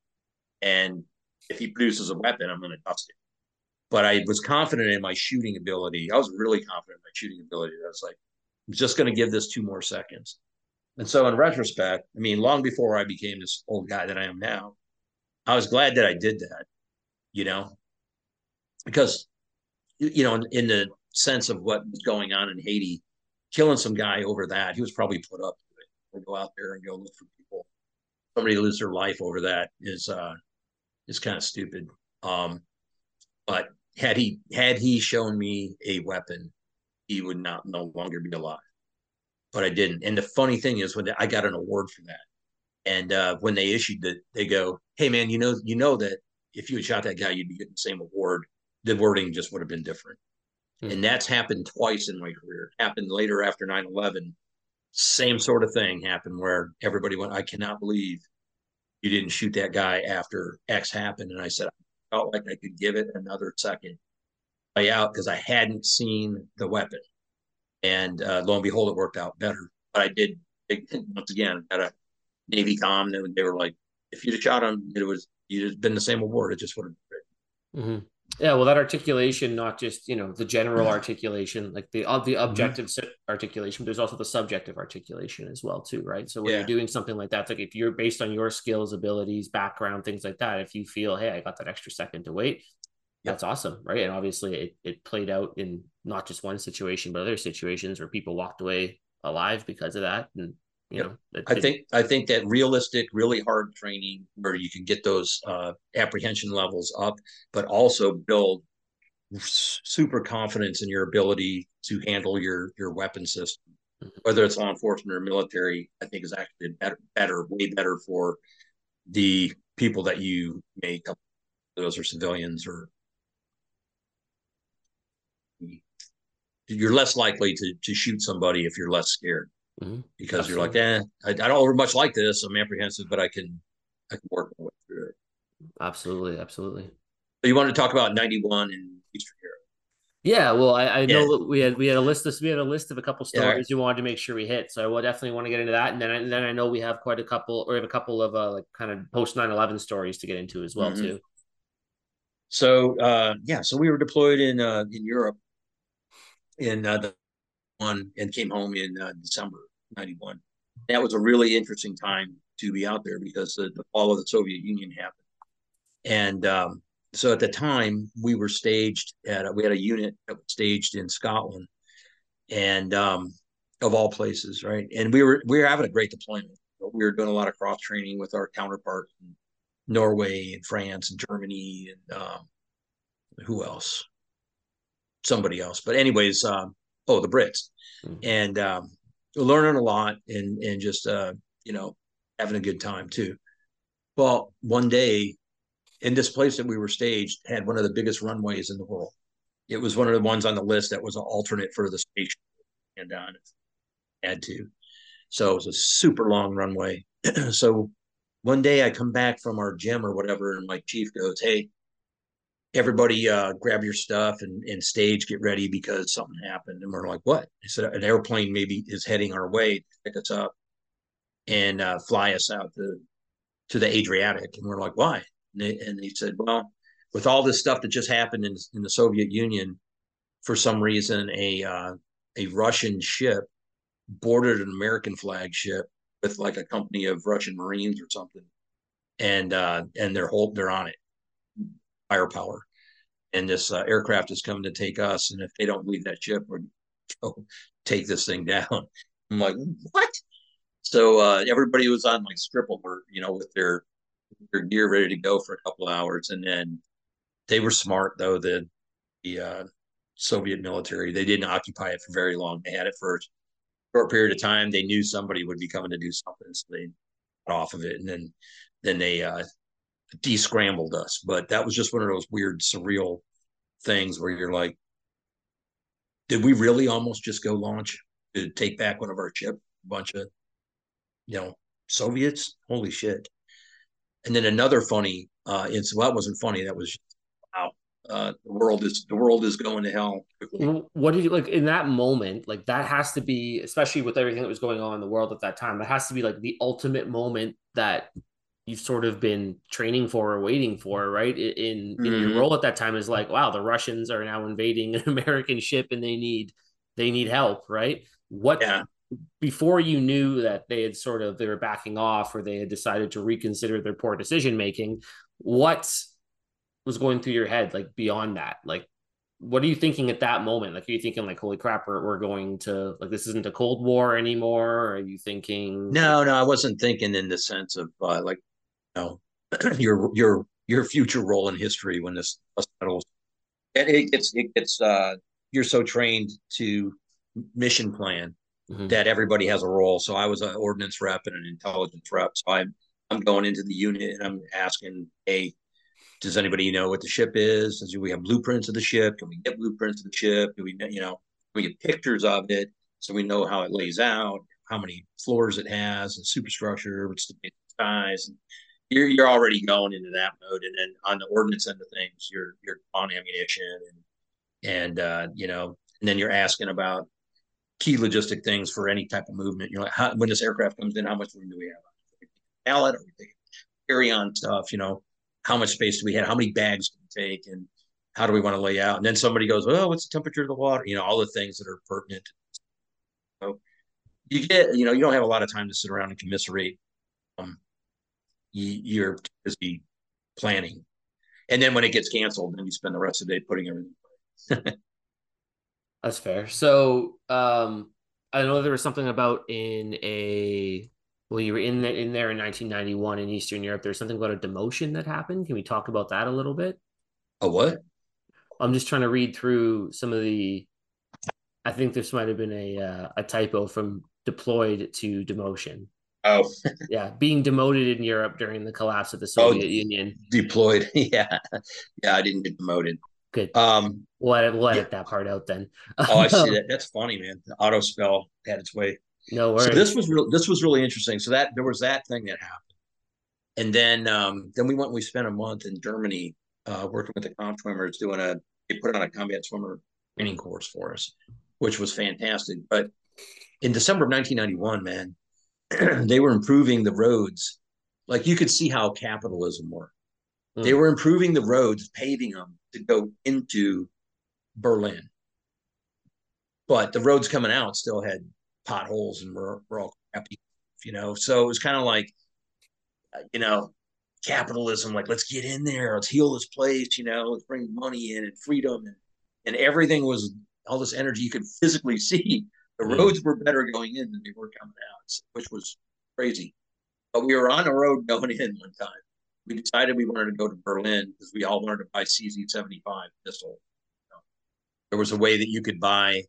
And if he produces a weapon, I'm gonna dust it. But I was confident in my shooting ability. I was really confident in my shooting ability. I was like, Just gonna give this two more seconds. And so in retrospect, I mean, long before I became this old guy that I am now, I was glad that I did that, you know, because you know, in, in the sense of what was going on in Haiti, killing some guy over that, he was probably put up to it. To go out there and go look for people. Somebody lose their life over that is uh is kind of stupid. Um, but had he had he shown me a weapon, he would not no longer be alive. But I didn't. And the funny thing is, when I got an award for that, and uh, when they issued it, they go, "Hey, man, you know, you know that if you had shot that guy, you'd be getting the same award. The wording just would have been different." Mm-hmm. And that's happened twice in my career. Happened later after 9 11. Same sort of thing happened where everybody went, I cannot believe you didn't shoot that guy after X happened. And I said, I felt like I could give it another second play out because I hadn't seen the weapon. And uh, lo and behold, it worked out better. But I did, once again, got a Navy com. They were like, if you'd have shot him, it was, you'd have been the same award. It just would have been. Mm-hmm. Yeah, well, that articulation, not just you know the general articulation, like the uh, the mm-hmm. objective mm-hmm. articulation, but there's also the subjective articulation as well, too, right? So when yeah. you're doing something like that, like if you're based on your skills, abilities, background, things like that, if you feel, hey, I got that extra second to wait, yep. that's awesome, right? And obviously, it it played out in not just one situation, but other situations where people walked away alive because of that, and you know i think i think that realistic really hard training where you can get those uh, apprehension levels up but also build super confidence in your ability to handle your your weapon system mm-hmm. whether it's law enforcement or military i think is actually better better way better for the people that you make up. those are civilians or you're less likely to to shoot somebody if you're less scared mm-hmm. because Absolutely. you're like, eh, I, I, don't much like this. I'm apprehensive, but I can I can work my way through it. Absolutely, absolutely. So you wanted to talk about '91 in Eastern Europe? Yeah, well, I, I know yeah. we had we had a list of we had a list of a couple stories yeah. we wanted to make sure we hit. So I will definitely want to get into that, and then and then I know we have quite a couple, or we have a couple of uh, like kind of post 9-11 stories to get into as well mm-hmm. too. So uh, yeah, so we were deployed in uh, in Europe in uh, the one and came home in uh, December '91. That was a really interesting time to be out there because the, the fall of the Soviet Union happened, and um, so at the time we were staged at a, we had a unit that was staged in Scotland, and um, of all places, right? And we were we were having a great deployment. We were doing a lot of cross training with our counterparts in Norway and France and Germany and um, who else? Somebody else. But anyways, um, oh, the Brits, mm-hmm. and um, learning a lot and and just uh, you know having a good time too. Well, one day, in this place that we were staged, had one of the biggest runways in the world. It was one of the ones on the list that was an alternate for the station, and on uh, had to. So it was a super long runway. so one day I come back from our gym or whatever, and my chief goes, "Hey, everybody, uh, grab your stuff and, and stage, get ready because something happened." And we're like, "What?" He said, "An airplane maybe is heading our way to pick us up and uh, fly us out to to the Adriatic." And we're like, "Why?" And, they, and he said, "Well, with all this stuff that just happened in, in the Soviet Union, for some reason, a uh, a Russian ship boarded an American flag ship with like a company of Russian Marines or something, and uh, and they're hold they're on it, firepower, and this uh, aircraft is coming to take us, and if they don't leave that ship, we're take this thing down. I'm like, what? So uh, everybody was on like strip alert, you know, with their their gear ready to go for a couple hours, and then they were smart though. The the uh, Soviet military they didn't occupy it for very long. They had it for a short period of time, they knew somebody would be coming to do something, so they got off of it, and then then they uh, descrambled us. But that was just one of those weird, surreal things where you're like, did we really almost just go launch to take back one of our ship? A bunch of, you know, Soviets. Holy shit! And then another funny uh, incident. Well, that wasn't funny. That was wow. uh, the world is the world is going to hell. What did you like in that moment? Like that has to be, especially with everything that was going on in the world at that time. That has to be like the ultimate moment that you've sort of been training for or waiting for, right? In in mm-hmm. your role at that time is like, wow, the Russians are now invading an American ship and they need they need help, right? What yeah. before you knew that they had sort of they were backing off or they had decided to reconsider their poor decision making, what was going through your head like beyond that like what are you thinking at that moment like are you thinking like holy crap we're, we're going to like this isn't a cold war anymore or are you thinking no no i wasn't thinking in the sense of uh, like know your your your future role in history when this settles it, it gets it gets uh you're so trained to mission plan mm-hmm. that everybody has a role so i was an ordnance rep and an intelligence rep so i'm i'm going into the unit and i'm asking hey does anybody know what the ship is? Do we have blueprints of the ship? Can we get blueprints of the ship? Do we, you know, we get pictures of it so we know how it lays out, how many floors it has, and superstructure, what's the size. And you're you're already going into that mode, and then on the ordnance end of things, you're you're on ammunition and and uh, you know, and then you're asking about key logistic things for any type of movement. You're like, how, when this aircraft comes in, how much room do we have? Pallet or carry on stuff, you know how much space do we have? How many bags can we take? And how do we want to lay out? And then somebody goes, oh, what's the temperature of the water? You know, all the things that are pertinent. So you get, you know, you don't have a lot of time to sit around and commiserate. Um, you're busy planning. And then when it gets canceled, then you spend the rest of the day putting everything. That's fair. So um, I know there was something about in a well, you were in the, in there in 1991 in Eastern Europe. There's something about a demotion that happened. Can we talk about that a little bit? A what? I'm just trying to read through some of the. I think this might have been a uh, a typo from deployed to demotion. Oh, yeah, being demoted in Europe during the collapse of the oh, Soviet oh, Union. Deployed. Yeah, yeah, I didn't get demoted. Good. Um, edit, we'll edit yeah. that part out then. oh, I see that. That's funny, man. The auto spell had its way. No worries. So this was real. This was really interesting. So that there was that thing that happened, and then um, then we went. We spent a month in Germany uh, working with the Kampfschwimmers, doing a. They put on a combat swimmer training course for us, which was fantastic. But in December of 1991, man, they were improving the roads. Like you could see how capitalism worked. Mm. They were improving the roads, paving them to go into Berlin. But the roads coming out still had potholes and were, were all crappy, you know. So it was kind of like, uh, you know, capitalism, like let's get in there, let's heal this place, you know, let's bring money in and freedom and and everything was all this energy you could physically see. The mm. roads were better going in than they were coming out, which was crazy. But we were on the road going in one time we decided we wanted to go to Berlin because we all wanted to buy CZ75 pistol. There was a way that you could buy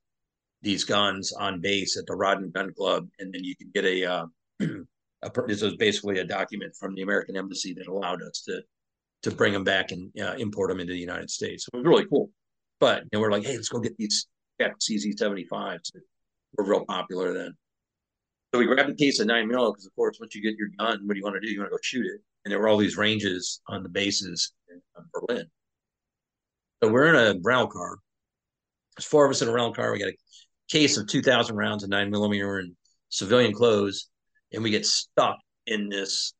these guns on base at the Rod and Gun Club, and then you could get a, uh, a this was basically a document from the American Embassy that allowed us to to bring them back and uh, import them into the United States. So it was really cool. But you know, we're like, hey, let's go get these CZ75s. Were real popular then. So we grabbed a case of nine mil because, of course, once you get your gun, what do you want to do? You want to go shoot it and there were all these ranges on the bases in um, Berlin. So we're in a rental car. There's four of us in a rental car. We got a case of 2,000 rounds of nine millimeter in civilian clothes, and we get stuck in this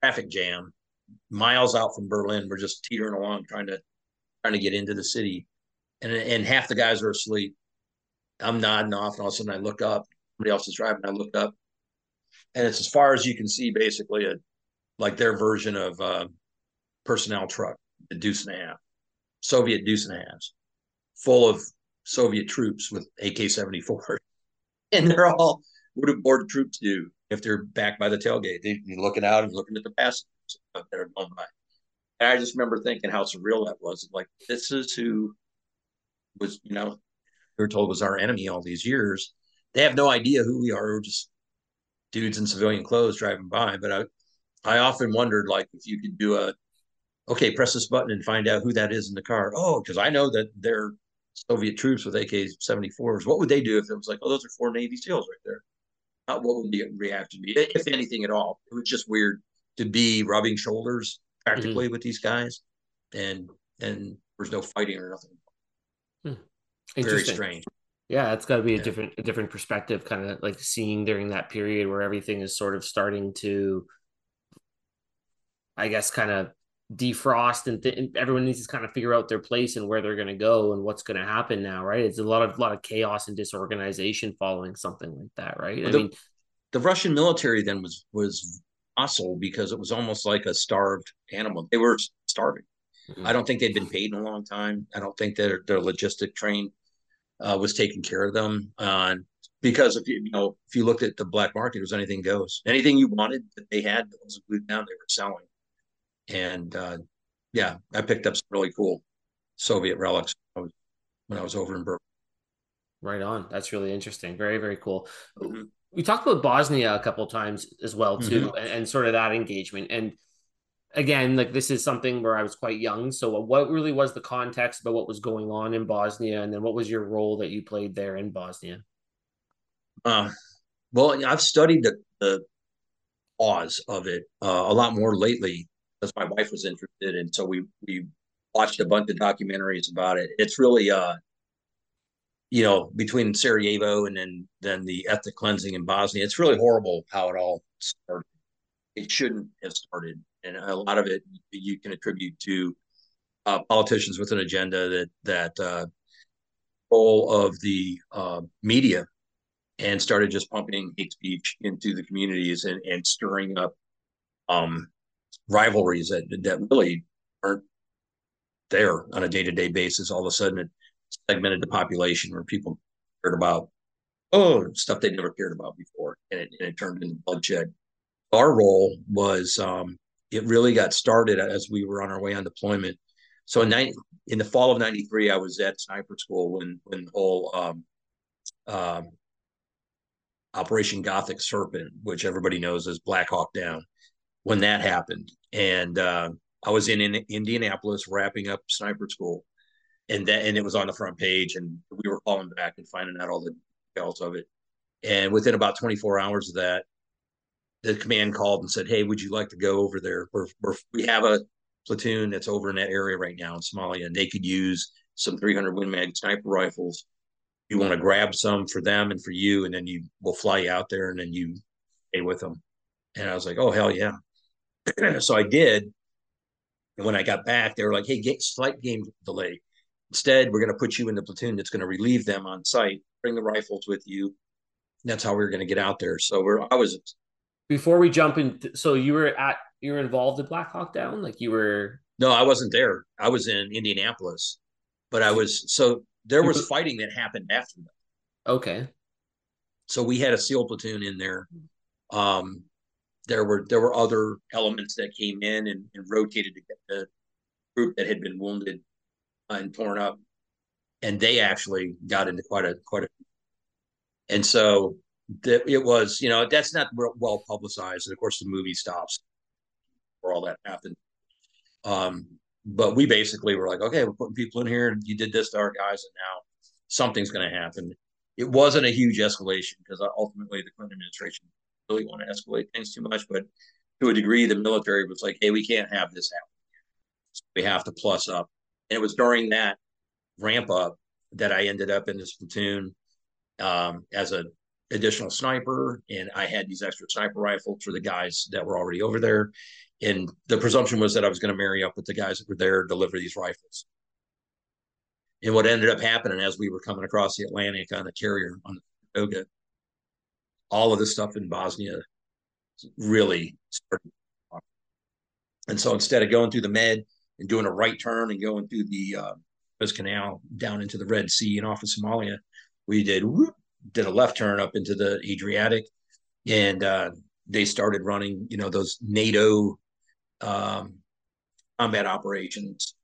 traffic jam miles out from Berlin. We're just teetering along trying to trying to get into the city, and and half the guys are asleep. I'm nodding off, and all of a sudden I look up. Somebody else is driving. I look up, and it's as far as you can see, basically a like their version of uh, personnel truck, the deuce and a half, Soviet deuce and a halves, full of Soviet troops with AK 74. And they're all, what do bored troops do if they're back by the tailgate? They, are looking out and looking at the passengers that are going by. And I just remember thinking how surreal that was. Like, this is who was, you know, we were told was our enemy all these years. They have no idea who we are. We're just dudes in civilian clothes driving by. But I, I often wondered, like, if you could do a, okay, press this button and find out who that is in the car. Oh, because I know that they're Soviet troops with AK 74s. What would they do if it was like, oh, those are four Navy SEALs right there? How, what would be the reaction be, if anything at all? It was just weird to be rubbing shoulders practically mm-hmm. with these guys, and and there's no fighting or nothing. Hmm. Very strange. Yeah, it's got to be a yeah. different a different perspective, kind of like seeing during that period where everything is sort of starting to I guess, kind of defrost and, th- and, everyone needs to kind of figure out their place and where they're going to go and what's going to happen now, right? It's a lot of lot of chaos and disorganization following something like that, right? I the, mean, the Russian military then was was docile because it was almost like a starved animal. They were starving. Mm-hmm. I don't think they'd been paid in a long time. I don't think their their logistic train uh, was taking care of them. Uh, because if you, you know if you looked at the black market, it was anything goes. Anything you wanted that they had that wasn't glued down, they were selling and uh, yeah, I picked up some really cool Soviet relics when I was over in Berlin. Right on. That's really interesting. Very very cool. Mm-hmm. We talked about Bosnia a couple times as well too, mm-hmm. and, and sort of that engagement and again, like this is something where I was quite young. So, what really was the context about what was going on in Bosnia, and then what was your role that you played there in Bosnia? Uh, well, I've studied the the cause of it uh, a lot more lately because my wife was interested, and so we we watched a bunch of documentaries about it. It's really uh you know between Sarajevo and then then the ethnic cleansing in Bosnia, it's really horrible how it all started. It shouldn't have started, and a lot of it you can attribute to uh, politicians with an agenda that that uh, role of the uh, media and started just pumping hate speech into the communities and, and stirring up um, rivalries that that really aren't there on a day to day basis. All of a sudden, it segmented the population where people cared about oh stuff they never cared about before, and it, and it turned into bloodshed. Our role was um, it really got started as we were on our way on deployment. So in, 90, in the fall of '93, I was at sniper school when when the whole um, um, Operation Gothic Serpent, which everybody knows as Black Hawk Down, when that happened. And uh, I was in, in Indianapolis wrapping up sniper school, and that and it was on the front page, and we were calling back and finding out all the details of it. And within about 24 hours of that, the command called and said, "Hey, would you like to go over there? We're, we're, we have a platoon that's over in that area right now in Somalia, and they could use some 300 Win Mag sniper rifles. You want to grab some for them and for you, and then you will fly you out there, and then you stay with them." And I was like, "Oh hell yeah!" so I did. And when I got back, they were like, "Hey, get slight game delay. Instead, we're going to put you in the platoon that's going to relieve them on site. Bring the rifles with you. That's how we are going to get out there." So we're I was before we jump in so you were at you were involved in black hawk down? Like you were no i wasn't there. I was in indianapolis. But i was so there was fighting that happened after that. Okay. So we had a seal platoon in there. Um there were there were other elements that came in and, and rotated to get the group that had been wounded and torn up. And they actually got into quite a quite a and so that it was, you know, that's not well publicized. And of course, the movie stops where all that happened. Um, but we basically were like, okay, we're putting people in here. You did this to our guys, and now something's going to happen. It wasn't a huge escalation because ultimately the Clinton administration really want to escalate things too much. But to a degree, the military was like, hey, we can't have this happen. So we have to plus up. And it was during that ramp up that I ended up in this platoon um, as a additional sniper and I had these extra sniper rifles for the guys that were already over there. And the presumption was that I was going to marry up with the guys that were there, deliver these rifles. And what ended up happening as we were coming across the Atlantic on the carrier on the all of this stuff in Bosnia really started. And so instead of going through the Med and doing a right turn and going through the uh, Canal down into the Red Sea and off of Somalia, we did whoop, did a left turn up into the Adriatic, and uh, they started running, you know, those NATO um, combat operations,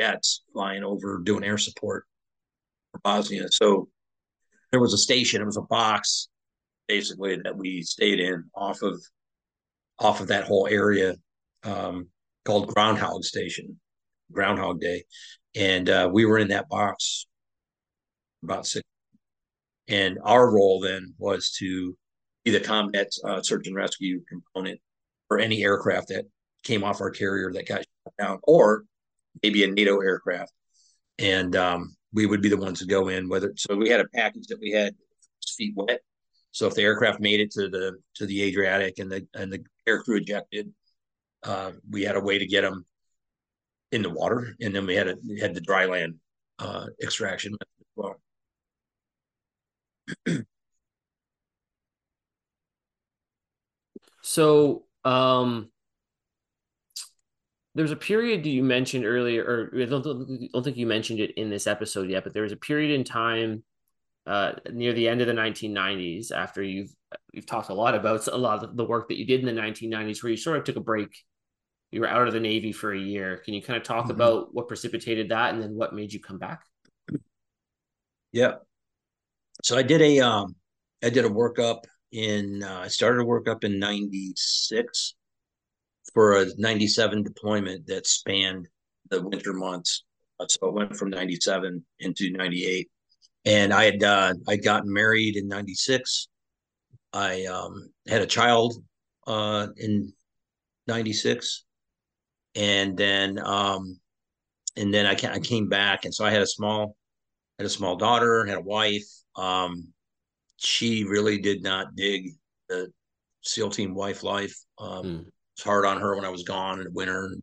jets flying over doing air support for Bosnia. So there was a station, it was a box, basically that we stayed in off of off of that whole area um, called Groundhog Station, Groundhog Day, and uh, we were in that box about six and our role then was to be the combat uh, search and rescue component for any aircraft that came off our carrier that got shot down, or maybe a NATO aircraft. And um, we would be the ones to go in. Whether so, we had a package that we had feet wet. So if the aircraft made it to the to the Adriatic and the and the aircrew ejected, uh, we had a way to get them in the water, and then we had a had the dry land uh, extraction as well. so um there's a period you mentioned earlier, or I don't, don't think you mentioned it in this episode yet, but there was a period in time uh, near the end of the 1990s after you've you've talked a lot about a lot of the work that you did in the 1990s where you sort of took a break. You were out of the navy for a year. Can you kind of talk mm-hmm. about what precipitated that and then what made you come back? Yeah so i did a um I did a workup in, uh, I started a workup in 96 for a 97 deployment that spanned the winter months. Uh, so it went from 97 into 98. And I had, uh, I'd gotten married in 96. I um, had a child uh, in 96. And then, um, and then I, I came back. And so I had a small, had a small daughter, had a wife. Um, she really did not dig the SEAL team wife life. Um, mm. It's hard on her when I was gone in the winter, and,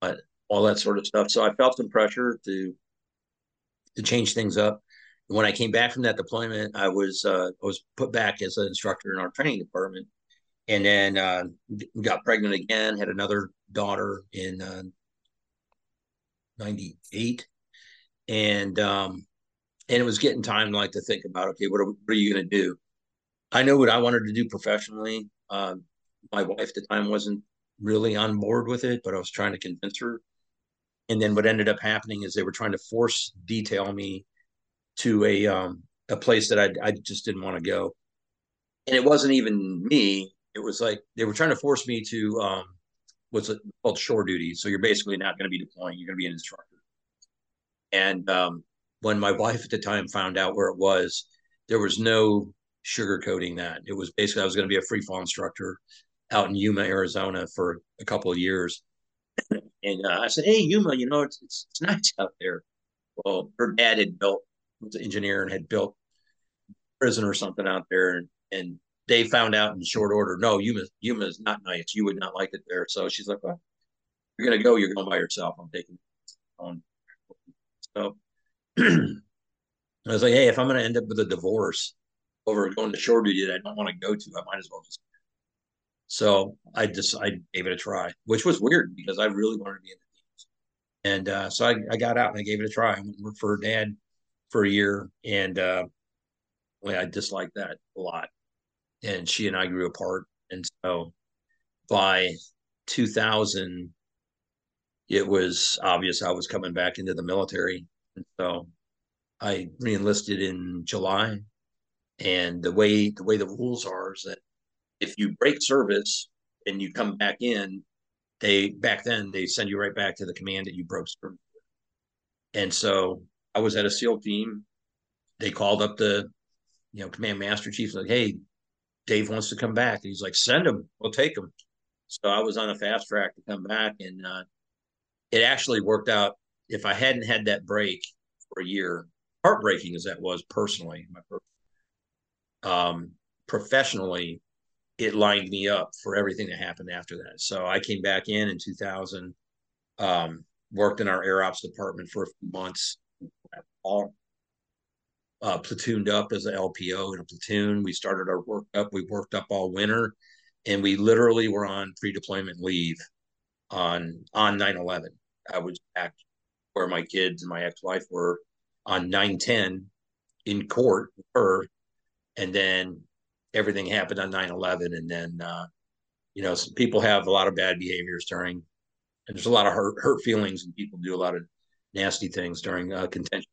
but all that sort of stuff. So I felt some pressure to to change things up. And when I came back from that deployment, I was uh, I was put back as an instructor in our training department, and then uh, got pregnant again. Had another daughter in uh, '98, uh, and um, and it was getting time like to think about okay what are, what are you going to do i know what i wanted to do professionally uh, my wife at the time wasn't really on board with it but i was trying to convince her and then what ended up happening is they were trying to force detail me to a um, a place that I, I just didn't want to go and it wasn't even me. It was like they were trying to force me to um, what's called shore duty. So you're basically not going to be deploying; you're going to be an instructor. And um, when my wife at the time found out where it was, there was no sugarcoating that. It was basically I was going to be a free fall instructor out in Yuma, Arizona for a couple of years. and uh, I said, "Hey, Yuma, you know it's, it's, it's nice out there." Well, her dad had built was an engineer and had built prison or something out there, and and they found out in short order, no, Yuma Yuma is not nice. You would not like it there. So she's like, "Well, you're gonna go. You're going by yourself. I'm taking on." So I was like, "Hey, if I'm gonna end up with a divorce over going to shore duty that I don't want to go to, I might as well just." So I just I gave it a try, which was weird because I really wanted to be in the teams. And uh, so I, I got out and I gave it a try. I worked for dad for a year, and uh, I disliked that a lot. And she and I grew apart, and so by 2000, it was obvious I was coming back into the military, so I reenlisted in July. And the way the way the rules are is that if you break service and you come back in, they back then they send you right back to the command that you broke service. And so I was at a SEAL team. They called up the, you know, command master chief like, "Hey, Dave wants to come back." And he's like, "Send him. We'll take him." So I was on a fast track to come back, and uh, it actually worked out. If I hadn't had that break for a year, heartbreaking as that was personally, um, professionally, it lined me up for everything that happened after that. So I came back in in 2000, um, worked in our air ops department for a few months, all uh, platooned up as an LPO in a platoon. We started our work up. We worked up all winter, and we literally were on pre-deployment leave on on 9/11. I was back where my kids and my ex-wife were on 9/10 in court with her, and then everything happened on 9-11 and then uh, you know people have a lot of bad behaviors during and there's a lot of hurt, hurt feelings and people do a lot of nasty things during uh, contention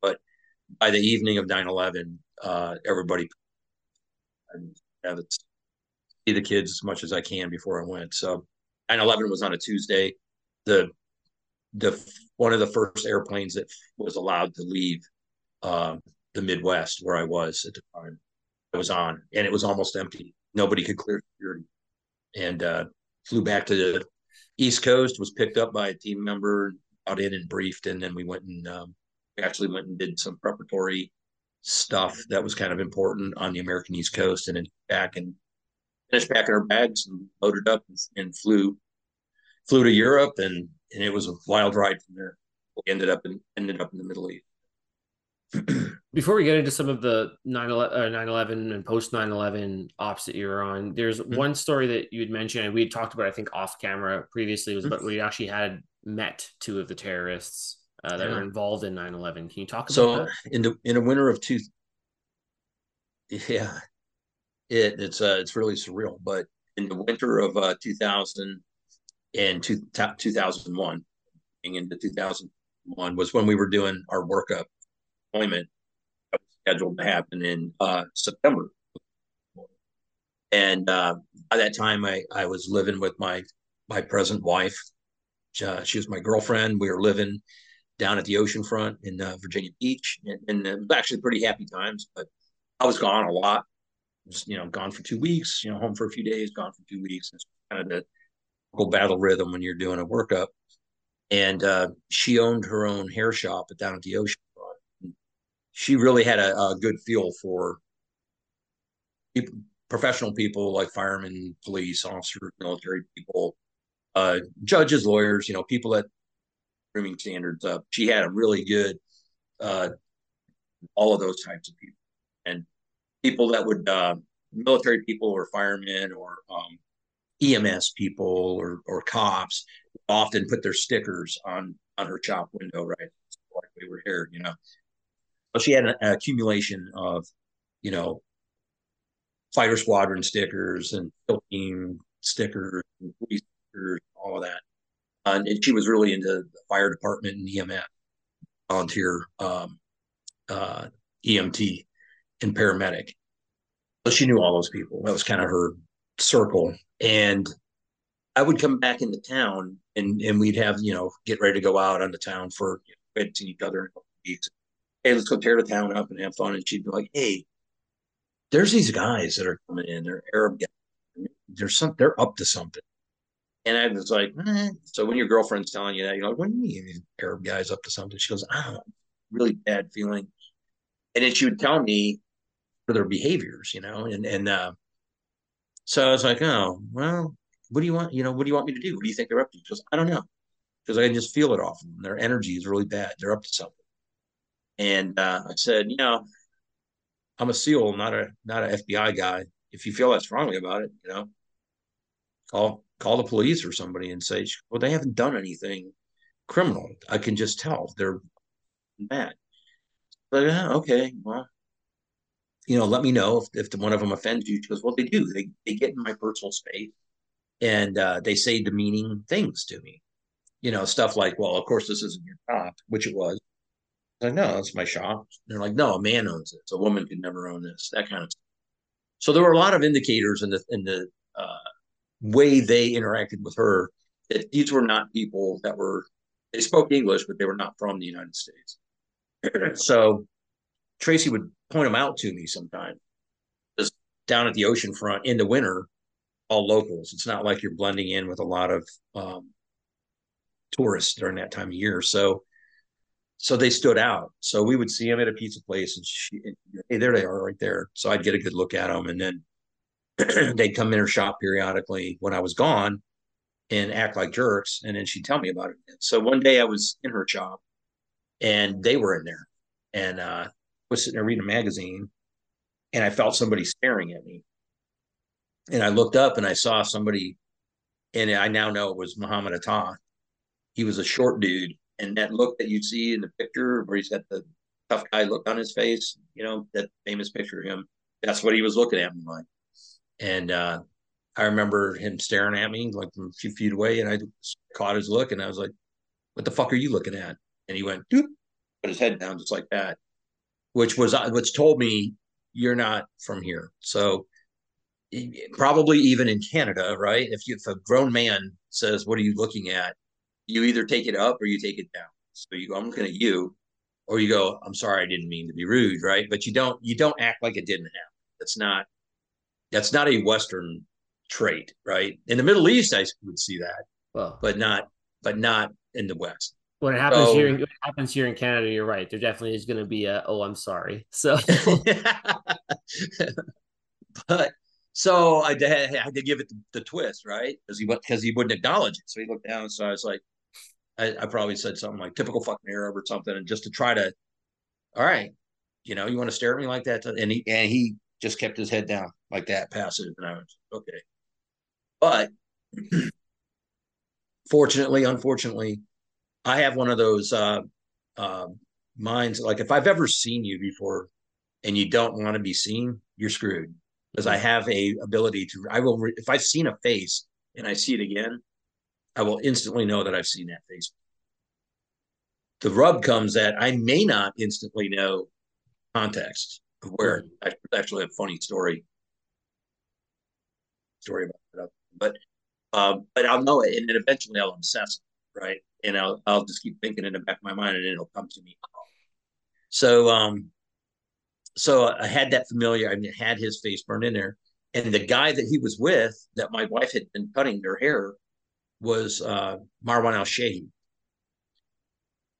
but by the evening of 9-11 uh, everybody and have it, see the kids as much as i can before i went. So 9-11 was on a tuesday. The the one of the first airplanes that was allowed to leave uh, the midwest where i was at the time I was on, and it was almost empty. Nobody could clear security, and uh, flew back to the East Coast. Was picked up by a team member, out in and briefed, and then we went and um, actually went and did some preparatory stuff that was kind of important on the American East Coast, and then back and finished packing our bags and loaded up and, and flew flew to Europe, and and it was a wild ride from there. We ended up in ended up in the Middle East. Before we get into some of the 9 11 and post 9 11 ops that you were on, there's mm-hmm. one story that you had mentioned, and we had talked about, I think, off camera previously, was about mm-hmm. you actually had met two of the terrorists uh, that yeah. were involved in 9 11. Can you talk about so that? in the in a winter of two, yeah, it, it's uh, it's really surreal. But in the winter of uh, 2000 and two, 2001, into 2001 was when we were doing our workup deployment that was scheduled to happen in uh, September. And uh, by that time, I, I was living with my my present wife. Uh, she was my girlfriend. We were living down at the ocean front in uh, Virginia Beach, and, and, it was actually pretty happy times. But I was gone a lot. Was, you know, gone for two weeks. You know, home for a few days, gone for two weeks. It's kind of the battle rhythm when you're doing a workup. And uh, she owned her own hair shop down at the ocean she really had a, a good feel for people, professional people like firemen, police officers, military people, uh, judges, lawyers, you know, people that grooming standards up. She had a really good, uh, all of those types of people and people that would, uh, military people or firemen or um, EMS people or, or cops often put their stickers on, on her shop window, right? Like we were here, you know, So she had an, accumulation of, you know, fighter squadron stickers and team stickers and police stickers, all of that. And she was really into the fire department and EMS, volunteer um, uh, EMT and paramedic. So she knew all those people. That was kind of her circle. And I would come back into town and and we'd have, you know, get ready to go out on the town for you know, see each other. Hey, let's go tear the town up and have fun. And she'd be like, Hey, there's these guys that are coming in, they're Arab guys. There's some they're up to something. And I was like, eh. so when your girlfriend's telling you that, you're like, what do you mean these Arab guys up to something? She goes, I don't really bad feeling. And then she would tell me for their behaviors, you know, and and uh, so I was like, oh, well, what do you want? You know, what do you want me to do? What do you think they're up to? Because I don't know, because I can just feel it off them. Their energy is really bad. They're up to something. And uh, I said, you know, I'm a SEAL, not a not an FBI guy. If you feel that strongly about it, you know, call call the police or somebody and say, well, they haven't done anything criminal. I can just tell they're bad. But uh, okay, well, you know, let me know if, if one of them offends you. She goes, well, they do. They they get in my personal space and uh, they say demeaning things to me. You know, stuff like, well, of course, this isn't your shop, which it was. like, no, it's my shop. And they're like, no, a man owns. So a woman could never own this, that kind of stuff. So there were a lot of indicators in the in the uh, way they interacted with her that these were not people that were they spoke English, but they were not from the United States. so Tracy would point them out to me sometimes. Just down at the ocean front in the winter, all locals. It's not like you're blending in with a lot of um, tourists during that time of year. So so they stood out. So we would see them at a pizza place, and she, hey, there they are, right there. So I'd get a good look at them, and then they'd come in her shop periodically when I was gone and act like jerks. And then she'd tell me about it. So one day I was in her shop and they were in there and uh, was sitting there reading a magazine and I felt somebody staring at me. And I looked up and I saw somebody, and I now know it was Muhammad Atta. He was a short dude. And that look that you see in the picture where he's got the tough guy look on his face, you know, that famous picture of him, that's what he was looking at me like. And uh, I remember him staring at me like from a few feet away, and I caught his look, and I was like, "What the fuck are you looking at?" And he went, Doop, put his head down just like that, which was which told me you're not from here. So probably even in Canada, right? If you, if a grown man says, "What are you looking at?" you either take it up or you take it down. So you go, "I'm looking at you," or you go, "I'm sorry, I didn't mean to be rude," right? But you don't you don't act like it didn't happen. That's not that's not a Western trait, right? In the Middle East, I would see that, well, but not, but not in the West. When it happens so, here, it happens here in Canada. You're right. There definitely is going to be a, oh, I'm sorry. So, but so I had, I had to give it the, the twist, right? Because he because he wouldn't acknowledge it. So he looked down. So I was like, I, I probably said something like typical fucking Arab or something, and just to try to, all right, you know, you want to stare at me like that, and he and he just kept his head down like that, passive, and I was okay. But fortunately, unfortunately, I have one of those uh, uh, minds. Like if I've ever seen you before, and you don't want to be seen, you're screwed. Because I have a ability to. I will re- if I've seen a face and I see it again, I will instantly know that I've seen that face. The rub comes that I may not instantly know context of where. I actually have a funny story story about it. But um, but I'll know it, and then eventually I'll obsess it, right? And I'll I'll just keep thinking in the back of my mind, and it'll come to me. So um, so I had that familiar. I mean, had his face burned in there, and the guy that he was with, that my wife had been cutting their hair, was uh, Marwan Al Shehhi.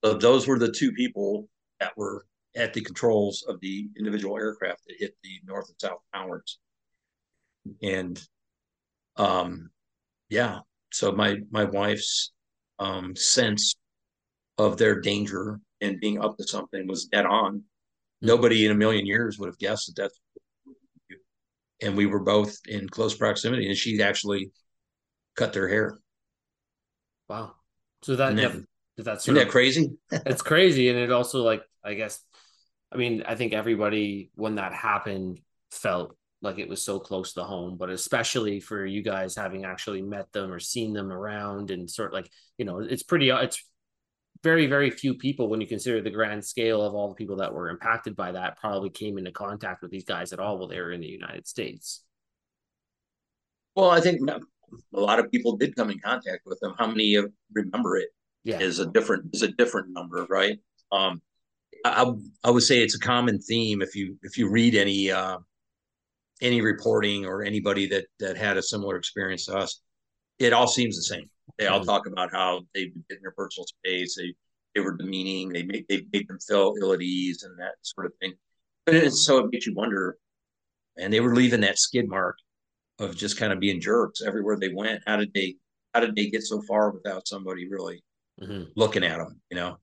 So those were the two people that were at the controls of the individual aircraft that hit the north and south towers. And um, yeah, so my my wife's um, sense of their danger and being up to something was dead on. Nobody in a million years would have guessed that that's. And we were both in close proximity, and she actually cut their hair. Wow! So that, that that's isn't that crazy? it's crazy, and it also like I guess, I mean, I think everybody when that happened felt like it was so close to home but especially for you guys having actually met them or seen them around and sort of like you know it's pretty it's very very few people when you consider the grand scale of all the people that were impacted by that probably came into contact with these guys at all while they were in the united states. Well i think a lot of people did come in contact with them. How many remember it yeah. is a different is a different number right? Um I, I would say it's a common theme if you if you read any uh any reporting or anybody that that had a similar experience to us it all seems the same they all mm-hmm. talk about how they get in their personal space. They they were demeaning. They made they made them feel ill at ease and that sort of thing. But it, so it makes you wonder. And they were leaving that skid mark of just kind of being jerks everywhere they went. How did they how did they get so far without somebody really mm-hmm. looking at them? You know.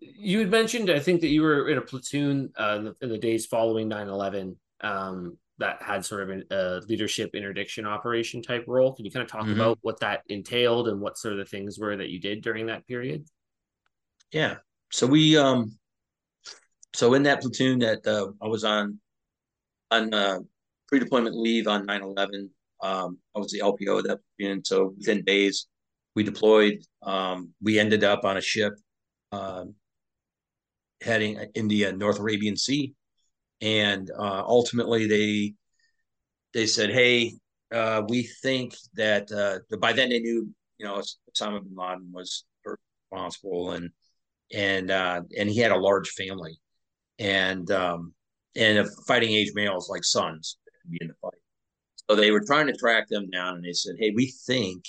You had mentioned, I think, that you were in a platoon uh, in, the, in the days following 9 11. Um, that had sort of a leadership interdiction operation type role. Can you kind of talk mm-hmm. about what that entailed and what sort of the things were that you did during that period? Yeah. So we um so in that platoon that uh, I was on on uh, pre-deployment leave on 9-11, um, I was the LPO of that platoon. So within days we deployed. Um, we ended up on a ship uh, heading in the North Arabian Sea and uh, ultimately they they said, "Hey, uh, we think that uh, by then they knew, you know, Osama bin Laden was responsible, and and uh, and he had a large family, and um, and fighting age males like sons be in the fight. So they were trying to track them down, and they said, "Hey, we think."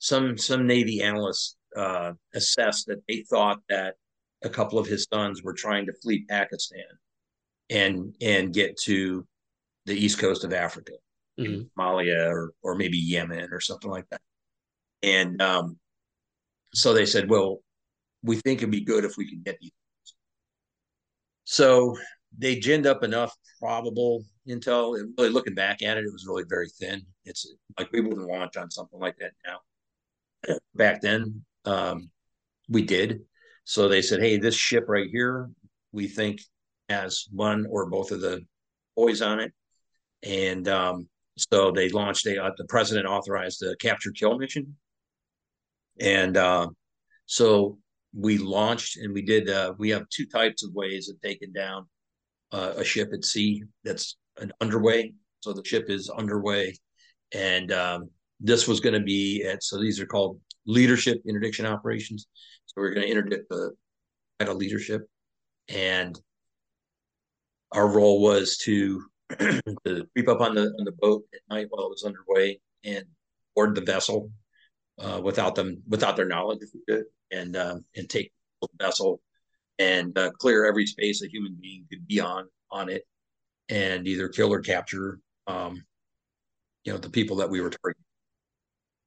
Some some Navy analysts uh, assessed that they thought that a couple of his sons were trying to flee Pakistan and and get to the east coast of Africa, mm-hmm. Somalia or or maybe Yemen or something like that. And um, so they said, well, we think it'd be good if we could get these. So they ginned up enough probable intel. And Really looking back at it, it was really very thin. It's like we wouldn't launch on something like that now. Back then, um, we did. So they said, hey, this ship right here, we think has one or both of the boys on it. And um, so they launched a, uh, the president authorized the capture kill mission. And uh, so we launched and we did, uh, we have two types of ways of taking down uh, a ship at sea that's an underway. So the ship is underway. And um, this was going to be at, so these are called leadership interdiction operations. So we're going to interdict the at a leadership. And our role was to, to creep up on the on the boat at night while it was underway and board the vessel uh, without them without their knowledge if we could, and um, and take the vessel and uh, clear every space a human being could be on on it, and either kill or capture, um, you know, the people that we were targeting.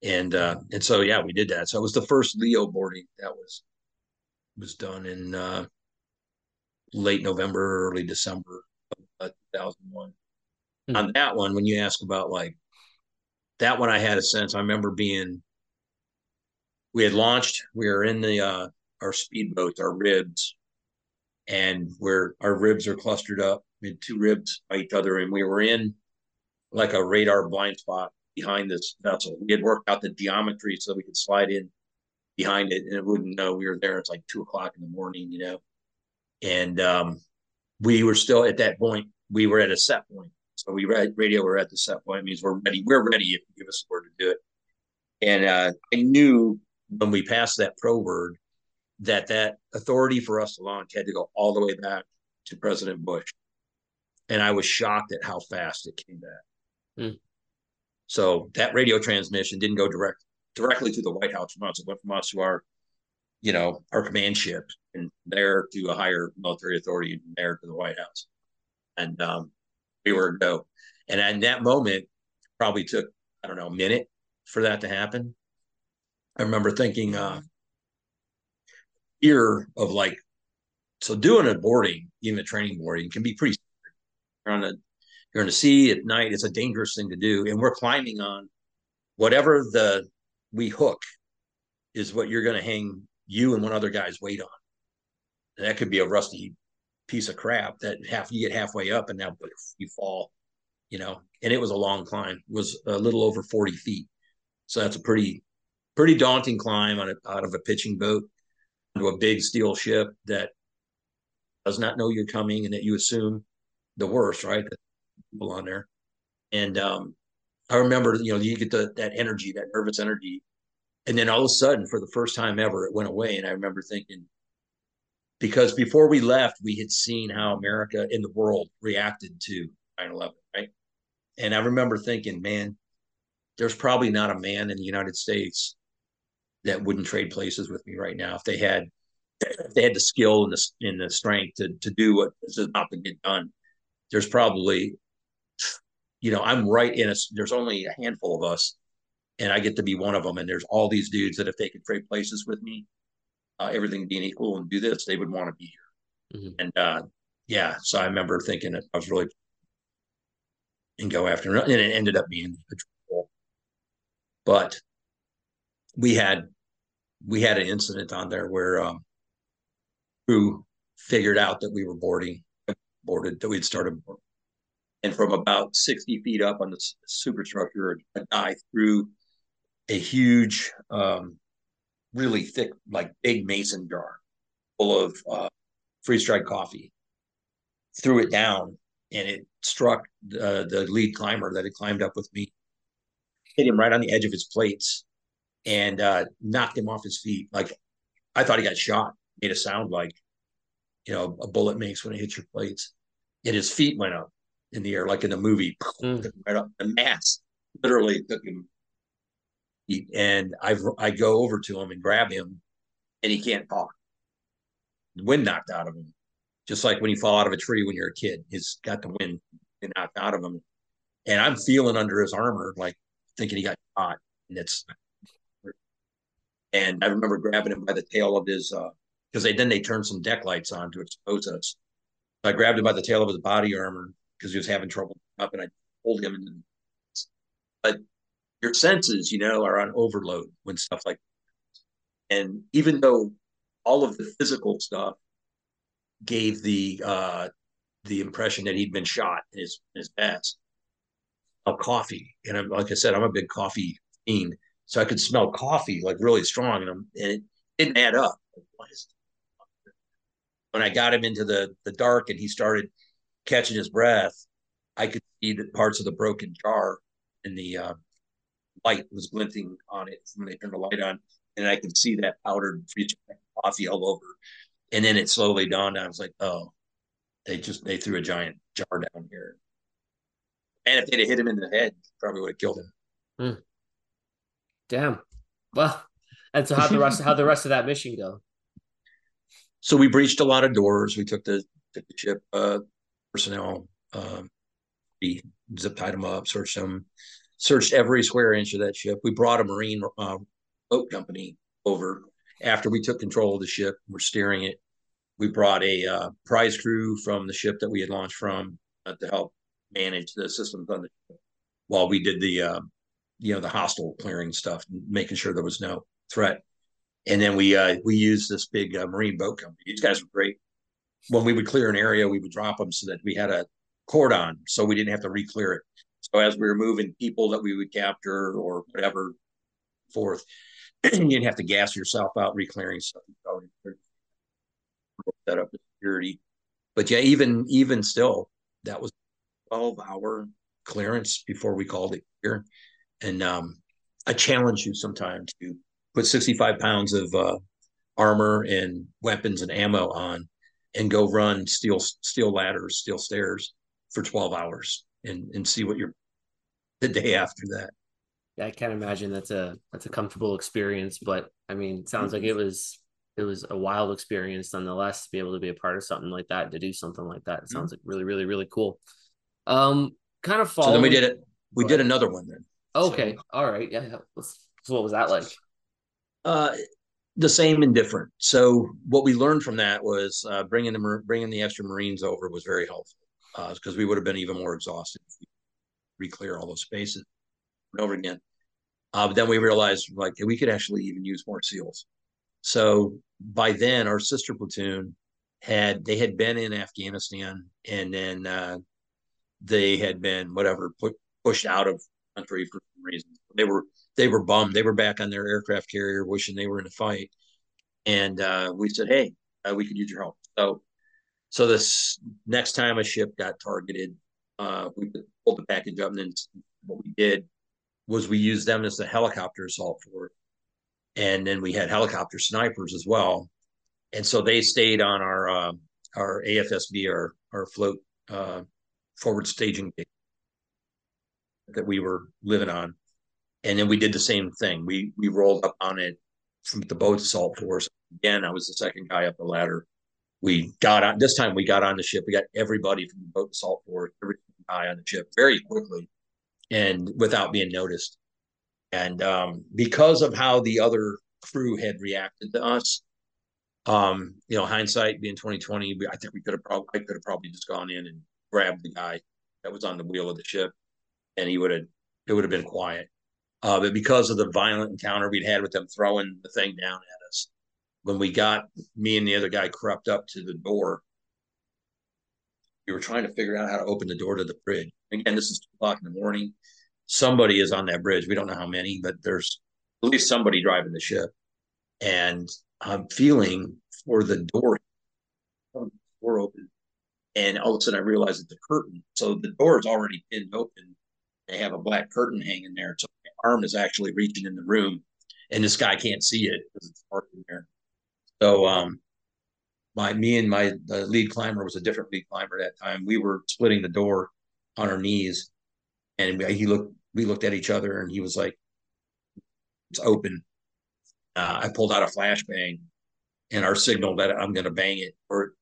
And uh, and so yeah, we did that. So it was the first LEO boarding that was was done in uh, late November, early December of 2001. Mm-hmm. On that one, when you ask about like that one, I had a sense. I remember being, we had launched, we were in the, uh, our speedboats, our ribs, and where our ribs are clustered up, we had two ribs by each other, and we were in like a radar blind spot behind this vessel. We had worked out the geometry so we could slide in behind it and it wouldn't know we were there. It's like two o'clock in the morning, you know and um, we were still at that point. We were at a set point, so we read radio. We're at the set point. It means we're ready. We're ready if you give us the word to do it. And uh, I knew when we passed that pro word that that authority for us to launch had to go all the way back to President Bush, and I was shocked at how fast it came back. Mm. So that radio transmission didn't go direct directly to the White House from us. It went from us to our you know, our command ship and there to a higher military authority and there to the White House. And um, we were go. And in that moment, probably took, I don't know, a minute for that to happen. I remember thinking, uh, fear of like, so doing a boarding, even a training boarding, can be pretty. You're on the you're in the sea at night. It's a dangerous thing to do, and we're climbing on whatever the we hook is what you're going to hang you and one other guy's weight on. That could be a rusty piece of crap that half you get halfway up and now you fall, you know. And it was a long climb. It was a little over 40 feet. So that's a pretty pretty daunting climb on a, out of a pitching boat to a big steel ship that does not know you're coming and that you assume the worst, right? People on there. And um, I remember, you know, you get the, that energy, that nervous energy. And then all of a sudden, for the first time ever, it went away. And I remember thinking, because before we left, we had seen how America in the world reacted to 9 11, right? And I remember thinking, man, there's probably not a man in the United States that wouldn't trade places with me right now if they had if they had the skill and the and the strength to to do what is about to get done. There's probably, you know, I'm right in a. There's only a handful of us, and I get to be one of them. And there's all these dudes that if they could trade places with me, uh, everything being equal and do this, they would want to be here. Mm-hmm. And uh, yeah, so I remember thinking that I was really and go after, and it ended up being a trouble. But we had we had an incident on there where um, crew figured out that we were boarding, boarded, that we'd started boarding. And from about 60 feet up on the superstructure, a guy threw a huge, um, really thick, like big mason jar full of uh, freeze dried coffee, threw it down, and it struck the, the lead climber that had climbed up with me, hit him right on the edge of his plates, and uh, knocked him off his feet. Like I thought he got shot. Made a sound like you know a bullet makes when it hits your plates. And his feet went up in the air, like in the movie, mm. right up. The mass literally took him. And I I go over to him and grab him, and he can't talk. The wind knocked out of him, just like when you fall out of a tree when you're a kid. He's got the wind knocked out of him, and I'm feeling under his armor, like thinking he got shot, and it's and I remember grabbing him by the tail of his, because uh, they then they turned some deck lights on to expose us. I grabbed him by the tail of his body armor because he was having trouble up, and I pulled him. And, but your senses, you know, are on overload when stuff like, that. and even though all of the physical stuff gave the uh, the impression that he'd been shot in his in his past. Of coffee, and I'm like I said, I'm a big coffee fiend so I could smell coffee like really strong, and, I'm, and it didn't add up. When I got him into the the dark and he started catching his breath, I could see the parts of the broken jar, and the uh, light was glinting on it when they turned the light on, and I could see that powdered coffee all over. And then it slowly dawned. On. I was like, oh, they just they threw a giant jar down here. And if they'd have hit him in the head, probably would have killed him. Hmm. Damn. Well, and so how the rest how the rest of that mission go? So we breached a lot of doors. We took the, took the ship uh, personnel. Um, we zip tied them up, searched them, searched every square inch of that ship. We brought a marine uh, boat company over after we took control of the ship. We're steering it. We brought a uh, prize crew from the ship that we had launched from uh, to help manage the systems on the ship while we did the uh, you know the hostile clearing stuff, making sure there was no threat. And then we uh, we used this big uh, marine boat company. These guys were great. When we would clear an area, we would drop them so that we had a cordon, so we didn't have to re-clear it. So as we were moving people that we would capture or whatever forth, you didn't have to gas yourself out re-clearing stuff. Set up security, but yeah, even even still, that was twelve hour clearance before we called it here and um, I challenge you sometime to put 65 pounds of uh, armor and weapons and ammo on and go run steel steel ladders, steel stairs for 12 hours and and see what you're the day after that. Yeah, I can't imagine that's a that's a comfortable experience, but I mean, it sounds like it was it was a wild experience nonetheless to be able to be a part of something like that, to do something like that. It sounds mm-hmm. like really, really, really cool. Um, kind of following. So then we did it. We did another one then. Okay. So, All right. Yeah. So what was that like? Uh, the same and different. So what we learned from that was uh, bringing the bringing the extra Marines over was very helpful because uh, we would have been even more exhausted if we re-clear all those spaces over again. Uh, but then we realized like we could actually even use more SEALs. So by then, our sister platoon had they had been in Afghanistan and then uh, they had been whatever put, pushed out of country for some reason. They were they were bummed. They were back on their aircraft carrier, wishing they were in a fight. And uh, we said, "Hey, uh, we could use your help." So, so this next time a ship got targeted, uh, we pulled the package up, and then what we did was we used them as the helicopter assault force, and then we had helicopter snipers as well. And so they stayed on our uh, our AFSB, our our float uh, forward staging that we were living on, and then we did the same thing. We we rolled up on it from the boat assault force. Again, I was the second guy up the ladder. We got on this time. We got on the ship. We got everybody from the boat assault force, every guy on the ship, very quickly, and without being noticed. And um, because of how the other crew had reacted to us, um, you know, hindsight being twenty twenty, I think we could have probably I could have probably just gone in and grabbed the guy that was on the wheel of the ship, and he would have it would have been quiet. Uh, but because of the violent encounter we'd had with them throwing the thing down when we got me and the other guy crept up to the door, we were trying to figure out how to open the door to the bridge. Again, this is two o'clock in the morning. Somebody is on that bridge. We don't know how many, but there's at least somebody driving the ship. And I'm feeling for the door, door open. And all of a sudden I realized it's a curtain. So the door is already pinned open. They have a black curtain hanging there. So my arm is actually reaching in the room and this guy can't see it because it's dark in there. So um my me and my lead climber was a different lead climber at that time. We were splitting the door on our knees, and he looked. We looked at each other, and he was like, "It's open." Uh, I pulled out a flashbang, and our signal that I'm going to bang it, or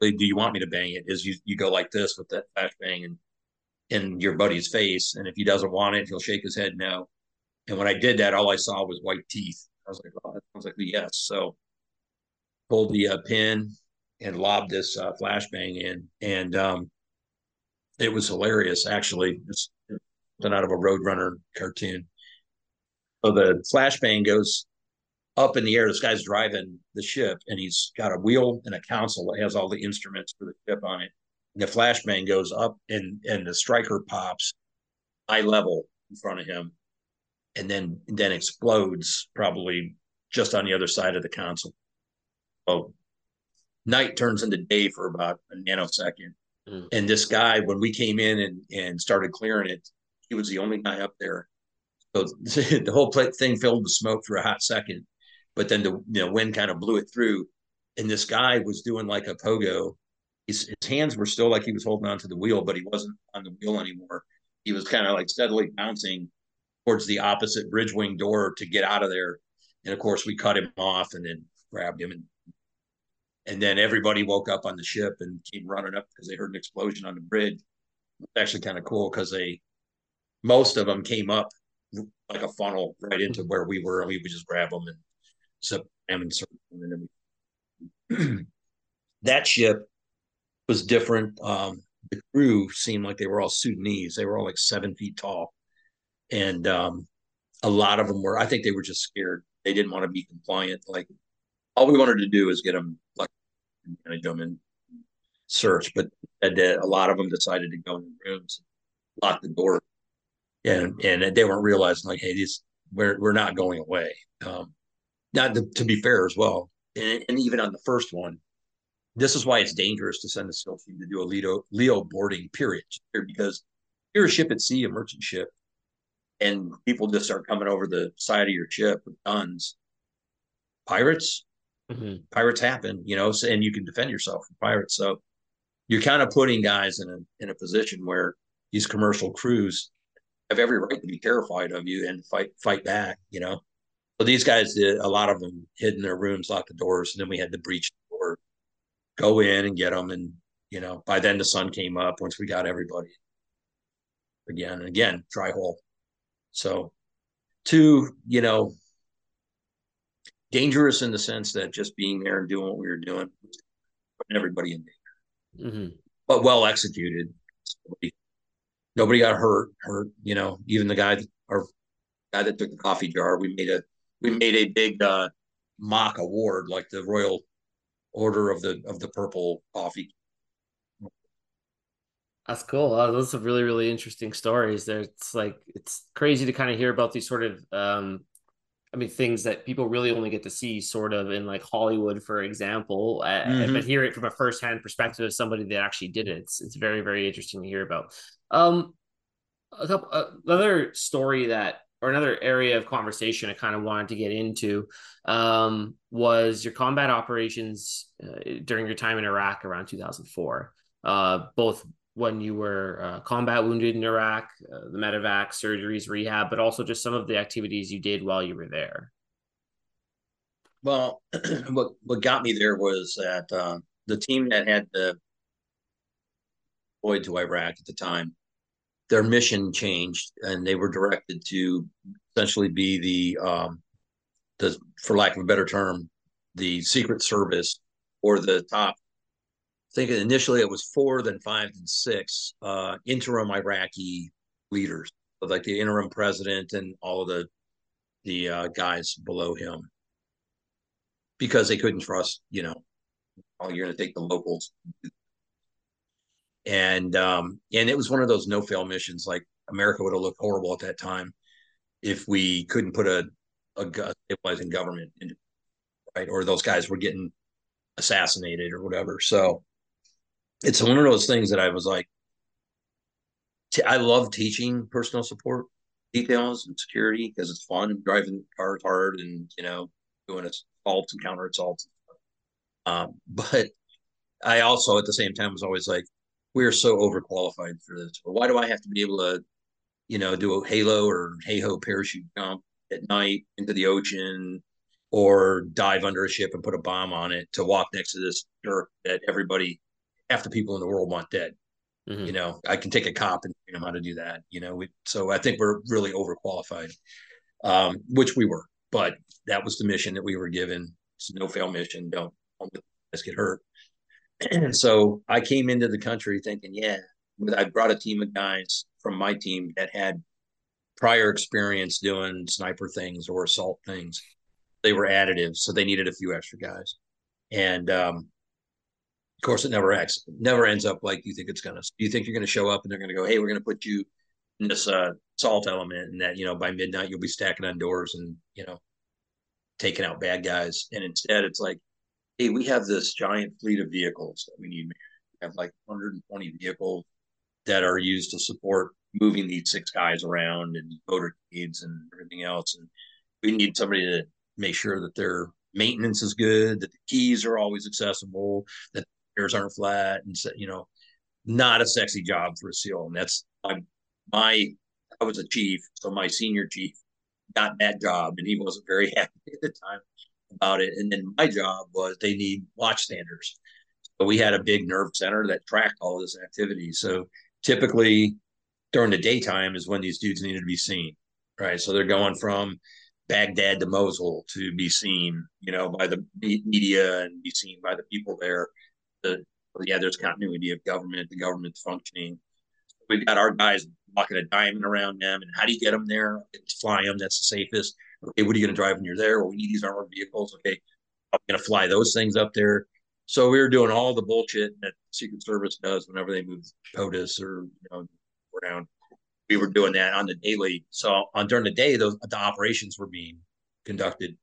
do you want me to bang it? Is you you go like this with that flashbang and in your buddy's face, and if he doesn't want it, he'll shake his head no. And when I did that, all I saw was white teeth. I was like, "Oh, that sounds like yes." So pulled the uh, pin and lobbed this uh, flashbang in, and um, it was hilarious. Actually, it's something out of a Roadrunner cartoon. So the flashbang goes up in the air. This guy's driving the ship, and he's got a wheel and a console that has all the instruments for the ship on it. And the flashbang goes up, and and the striker pops high level in front of him, and then then explodes probably just on the other side of the console night turns into day for about a nanosecond. Mm. And this guy, when we came in and, and started clearing it, he was the only guy up there. So the whole thing filled with smoke for a hot second, but then the you know, wind kind of blew it through. And this guy was doing like a pogo. His, his hands were still like he was holding onto the wheel, but he wasn't on the wheel anymore. He was kind of like steadily bouncing towards the opposite bridge wing door to get out of there. And of course, we cut him off and then grabbed him and and then everybody woke up on the ship and came running up because they heard an explosion on the bridge. It's actually kind of cool because they, most of them came up like a funnel right into where we were, and we would just grab them and zip them and them. And that ship was different. Um, the crew seemed like they were all Sudanese. They were all like seven feet tall, and um, a lot of them were. I think they were just scared. They didn't want to be compliant. Like all we wanted to do is get them like kind of come and search, but a lot of them decided to go in rooms, lock the door, and and they weren't realizing like, hey, these we're we're not going away. Um, not to, to, be fair as well, and, and, even on the first one, this is why it's dangerous to send a SEAL team to do a LEO LEO boarding period because you're a ship at sea, a merchant ship, and people just start coming over the side of your ship with guns. Pirates, Mm-hmm. Pirates happen, you know, and you can defend yourself from pirates. So you're kind of putting guys in a in a position where these commercial crews have every right to be terrified of you and fight fight back, you know. So these guys did a lot of them hid in their rooms, locked the doors, and then we had to breach the door, go in and get them, and you know, by then the sun came up once we got everybody again and again, dry hole. So two, you know, dangerous in the sense that just being there and doing what we were doing, putting everybody in danger, mm-hmm. but well executed. Nobody, nobody, got hurt. Hurt, you know. Even the guy, our guy that took the coffee jar, we made a we made a big uh, mock award, like the Royal Order of the of the Purple Coffee. That's cool. those are really, really interesting stories. There, it's like it's crazy to kind of hear about these sort of, um, I mean, things that people really only get to see, sort of in like Hollywood, for example. Uh, mm-hmm. But hear it from a firsthand perspective of somebody that actually did it. It's it's very, very interesting to hear about. Um, a couple uh, another story that or another area of conversation I kind of wanted to get into um, was your combat operations uh, during your time in Iraq around 2004. Uh, both when you were uh, combat wounded in Iraq, uh, the medevac, surgeries, rehab, but also just some of the activities you did while you were there? Well, what what got me there was that uh, the team that had the deployed to Iraq at the time, their mission changed, and they were directed to essentially be the um, the for lack of a better term, the Secret Service or the top think initially it was four, then five, then six uh, interim Iraqi leaders, like the interim president and all of the the uh, guys below him, because they couldn't trust, you know, oh, you're going to take the locals, and um, and it was one of those no fail missions. Like America would have looked horrible at that time if we couldn't put a a stabilizing government in, right, or those guys were getting assassinated or whatever. So it's one of those things that I was like, I love teaching personal support details and security because it's fun driving cars hard and you know doing assaults and counter assaults. Um, but I also at the same time was always like, we're so overqualified for this. Or why do I have to be able to, you know, do a halo or HAHO parachute jump at night into the ocean or dive under a ship and put a bomb on it to walk next to this jerk that everybody half the people in the world want dead. Mm-hmm. You know, I can take a cop and train them how to do that. You know, we, so I think we're really overqualified, um, which we were. But that was the mission that we were given. It's no fail mission. Don't, don't let us get hurt. And so I came into the country thinking, yeah, I brought a team of guys from my team that had prior experience doing sniper things or assault things. They were additives, so they needed a few extra guys. And um, of course, it never acts, never ends up like you think it's gonna. You think you're gonna show up and they're gonna go, "Hey, we're gonna put you in this uh, salt element," and that you know by midnight you'll be stacking on doors and you know taking out bad guys. And instead, it's like, "Hey, we have this giant fleet of vehicles that we need. We have like 120 vehicles that are used to support moving these six guys around and motorcades and everything else. And we need somebody to make sure that their maintenance is good, that the keys are always accessible, that ears aren't flat, and you know, not a sexy job for a SEAL. And that's my my I was a chief, so my senior chief got that job, and he wasn't very happy at the time about it. And then my job was they need watchstanders. So we had a big nerve center that tracked all this activity. So typically during the daytime is when these dudes needed to be seen, right? So they're going from Baghdad to Mosul to be seen, you know, by the media and be seen by the people there the yeah, there's continuity of government, the government's functioning. We've got our guys walking a diamond around them, and how do you get them there? Fly them. That's the safest. Okay, what are you going to drive when you're there? Well, we need these armored vehicles. Okay, I'm going to fly those things up there. So we were doing all the bullshit that Secret Service does whenever they move POTUS or you know around. We were doing that on the daily. So on during the day, those the operations were being conducted.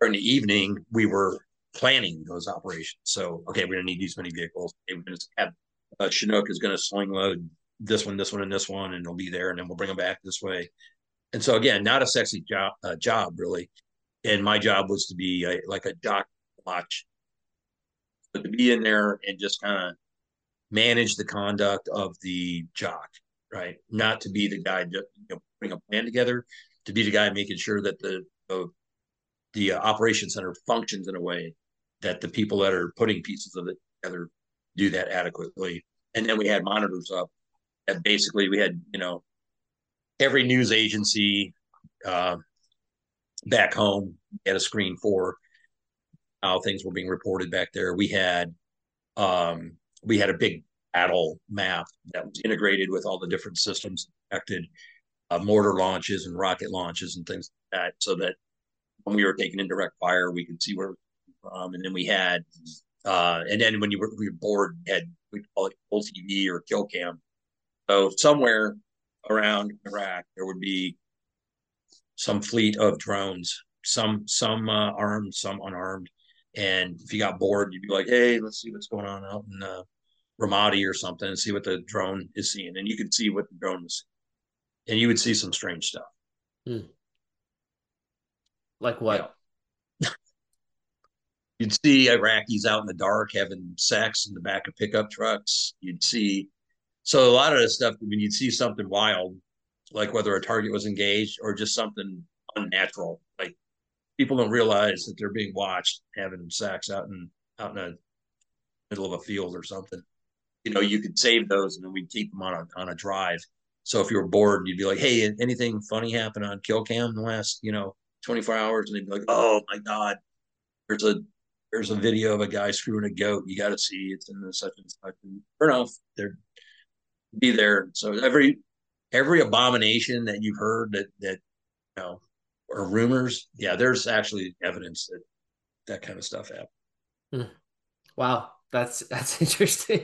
During the evening, we were planning those operations. So, okay, we're going to need these many vehicles. Okay, we're going to have uh, Chinook is going to sling load this one, this one, and this one, and it'll be there, and then we'll bring them back this way. And so, again, not a sexy job, uh, job really. And my job was to be a, like a doc watch, but to be in there and just kind of manage the conduct of the JOC, right? Not to be the guy just you know, putting a plan together, to be the guy making sure that the the, the uh, operation center functions in a way that the people that are putting pieces of it together do that adequately. And then we had monitors up that basically we had, you know, every news agency uh, back home had a screen for how things were being reported back there. We had um, we had a big battle map that was integrated with all the different systems affected uh, mortar launches and rocket launches and things like that, so that when we were taking indirect fire, we could see where um, and then we had Uh, and then when you were, we were bored, had we call it full TV or kill cam. So somewhere around Iraq, there would be some fleet of drones, some some uh, armed, some unarmed. And if you got bored, you'd be like, "Hey, let's see what's going on out in uh, Ramadi or something, and see what the drone is seeing." And you could see what the drone was, seeing. and you would see some strange stuff. Hmm. Like what? You'd see Iraqis out in the dark having sex in the back of pickup trucks. You'd see, so a lot of the stuff, when you'd see something wild, like whether a target was engaged or just something unnatural, like people don't realize that they're being watched having sex out in out in the middle of a field or something. You know, you could save those and then we'd keep them on a on a drive. So if you were bored, you'd be like, "Hey, anything funny happen on kill cam in the last, you know, 24 hours?" And they'd be like, "Oh my god, there's a there's a video of a guy screwing a goat. You got to see it's in the such and such. And sure enough, they're be there. So every every abomination that you've heard that that you know or rumors, yeah, there's actually evidence that that kind of stuff happened. Hmm. Wow, that's that's interesting.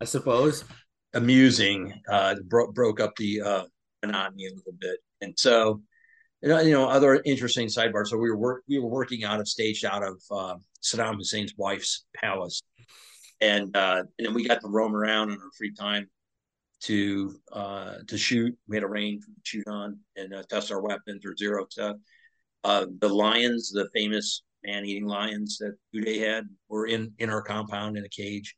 I suppose amusing. Uh, bro- broke up the uh, monotony a little bit, and so you know, other interesting sidebar. So we were work, we were working out of stage out of uh, Saddam Hussein's wife's palace, and uh, and we got to roam around in our free time to uh, to shoot. We had a range to shoot on and uh, test our weapons or zero stuff. Uh, the lions, the famous man-eating lions that Uday had, were in in our compound in a cage.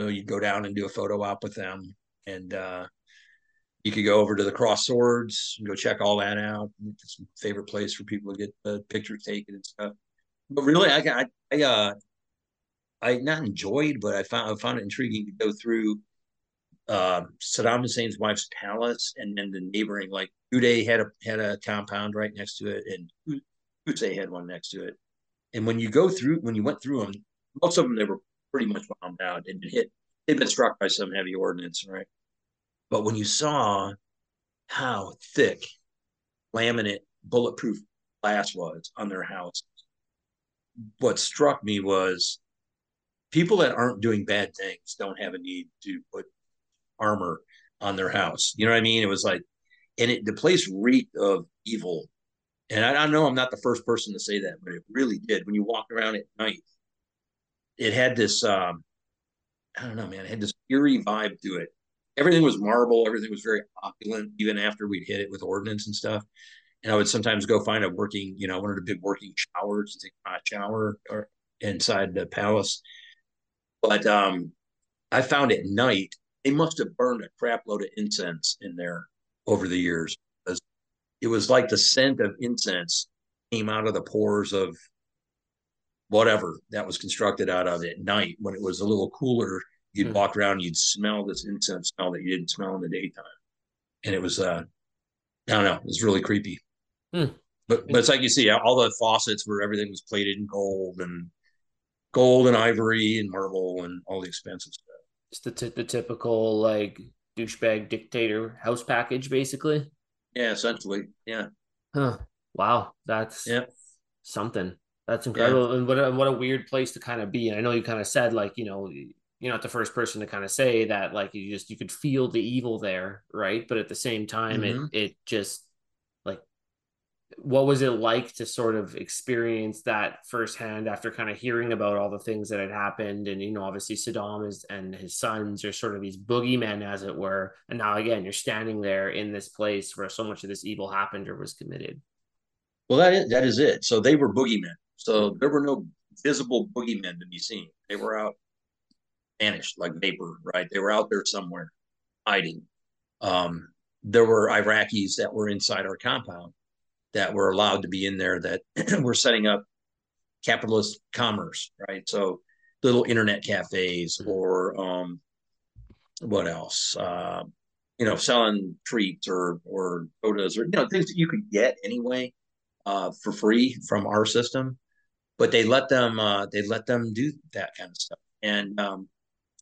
So you'd go down and do a photo op with them, and uh, you could go over to the cross swords and go check all that out. It's a favorite place for people to get the pictures taken and stuff. But really, I got I uh I not enjoyed, but I found I found it intriguing to go through uh, Saddam Hussein's wife's palace and then the neighboring like Uday had a had a compound right next to it and Qusay had one next to it. And when you go through when you went through them, most of them they were pretty much bombed out and hit. They'd been struck by some heavy ordnance, right? But when you saw how thick laminate bulletproof glass was on their house, what struck me was people that aren't doing bad things don't have a need to put armor on their house. You know what I mean? It was like, and it the place reeked of evil. And I, I know I'm not the first person to say that, but it really did. When you walked around at night, it had this um, I don't know, man, it had this eerie vibe to it everything was marble. Everything was very opulent, even after we'd hit it with ordnance and stuff. And I would sometimes go find a working, you know, one of the big working showers to take a hot shower or inside the palace. But um, I found at night they must have burned a crap load of incense in there over the years because it was like the scent of incense came out of the pores of whatever that was constructed out of at night when it was a little cooler you'd mm. walk around, you'd smell this incense smell that you didn't smell in the daytime, and it was uh, I don't know, it was really creepy. Mm. But but it's like you see, all the faucets where everything was plated in gold and gold and ivory and marble and all the expensive stuff. It's the t- the typical like douchebag dictator house package, basically. Yeah, essentially. Yeah. Huh. Wow, that's yeah something. That's incredible, yeah. and what a, what a weird place to kind of be. And I know you kind of said like you know you're not the first person to kind of say that like you just you could feel the evil there right? But at the same time mm-hmm. it it just like what was it like to sort of experience that firsthand after kind of hearing about all the things that had happened? And you know obviously Saddam is and his sons are sort of these boogeymen as it were. And now again you're standing there in this place where so much of this evil happened or was committed. Well that is that is it. So they were boogeymen. So there were no visible boogeymen to be seen. They were out vanished like vapor, right? They were out there somewhere hiding. Um, there were Iraqis that were inside our compound that were allowed to be in there that were setting up capitalist commerce, right? So little internet cafes mm-hmm. or um, what else? Uh, you know, selling treats or or sodas or you know things that you could get anyway uh, for free from our system, but they let them uh, they let them do that kind of stuff. And um,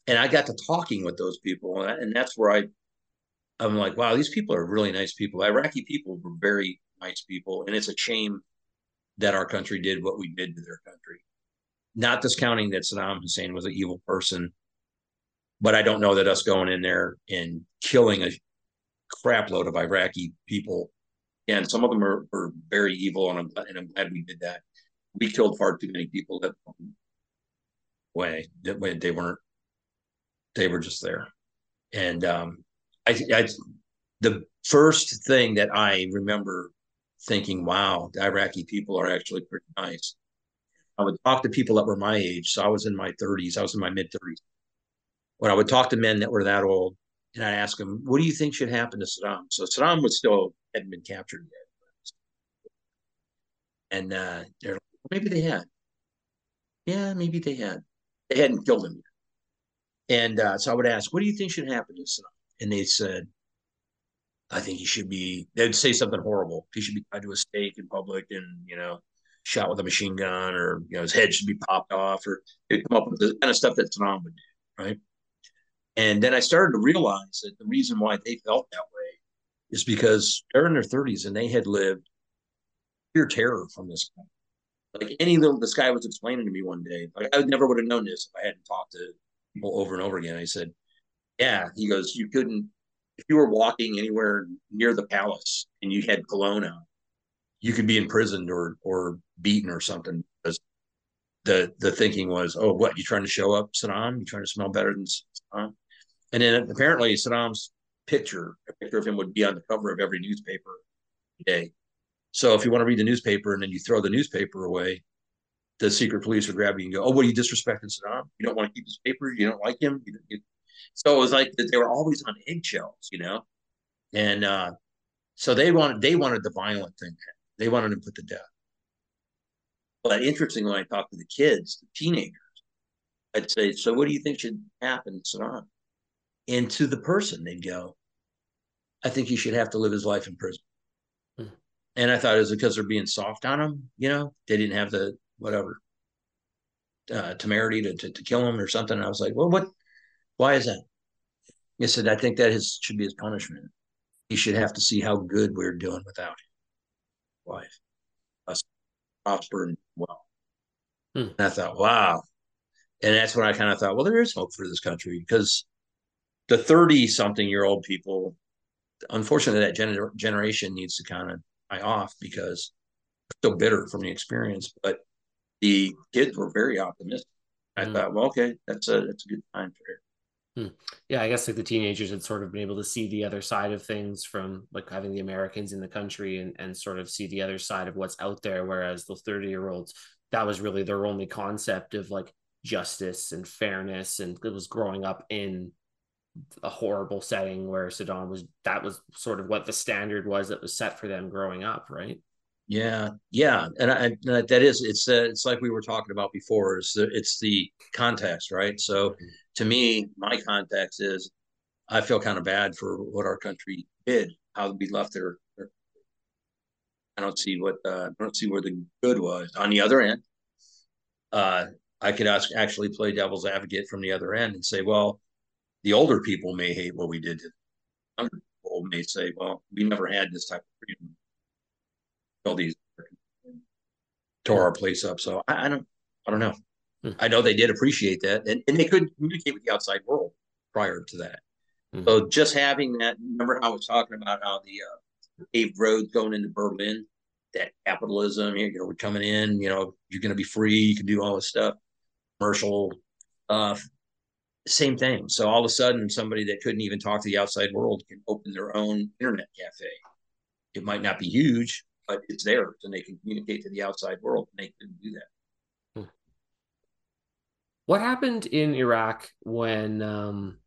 and I got to talking with those people, and that's where I, I'm like, wow, these people are really nice people. Iraqi people were very nice people, and it's a shame that our country did what we did to their country. not discounting that Saddam Hussein was an evil person, but I don't know that us going in there and killing a crapload of Iraqi people, and some of them are, are very evil, and I'm, and I'm glad we did that. We killed far too many people that um, way that they weren't they were just there, and um, I, I the first thing that I remember thinking, wow, the Iraqi people are actually pretty nice. I would talk to people that were my age. So I was in my 30s, I was in my mid 30s. When I would talk to men that were that old, and I ask them, what do you think should happen to Saddam? So Saddam was still hadn't been captured yet. And uh, they're like, maybe they had. Yeah, maybe they had. They hadn't killed him yet. And uh, so I would ask, what do you think should happen to Saddam? And they said, I think he should be. They'd say something horrible. He should be tied to a stake in public, and you know, shot with a machine gun, or you know, his head should be popped off, or they'd come up with the kind of stuff that Saddam would do, right? And then I started to realize that the reason why they felt that way is because they're in their 30s and they had lived pure terror from this guy. Like any little, this guy was explaining to me one day, like I never would have known this if I hadn't talked to people over and over again. I said, Yeah, he goes, You couldn't if you were walking anywhere near the palace and you had cologne out, you could be imprisoned or or beaten or something because the the thinking was, oh, what you trying to show up Saddam? You trying to smell better than Saddam? And then apparently Saddam's picture, a picture of him would be on the cover of every newspaper today. So if you want to read the newspaper and then you throw the newspaper away, the secret police would grab you and go, "Oh, what are you disrespecting Saddam? You don't want to keep his paper? You don't like him? You, you, so it was like that they were always on eggshells, you know? And uh, so they wanted they wanted the violent thing. They wanted him put to death. But interestingly, when I talked to the kids, the teenagers, I'd say, So what do you think should happen to Saddam? And to the person, they'd go, I think he should have to live his life in prison. Hmm. And I thought it was because they're being soft on him, you know, they didn't have the whatever uh, temerity to, to, to kill him or something. And I was like, well, what why is that? He said, I think that is, should be his punishment. He should have to see how good we're doing without him. Life, us prosper and well. Hmm. And I thought, wow. And that's when I kind of thought, well, there is hope for this country because the 30 something year old people, unfortunately, that gener- generation needs to kind of die off because they're still bitter from the experience. But the kids were very optimistic. I mm. thought, well, okay, that's a that's a good time for it. Hmm. Yeah, I guess like the teenagers had sort of been able to see the other side of things from like having the Americans in the country and, and sort of see the other side of what's out there. Whereas the 30 year olds, that was really their only concept of like justice and fairness. And it was growing up in a horrible setting where Saddam was, that was sort of what the standard was that was set for them growing up, right? Yeah, yeah, and I, and that is it's uh, it's like we were talking about before. It's the it's the context, right? So, mm-hmm. to me, my context is I feel kind of bad for what our country did, how we left their. their I don't see what uh, I don't see where the good was. On the other end, uh, I could ask, actually play devil's advocate from the other end and say, well, the older people may hate what we did. To younger people may say, well, we never had this type of freedom these tore our place up. So I, I don't, I don't know. Hmm. I know they did appreciate that, and, and they could communicate with the outside world prior to that. Hmm. So just having that. Remember, I was talking about how the uh, paved roads going into Berlin, that capitalism. You know, we're coming in. You know, you're going to be free. You can do all this stuff. Commercial uh, same thing. So all of a sudden, somebody that couldn't even talk to the outside world can open their own internet cafe. It might not be huge, but it's theirs and they can communicate to the outside world and they can do that. Hmm. What happened in Iraq when um,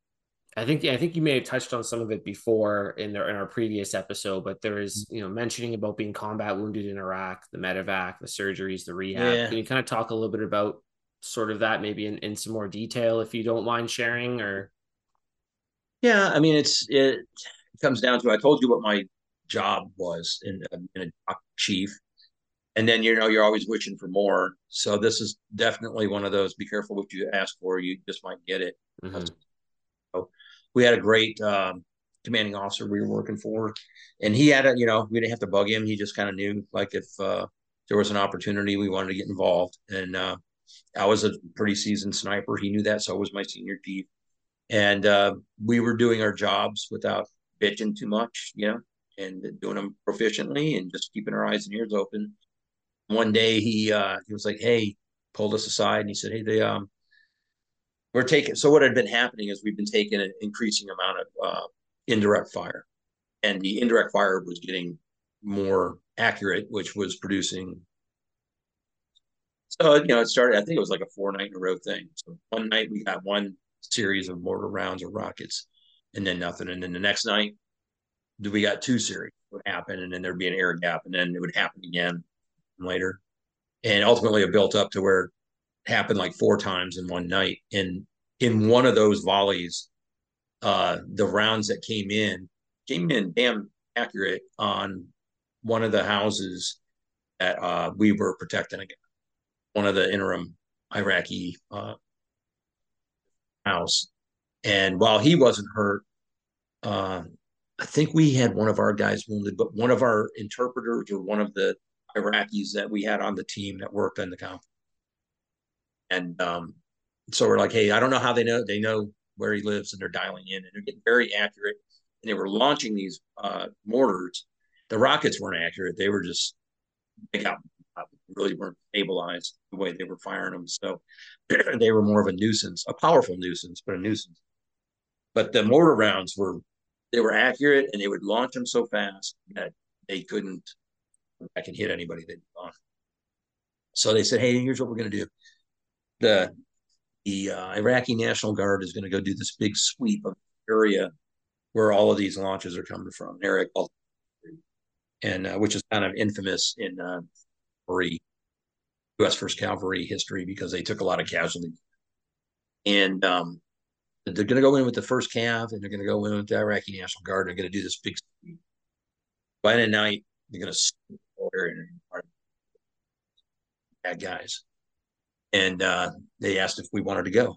I think I think you may have touched on some of it before in our in our previous episode, but there is you know mentioning about being combat wounded in Iraq, the medevac, the surgeries, the rehab. Yeah. Can you kind of talk a little bit about sort of that maybe in, in some more detail if you don't mind sharing or yeah i mean it's it comes down to i told you what my job was in, in a chief. And then you know you're always wishing for more. So this is definitely one of those. Be careful what you ask for; you just might get it. Mm-hmm. So we had a great um, commanding officer we were working for, and he had a you know we didn't have to bug him. He just kind of knew like if uh, there was an opportunity, we wanted to get involved. And uh, I was a pretty seasoned sniper. He knew that, so I was my senior chief, and uh, we were doing our jobs without bitching too much, you know, and doing them proficiently and just keeping our eyes and ears open. One day he uh, he was like, "Hey," pulled us aside and he said, "Hey, they um." We're taking so what had been happening is we've been taking an increasing amount of uh, indirect fire, and the indirect fire was getting more accurate, which was producing so you know, it started. I think it was like a four night in a row thing. So one night we got one series of mortar rounds or rockets, and then nothing. And then the next night, we got two series would happen, and then there'd be an air gap, and then it would happen again later. And ultimately, it built up to where it happened like four times in one night. And in one of those volleys, uh, the rounds that came in came in damn accurate on one of the houses that uh, we were protecting against one of the interim Iraqi uh, house. And while he wasn't hurt, uh, I think we had one of our guys wounded, but one of our interpreters or one of the Iraqis that we had on the team that worked on the conflict. And um, so we're like, hey, I don't know how they know. They know where he lives and they're dialing in and they're getting very accurate. And they were launching these uh, mortars. The rockets weren't accurate. They were just, they got really weren't stabilized the way they were firing them. So they were more of a nuisance, a powerful nuisance, but a nuisance. But the mortar rounds were they were accurate and they would launch them so fast that they couldn't I can hit anybody they on. So they said, "Hey, here's what we're going to do. The the uh, Iraqi National Guard is going to go do this big sweep of area where all of these launches are coming from, called, and uh, which is kind of infamous in uh, U.S. First Cavalry history because they took a lot of casualties. And um, they're going to go in with the first cav and they're going to go in with the Iraqi National Guard. They're going to do this big. By the night, they're going to and bad guys, and uh, they asked if we wanted to go,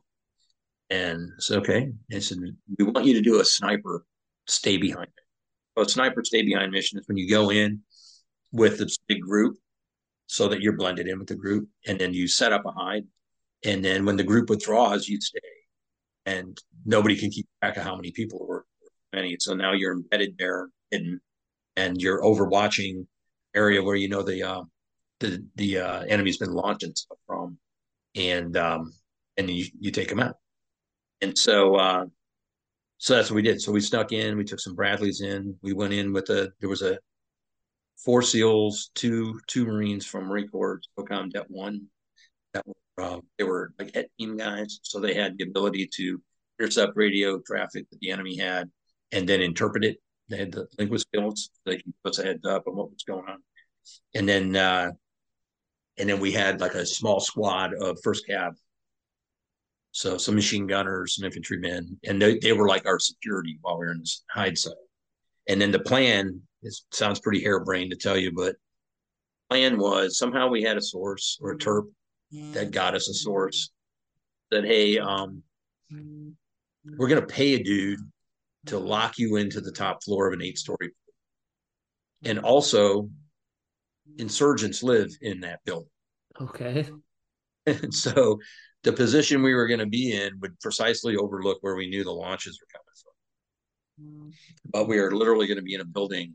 and I said okay. They said we want you to do a sniper stay behind. Well, a sniper stay behind mission is when you go in with this big group so that you're blended in with the group. And then you set up a hide. And then when the group withdraws, you stay. And nobody can keep track of how many people were many. So now you're embedded there hidden and you're overwatching area where you know the uh, the the uh, enemy's been launching stuff from, and um, and you you take them out. And so uh, so that's what we did. So we snuck in. We took some Bradleys in. We went in with a there was a four SEALs, two two Marines from Marine Corps, SOCOM Det One. That uh, they were like head team guys, so they had the ability to intercept radio traffic that the enemy had, and then interpret it. They had the linguist skills; so they could give us a heads up on what was going on. And then, uh, and then we had like a small squad of first cav, so some machine gunners, some infantrymen, and they, they were like our security while we were in this hide site. And then the plan it sounds pretty harebrained to tell you, but plan was somehow we had a source or a terp that mm-hmm. got us a source that hey, um, mm-hmm. we're gonna pay a dude to mm-hmm. lock you into the top floor of an eight-story, and also insurgents live in that building. Okay. And so the position we were going to be in would precisely overlook where we knew the launches were coming from. But we are literally going to be in a building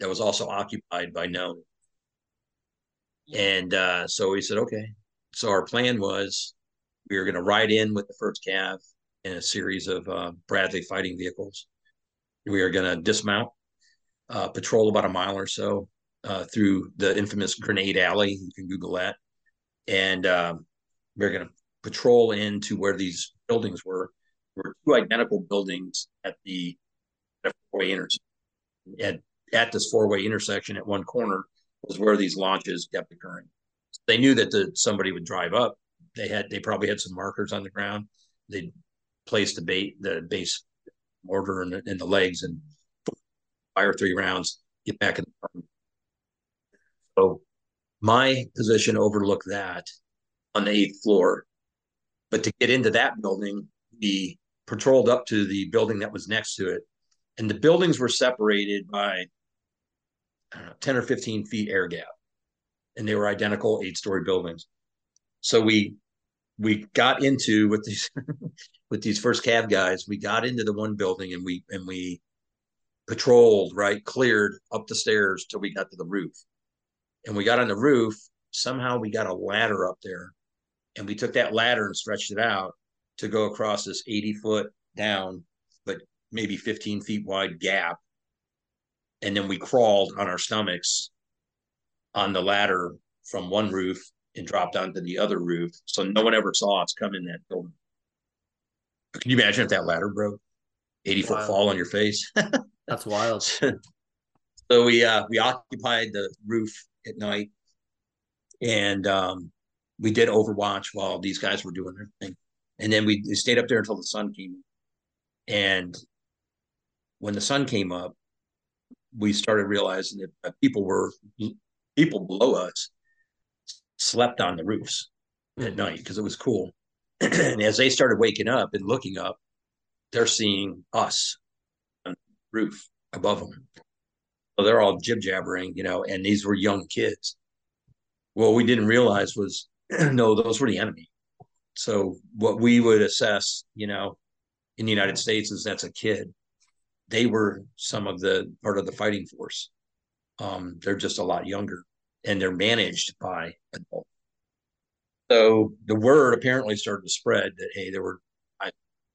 that was also occupied by known. And uh, so we said, okay. So our plan was we were going to ride in with the first cav in a series of uh, Bradley fighting vehicles. We are going to dismount, uh, patrol about a mile or so uh, through the infamous Grenade Alley. You can Google that. And um, we're going to patrol into where these buildings were. There were two identical buildings at the four-way intersection. At at this four-way intersection at one corner was where these launches kept occurring. They knew that the, somebody would drive up. They had they probably had some markers on the ground. They placed the bait the base mortar in in the legs and fire three rounds, get back in the car. So my position overlooked that on the eighth floor. But to get into that building, we patrolled up to the building that was next to it. And the buildings were separated by 10 or 15 feet air gap. And they were identical eight story buildings. So we we got into with these with these first cav guys. We got into the one building and we and we patrolled right, cleared up the stairs till we got to the roof, and we got on the roof. Somehow we got a ladder up there, and we took that ladder and stretched it out to go across this eighty foot down, but maybe fifteen feet wide gap, and then we crawled on our stomachs on the ladder from one roof and dropped onto the other roof. So no one ever saw us come in that building. Can you imagine if that ladder broke? 80 foot wow. fall on your face. That's wild. so we uh we occupied the roof at night and um we did overwatch while these guys were doing their thing. And then we stayed up there until the sun came. And when the sun came up, we started realizing that people were people below us slept on the roofs at hmm. night because it was cool. and as they started waking up and looking up, they're seeing us on the roof above them. So they're all jib jabbering, you know, and these were young kids. What we didn't realize was no, those were the enemy. So what we would assess, you know, in the United States is that's a kid. They were some of the part of the fighting force. Um, they're just a lot younger and they're managed by adults. So the word apparently started to spread that hey, there were I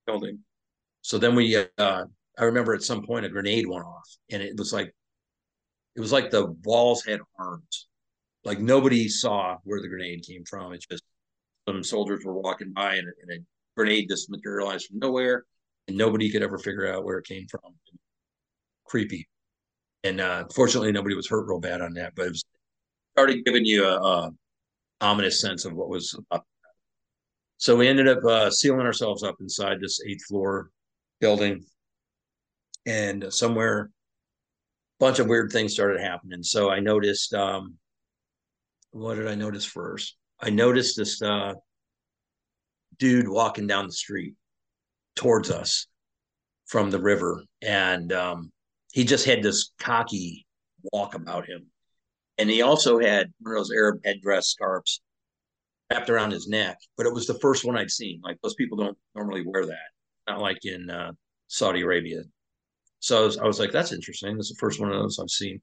building. So then we, uh, I remember at some point a grenade went off, and it was like, it was like the walls had arms, like nobody saw where the grenade came from. It's just some soldiers were walking by, and, and a grenade just materialized from nowhere, and nobody could ever figure out where it came from. Creepy, and uh, fortunately, nobody was hurt real bad on that, but it was started giving you a, a ominous sense of what was up. So we ended up uh, sealing ourselves up inside this eighth floor building, and somewhere, a bunch of weird things started happening. So I noticed, um, what did I notice first? I noticed this uh, dude walking down the street towards us from the river, and um, he just had this cocky walk about him and he also had one of those Arab headdress scarves wrapped around his neck, but it was the first one I'd seen. Like those people don't normally wear that, not like in uh, Saudi Arabia. So I was, I was, like, that's interesting. That's the first one of those I've seen.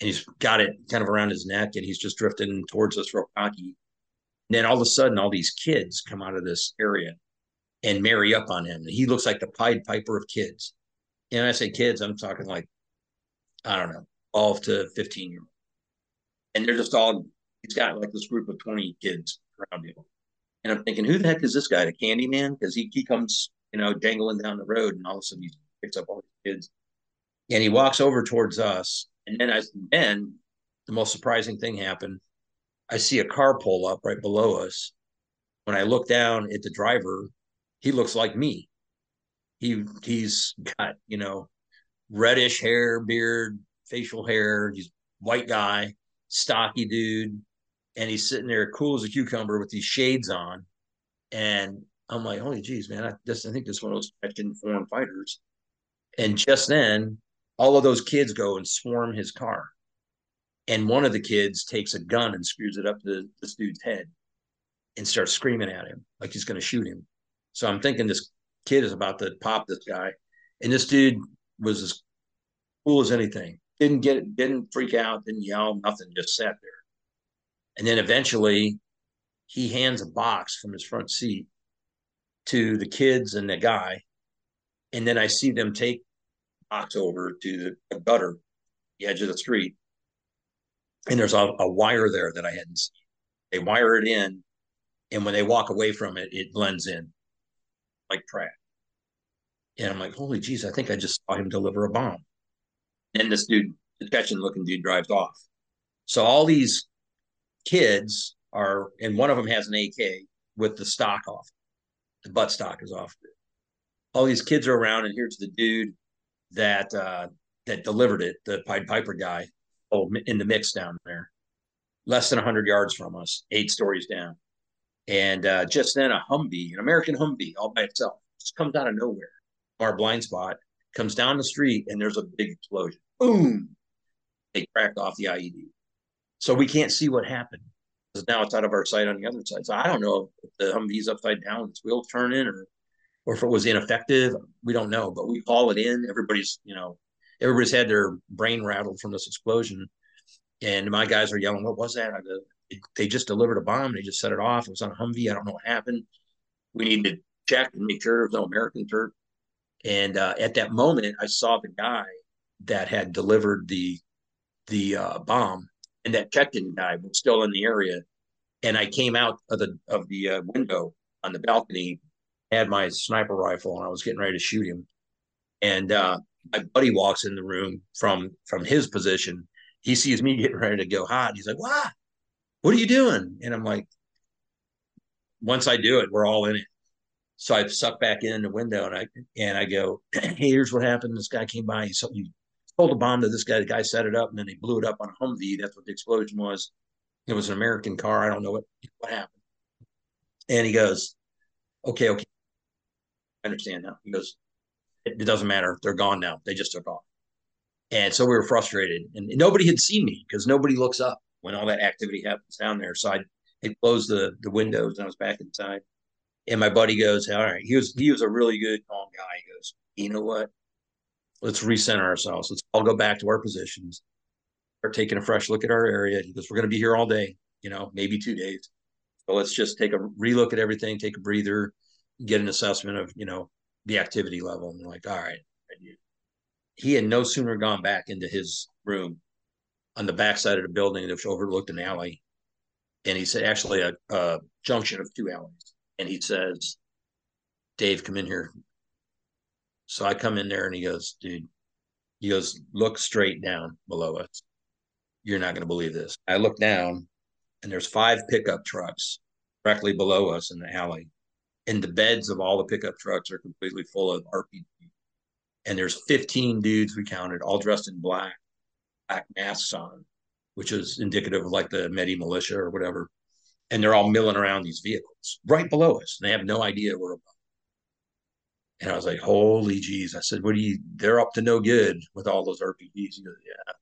And he's got it kind of around his neck and he's just drifting towards us real cocky. And then all of a sudden, all these kids come out of this area and marry up on him. And he looks like the Pied Piper of kids. And I say kids, I'm talking like, I don't know, 12 to 15 year old. and they're just all he's got like this group of 20 kids around him. And I'm thinking, who the heck is this guy, the candy man? Because he, he comes, you know, dangling down the road and all of a sudden he picks up all these kids. And he walks over towards us. And then I then the most surprising thing happened. I see a car pull up right below us. When I look down at the driver, he looks like me. He he's got, you know, reddish hair, beard, facial hair. He's white guy stocky dude, and he's sitting there cool as a cucumber with these shades on. And I'm like, holy geez, man, I just I think this one of those veteran foreign fighters. And just then, all of those kids go and swarm his car. And one of the kids takes a gun and screws it up to this dude's head and starts screaming at him like he's going to shoot him. So I'm thinking this kid is about to pop this guy. And this dude was as cool as anything didn't get didn't freak out, didn't yell, nothing, just sat there. And then eventually he hands a box from his front seat to the kids and the guy. And then I see them take box over to the gutter, the edge of the street. And there's a, a wire there that I hadn't seen. They wire it in, and when they walk away from it, it blends in like trash. And I'm like, holy jeez, I think I just saw him deliver a bomb. And this dude, the Chechen looking dude, drives off. So all these kids are, and one of them has an AK with the stock off. The butt stock is off. All these kids are around, and here's the dude that uh, that delivered it, the Pied Piper guy, oh, in the mix down there, less than hundred yards from us, eight stories down. And uh, just then, a Humvee, an American Humvee, all by itself, just comes out of nowhere, our blind spot, comes down the street, and there's a big explosion boom, they cracked off the IED. So we can't see what happened. Because now it's out of our sight on the other side. So I don't know if the Humvee's upside down, its wheel turning, or or if it was ineffective. We don't know, but we call it in. Everybody's you know everybody's had their brain rattled from this explosion, and my guys are yelling, "What was that?" I go, "They just delivered a bomb. They just set it off. It was on a Humvee. I don't know what happened. We need to check and make sure there's no American dirt." And uh, at that moment, I saw the guy that had delivered the the uh, bomb, and that Chechen guy was still in the area. And I came out of the of the uh, window on the balcony, had my sniper rifle, and I was getting ready to shoot him. And uh, my buddy walks in the room from from his position. He sees me getting ready to go hot. He's like, "What? What are you doing?" And I'm like, "Once I do it, we're all in it." So I suck back in the window and I and I go, hey, here's what happened. This guy came by. He, he told a bomb to this guy. The guy set it up and then he blew it up on a Humvee. That's what the explosion was. It was an American car. I don't know what what happened. And he goes, okay, okay, I understand now. He goes, it, it doesn't matter. They're gone now. They just took off. And so we were frustrated, and nobody had seen me because nobody looks up when all that activity happens down there. So I had closed the the windows and I was back inside. And my buddy goes, all right, he was he was a really good calm guy. He goes, you know what? Let's recenter ourselves. Let's all go back to our positions. Start taking a fresh look at our area. He goes, we're going to be here all day, you know, maybe two days. So let's just take a relook at everything, take a breather, get an assessment of, you know, the activity level. And like, all right. He had no sooner gone back into his room on the backside of the building, which overlooked an alley. And he said, actually, a, a junction of two alleys and he says, Dave, come in here. So I come in there and he goes, dude, he goes, look straight down below us. You're not going to believe this. I look down and there's five pickup trucks directly below us in the alley. And the beds of all the pickup trucks are completely full of RPG. And there's 15 dudes we counted, all dressed in black, black masks on, which is indicative of like the Mahdi militia or whatever and they're all milling around these vehicles right below us. And they have no idea we're above. And I was like, holy jeez. I said, what do you, they're up to no good with all those RPGs. He goes, yeah.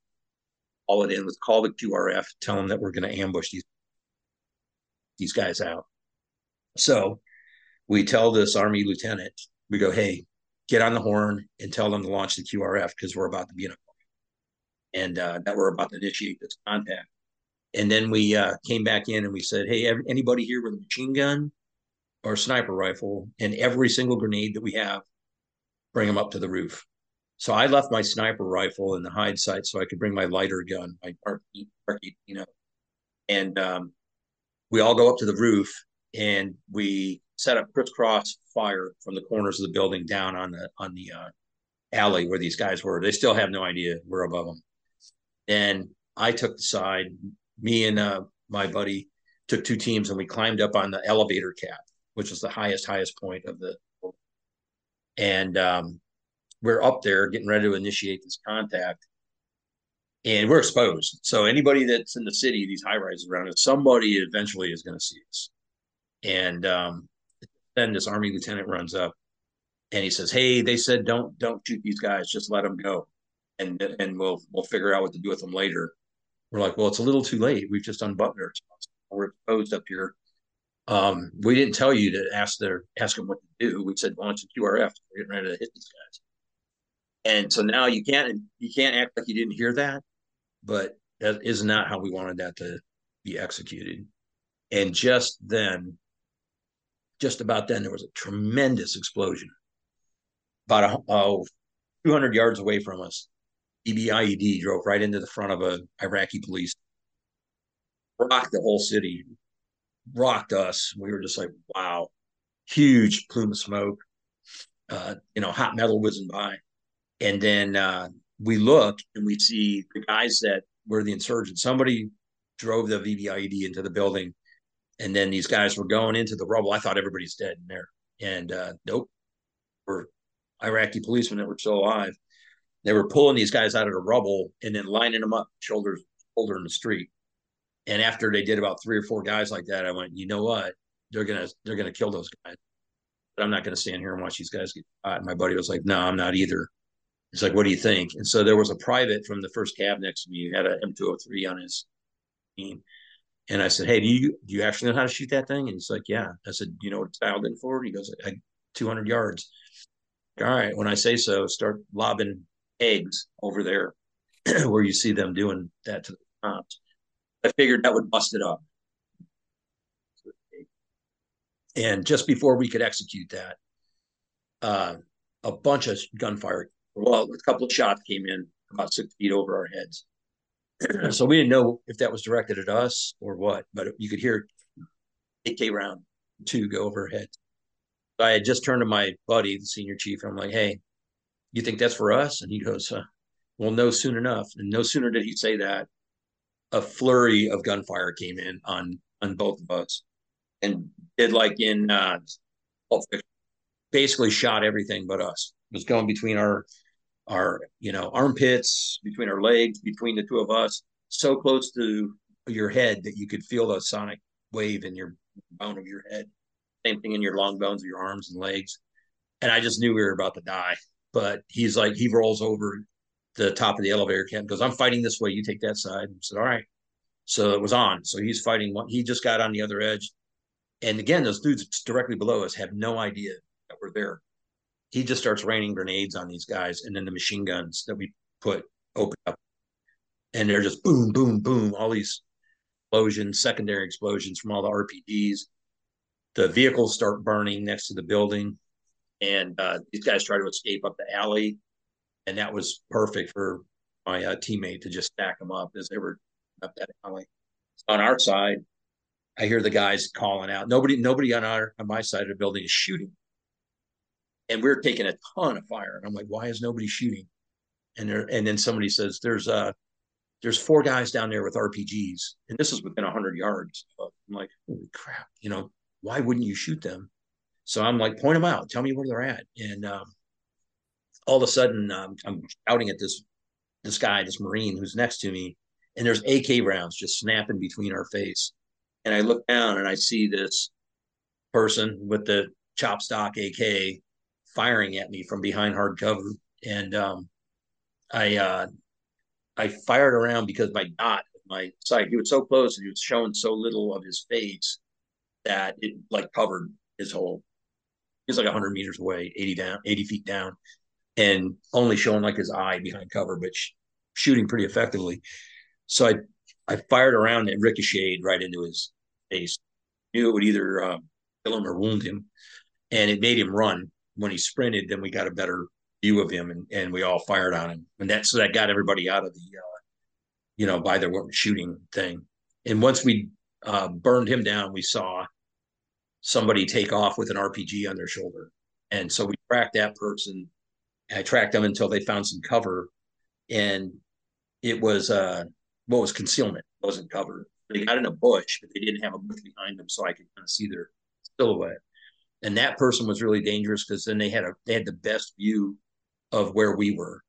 All it in with call the QRF, tell them that we're going to ambush these, these guys out. So we tell this army lieutenant, we go, hey, get on the horn and tell them to launch the QRF because we're about to be in a and uh, that we're about to initiate this contact. And then we uh, came back in and we said, hey, anybody here with a machine gun or sniper rifle and every single grenade that we have, bring them up to the roof. So I left my sniper rifle in the hide site so I could bring my lighter gun, my you know, and um, we all go up to the roof and we set up crisscross fire from the corners of the building down on the on the uh, alley where these guys were. They still have no idea we're above them. And I took the side me and uh, my buddy took two teams and we climbed up on the elevator cap, which is the highest, highest point of the. And um, we're up there getting ready to initiate this contact. And we're exposed. So anybody that's in the city, these high rises around us, somebody eventually is going to see us. And um, then this army lieutenant runs up and he says, Hey, they said don't don't shoot these guys, just let them go. And and we'll we'll figure out what to do with them later. We're like, well, it's a little too late. We've just unbuttoned ourselves. We're exposed up here. Um, we didn't tell you to ask their ask them what to do. We said launch a QRF. We're getting ready to hit these guys. And so now you can't you can't act like you didn't hear that, but that is not how we wanted that to be executed. And just then, just about then, there was a tremendous explosion about a, oh, 200 yards away from us. VBIED drove right into the front of a Iraqi police, rocked the whole city, rocked us. We were just like, wow, huge plume of smoke. Uh, you know, hot metal whizzing by. And then uh, we look and we see the guys that were the insurgents. Somebody drove the VBIED into the building. And then these guys were going into the rubble. I thought everybody's dead in there. And uh, nope, we're Iraqi policemen that were still alive they were pulling these guys out of the rubble and then lining them up shoulders shoulder in the street. And after they did about three or four guys like that, I went, you know what? They're gonna they're gonna kill those guys. But I'm not gonna stand here and watch these guys get shot. And my buddy was like, no, I'm not either. He's like, what do you think? And so there was a private from the first cav next to me who had an M203 on his team. And I said, Hey, do you do you actually know how to shoot that thing? And he's like, Yeah. I said, You know what it's dialed in for? He goes, 200 yards. All right. When I say so, start lobbing eggs over there where you see them doing that to the tops. I figured that would bust it up. And just before we could execute that, uh, a bunch of gunfire, well, a couple of shots came in about six feet over our heads. so we didn't know if that was directed at us or what, but you could hear AK round two go over. I had just turned to my buddy, the senior chief, and I'm like, "Hey, you think that's for us?" And he goes, uh, "Well, no, soon enough." And no sooner did he say that, a flurry of gunfire came in on on both of us, and did like in uh, basically shot everything but us. It was going between our our you know armpits, between our legs, between the two of us, so close to your head that you could feel the sonic wave in your bone of your head. Same thing in your long bones of your arms and legs. And I just knew we were about to die. But he's like, he rolls over the top of the elevator camp, goes, I'm fighting this way. You take that side. I said, All right. So it was on. So he's fighting one. He just got on the other edge. And again, those dudes directly below us have no idea that we're there. He just starts raining grenades on these guys and then the machine guns that we put open up. And they're just boom, boom, boom, all these explosions, secondary explosions from all the RPGs. The vehicles start burning next to the building. And uh, these guys try to escape up the alley. And that was perfect for my uh, teammate to just stack them up as they were up that alley. On our side, I hear the guys calling out. Nobody, nobody on our on my side of the building is shooting, and we're taking a ton of fire. And I'm like, why is nobody shooting? And there, and then somebody says, there's uh there's four guys down there with RPGs, and this is within hundred yards. I'm like, holy crap, you know, why wouldn't you shoot them? So I'm like, point them out, tell me where they're at, and um, all of a sudden um, I'm shouting at this this guy, this Marine who's next to me, and there's AK rounds just snapping between our face and I look down and I see this person with the chop stock AK firing at me from behind hard cover. And um, I uh, I fired around because my dot, my sight, he was so close and he was showing so little of his face that it like covered his whole. He was like 100 meters away, 80 down, 80 feet down, and only showing like his eye behind cover, but sh- shooting pretty effectively. So I I fired around and ricocheted right into his face. Knew it would either um, kill him or wound him, and it made him run. When he sprinted, then we got a better view of him, and, and we all fired on him, and that so that got everybody out of the, uh, you know, by their shooting thing. And once we uh, burned him down, we saw somebody take off with an RPG on their shoulder, and so we tracked that person. I tracked them until they found some cover, and it was uh, what was concealment it wasn't cover they got in a bush, but they didn't have a bush behind them, so I could kind of see their silhouette. And that person was really dangerous because then they had a they had the best view of where we were.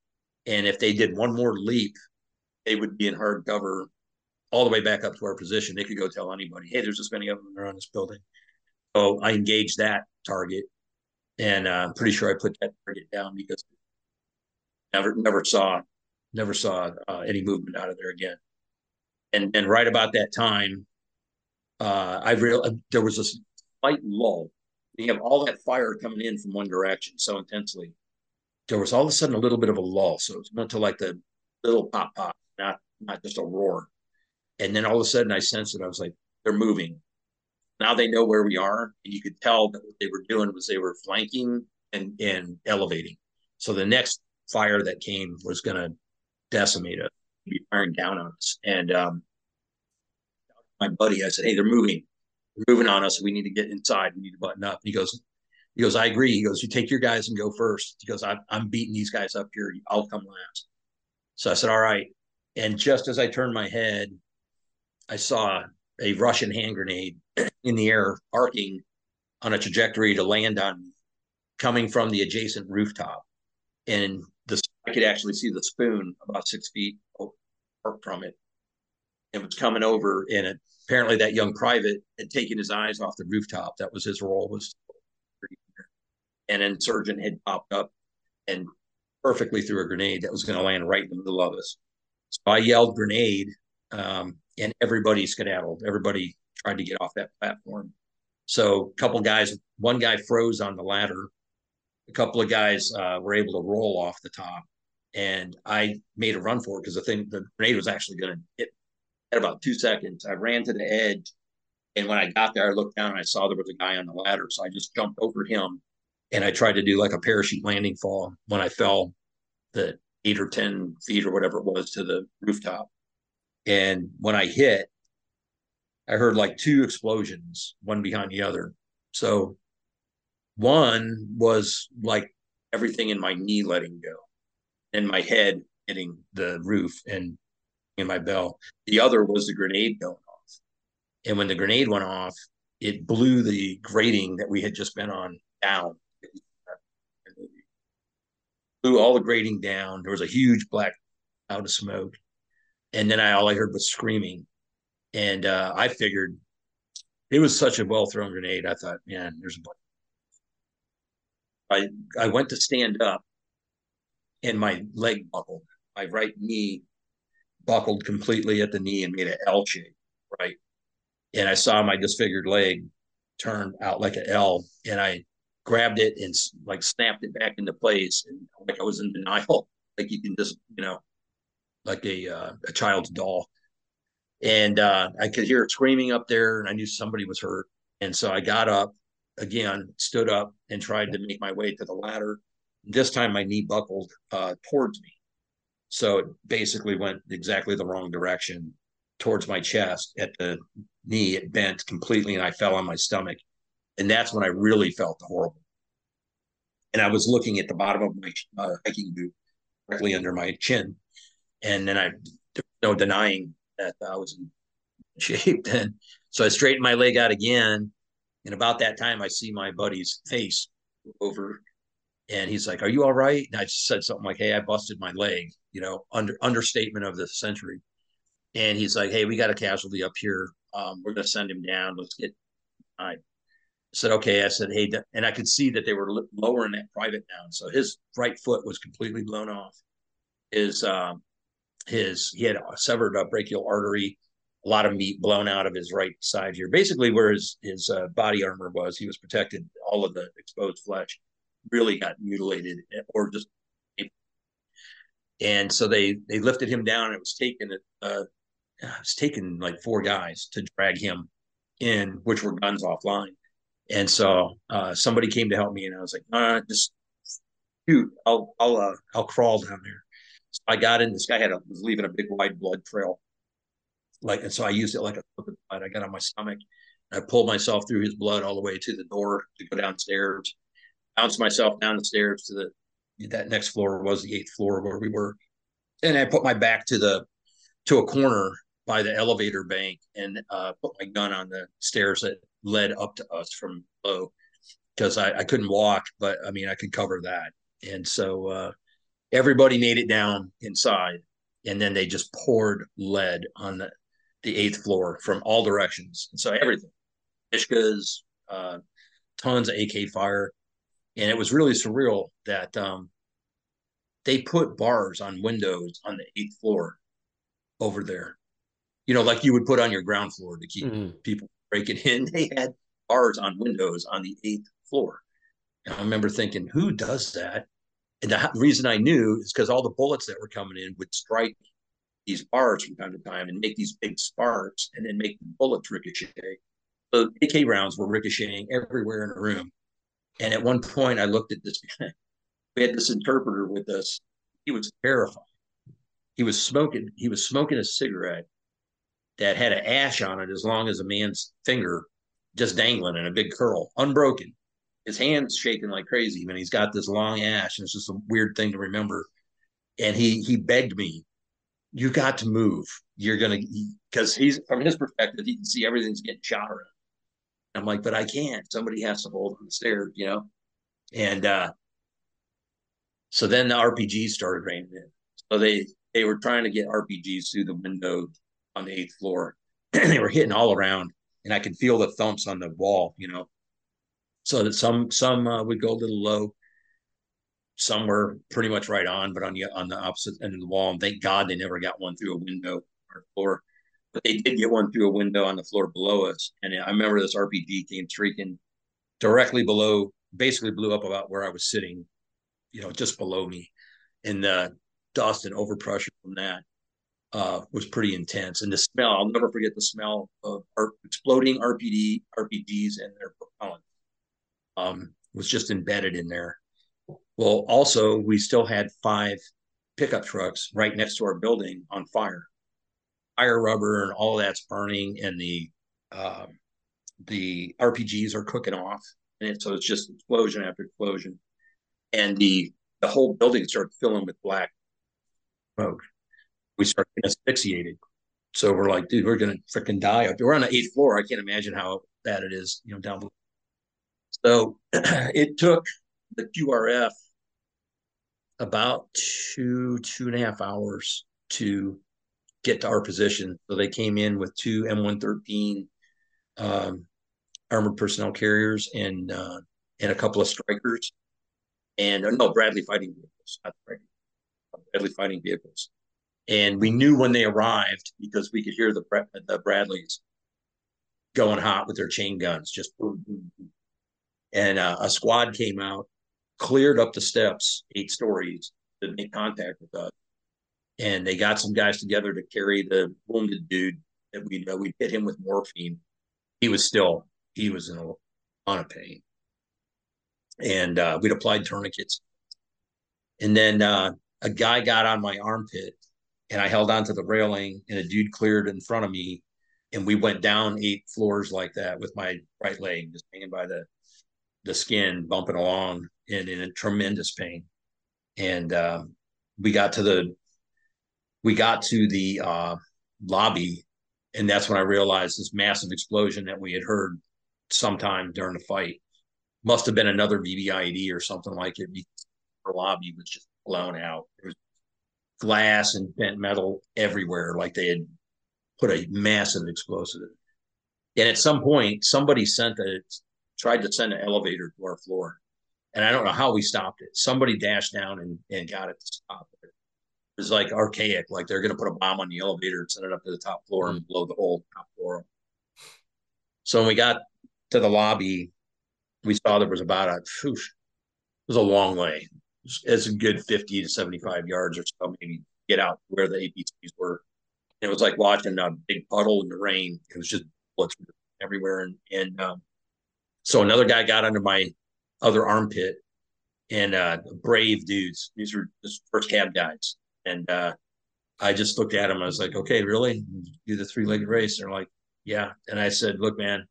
And if they did one more leap, they would be in hard cover all the way back up to our position. They could go tell anybody, hey, there's this many of them around this building. So I engaged that target, and uh, I'm pretty sure I put that target down because never never saw never saw uh, any movement out of there again and and right about that time, uh, I real uh, there was a slight lull. You have all that fire coming in from one direction so intensely. There was all of a sudden a little bit of a lull, so it went to like the little pop pop, not not just a roar. And then all of a sudden, I sensed it. I was like, they're moving. Now they know where we are, and you could tell that what they were doing was they were flanking and and elevating. So the next fire that came was going to decimate us be firing down on us. And um, my buddy, I said, "Hey, they're moving. They're moving on us. We need to get inside. We need to button up." And he goes, "He goes, I agree." He goes, "You take your guys and go first. He goes, "I'm I'm beating these guys up here. I'll come last." So I said, "All right." And just as I turned my head, I saw a Russian hand grenade in the air, arcing on a trajectory to land on coming from the adjacent rooftop. And the I could actually see the spoon about six feet apart from it and was coming over and it, apparently that young private had taken his eyes off the rooftop that was his role was an insurgent had popped up and perfectly threw a grenade that was going to land right in the middle of us so i yelled grenade um, and everybody skedaddled. Everybody tried to get off that platform. So a couple guys, one guy froze on the ladder. A couple of guys uh, were able to roll off the top, and I made a run for it because the thing, the grenade was actually going to hit at about two seconds. I ran to the edge, and when I got there, I looked down and I saw there was a guy on the ladder, so I just jumped over him, and I tried to do like a parachute landing fall. When I fell, the eight or ten feet or whatever it was to the rooftop, and when I hit, I heard like two explosions, one behind the other. So one was like everything in my knee letting go and my head hitting the roof and in my bell. The other was the grenade going off. And when the grenade went off, it blew the grating that we had just been on down. Blew all the grating down. There was a huge black cloud of smoke. And then I all I heard was screaming and uh, I figured it was such a well thrown grenade. I thought, man, there's a bunch. I I went to stand up, and my leg buckled. My right knee buckled completely at the knee and made an L shape, right? And I saw my disfigured leg turn out like an L, and I grabbed it and like snapped it back into place, and like I was in denial, like you can just you know, like a uh, a child's doll and uh, I could hear it screaming up there, and I knew somebody was hurt. And so I got up again, stood up, and tried to make my way to the ladder. This time, my knee buckled uh, towards me, so it basically went exactly the wrong direction towards my chest. At the knee, it bent completely, and I fell on my stomach. And that's when I really felt the horrible. And I was looking at the bottom of my uh, hiking boot, directly under my chin, and then I no denying that I was in shape then. So I straightened my leg out again. And about that time, I see my buddy's face over, and he's like, "Are you all right?" And I just said something like, "Hey, I busted my leg," you know, under understatement of the century. And he's like, "Hey, we got a casualty up here. Um, we're gonna send him down. Let's get." I said, "Okay." I said, "Hey," and I could see that they were lowering that private down, so his right foot was completely blown off. His um, his he had a severed a brachial artery, a lot of meat blown out of his right side here. Basically, where his his uh, body armor was, he was protected. All of the exposed flesh really got mutilated or just. And so they they lifted him down. And it was taken. Uh, it was taken like four guys to drag him in, which were guns offline. And so uh, somebody came to help me, and I was like, uh, just shoot, I'll I'll uh, I'll crawl down there. I got in. This guy had a, was leaving a big wide blood trail, like, and so I used it like a blood. I got on my stomach. I pulled myself through his blood all the way to the door to go downstairs. Bounced myself down the stairs to the that next floor was the eighth floor where we were, and I put my back to the to a corner by the elevator bank and uh, put my gun on the stairs that led up to us from below because I, I couldn't walk, but I mean I could cover that. And so uh, everybody made it down inside and then they just poured lead on the, the eighth floor from all directions. And so everything Dushkas, uh, tons of ak fire. And it was really surreal that um, they put bars on windows on the eighth floor over there. You know like you would put on your ground floor to keep mm-hmm. people breaking in. They had bars on windows on the eighth floor. And i remember thinking who does that and the reason I knew is because all the bullets that were coming in would strike these bars from time to time and make these big sparks and then make the bullets ricochet. So AK rounds were ricocheting everywhere in the room. And at one point, I looked at this guy. We had this interpreter with us. He was terrified. He was smoking. He was smoking a cigarette that had an ash on it as long as a man's finger, just dangling in a big curl, unbroken his hands shaking like crazy and he's got this long ash and it's just a weird thing to remember. And he he begged me you got to move. You're gonna because he's from his perspective he can see everything's getting shot around. I'm like but i can't. Somebody has to hold on the stairs you know? And uh so then the rpgs started raining in. So they they were trying to get rpgs through the window on the eighth floor. And they were hitting all around and i could feel the thumps on the wall you know so that some some uh, would go a little low some were pretty much right on but on the on the opposite end of the wall and thank god they never got one through a window or floor but they did get one through a window on the floor below us. And I remember this RPG came streaking directly below, basically blew up about where I was sitting, you know, just below me. And the dust and overpressure from that uh, was pretty intense. And the smell, I'll never forget the smell of exploding RPD RPGs and their propellant um, was just embedded in there. Well, also, we still had five pickup trucks right next to our building on fire. Fire rubber and all that's burning, and the um, the RPGs are cooking off, and so it's just explosion after explosion, and the the whole building started filling with black smoke. We start getting asphyxiated. So we're like, dude, we're gonna freaking die up. We're on the eighth floor. I can't imagine how bad it is, you know, down below. So it took the QRF about two, two and a half hours to get to our position. So they came in with two M113 um, armored personnel carriers and uh, and a couple of Strykers, and no Bradley fighting vehicles, not Bradley, Bradley fighting vehicles. And we knew when they arrived because we could hear the the Bradleys going hot with their chain guns, just boom, boom, boom. And uh, a squad came out, cleared up the steps, eight stories, to make contact with us. And they got some guys together to carry the wounded dude that we know. We hit him with morphine. He was still, he was in a lot of pain. And uh, we'd applied tourniquets. And then uh, a guy got on my armpit and I held onto the railing and a dude cleared in front of me and we went down eight floors like that with my right leg just hanging by the the skin bumping along and in tremendous pain. And uh, we got to the we got to the uh, lobby and that's when i realized this massive explosion that we had heard sometime during the fight. Must have been another VBIED or something like it. The lobby was just blown out. There was glass and bent metal everywhere like they had put a massive explosive and at some point somebody sent a tried to send an elevator to our floor. And I don't know how we stopped it. Somebody dashed down and, and got it to stop it. Was like archaic, like they're going to put a bomb on the elevator and send it up to the top floor and blow the whole top floor. So when we got to the lobby, we saw there was about a, it was a long way. It's a good 50 to 75 yards or so, maybe get out where the APCs were. it was like watching a big puddle in the rain. It was just bullets everywhere. And, and um, so another guy got under my other armpit and uh, brave dudes. These were just first cav guys. And uh, I just looked at him. I was like, okay, really? Do the three legged race? They're like, yeah. And I said, look, man,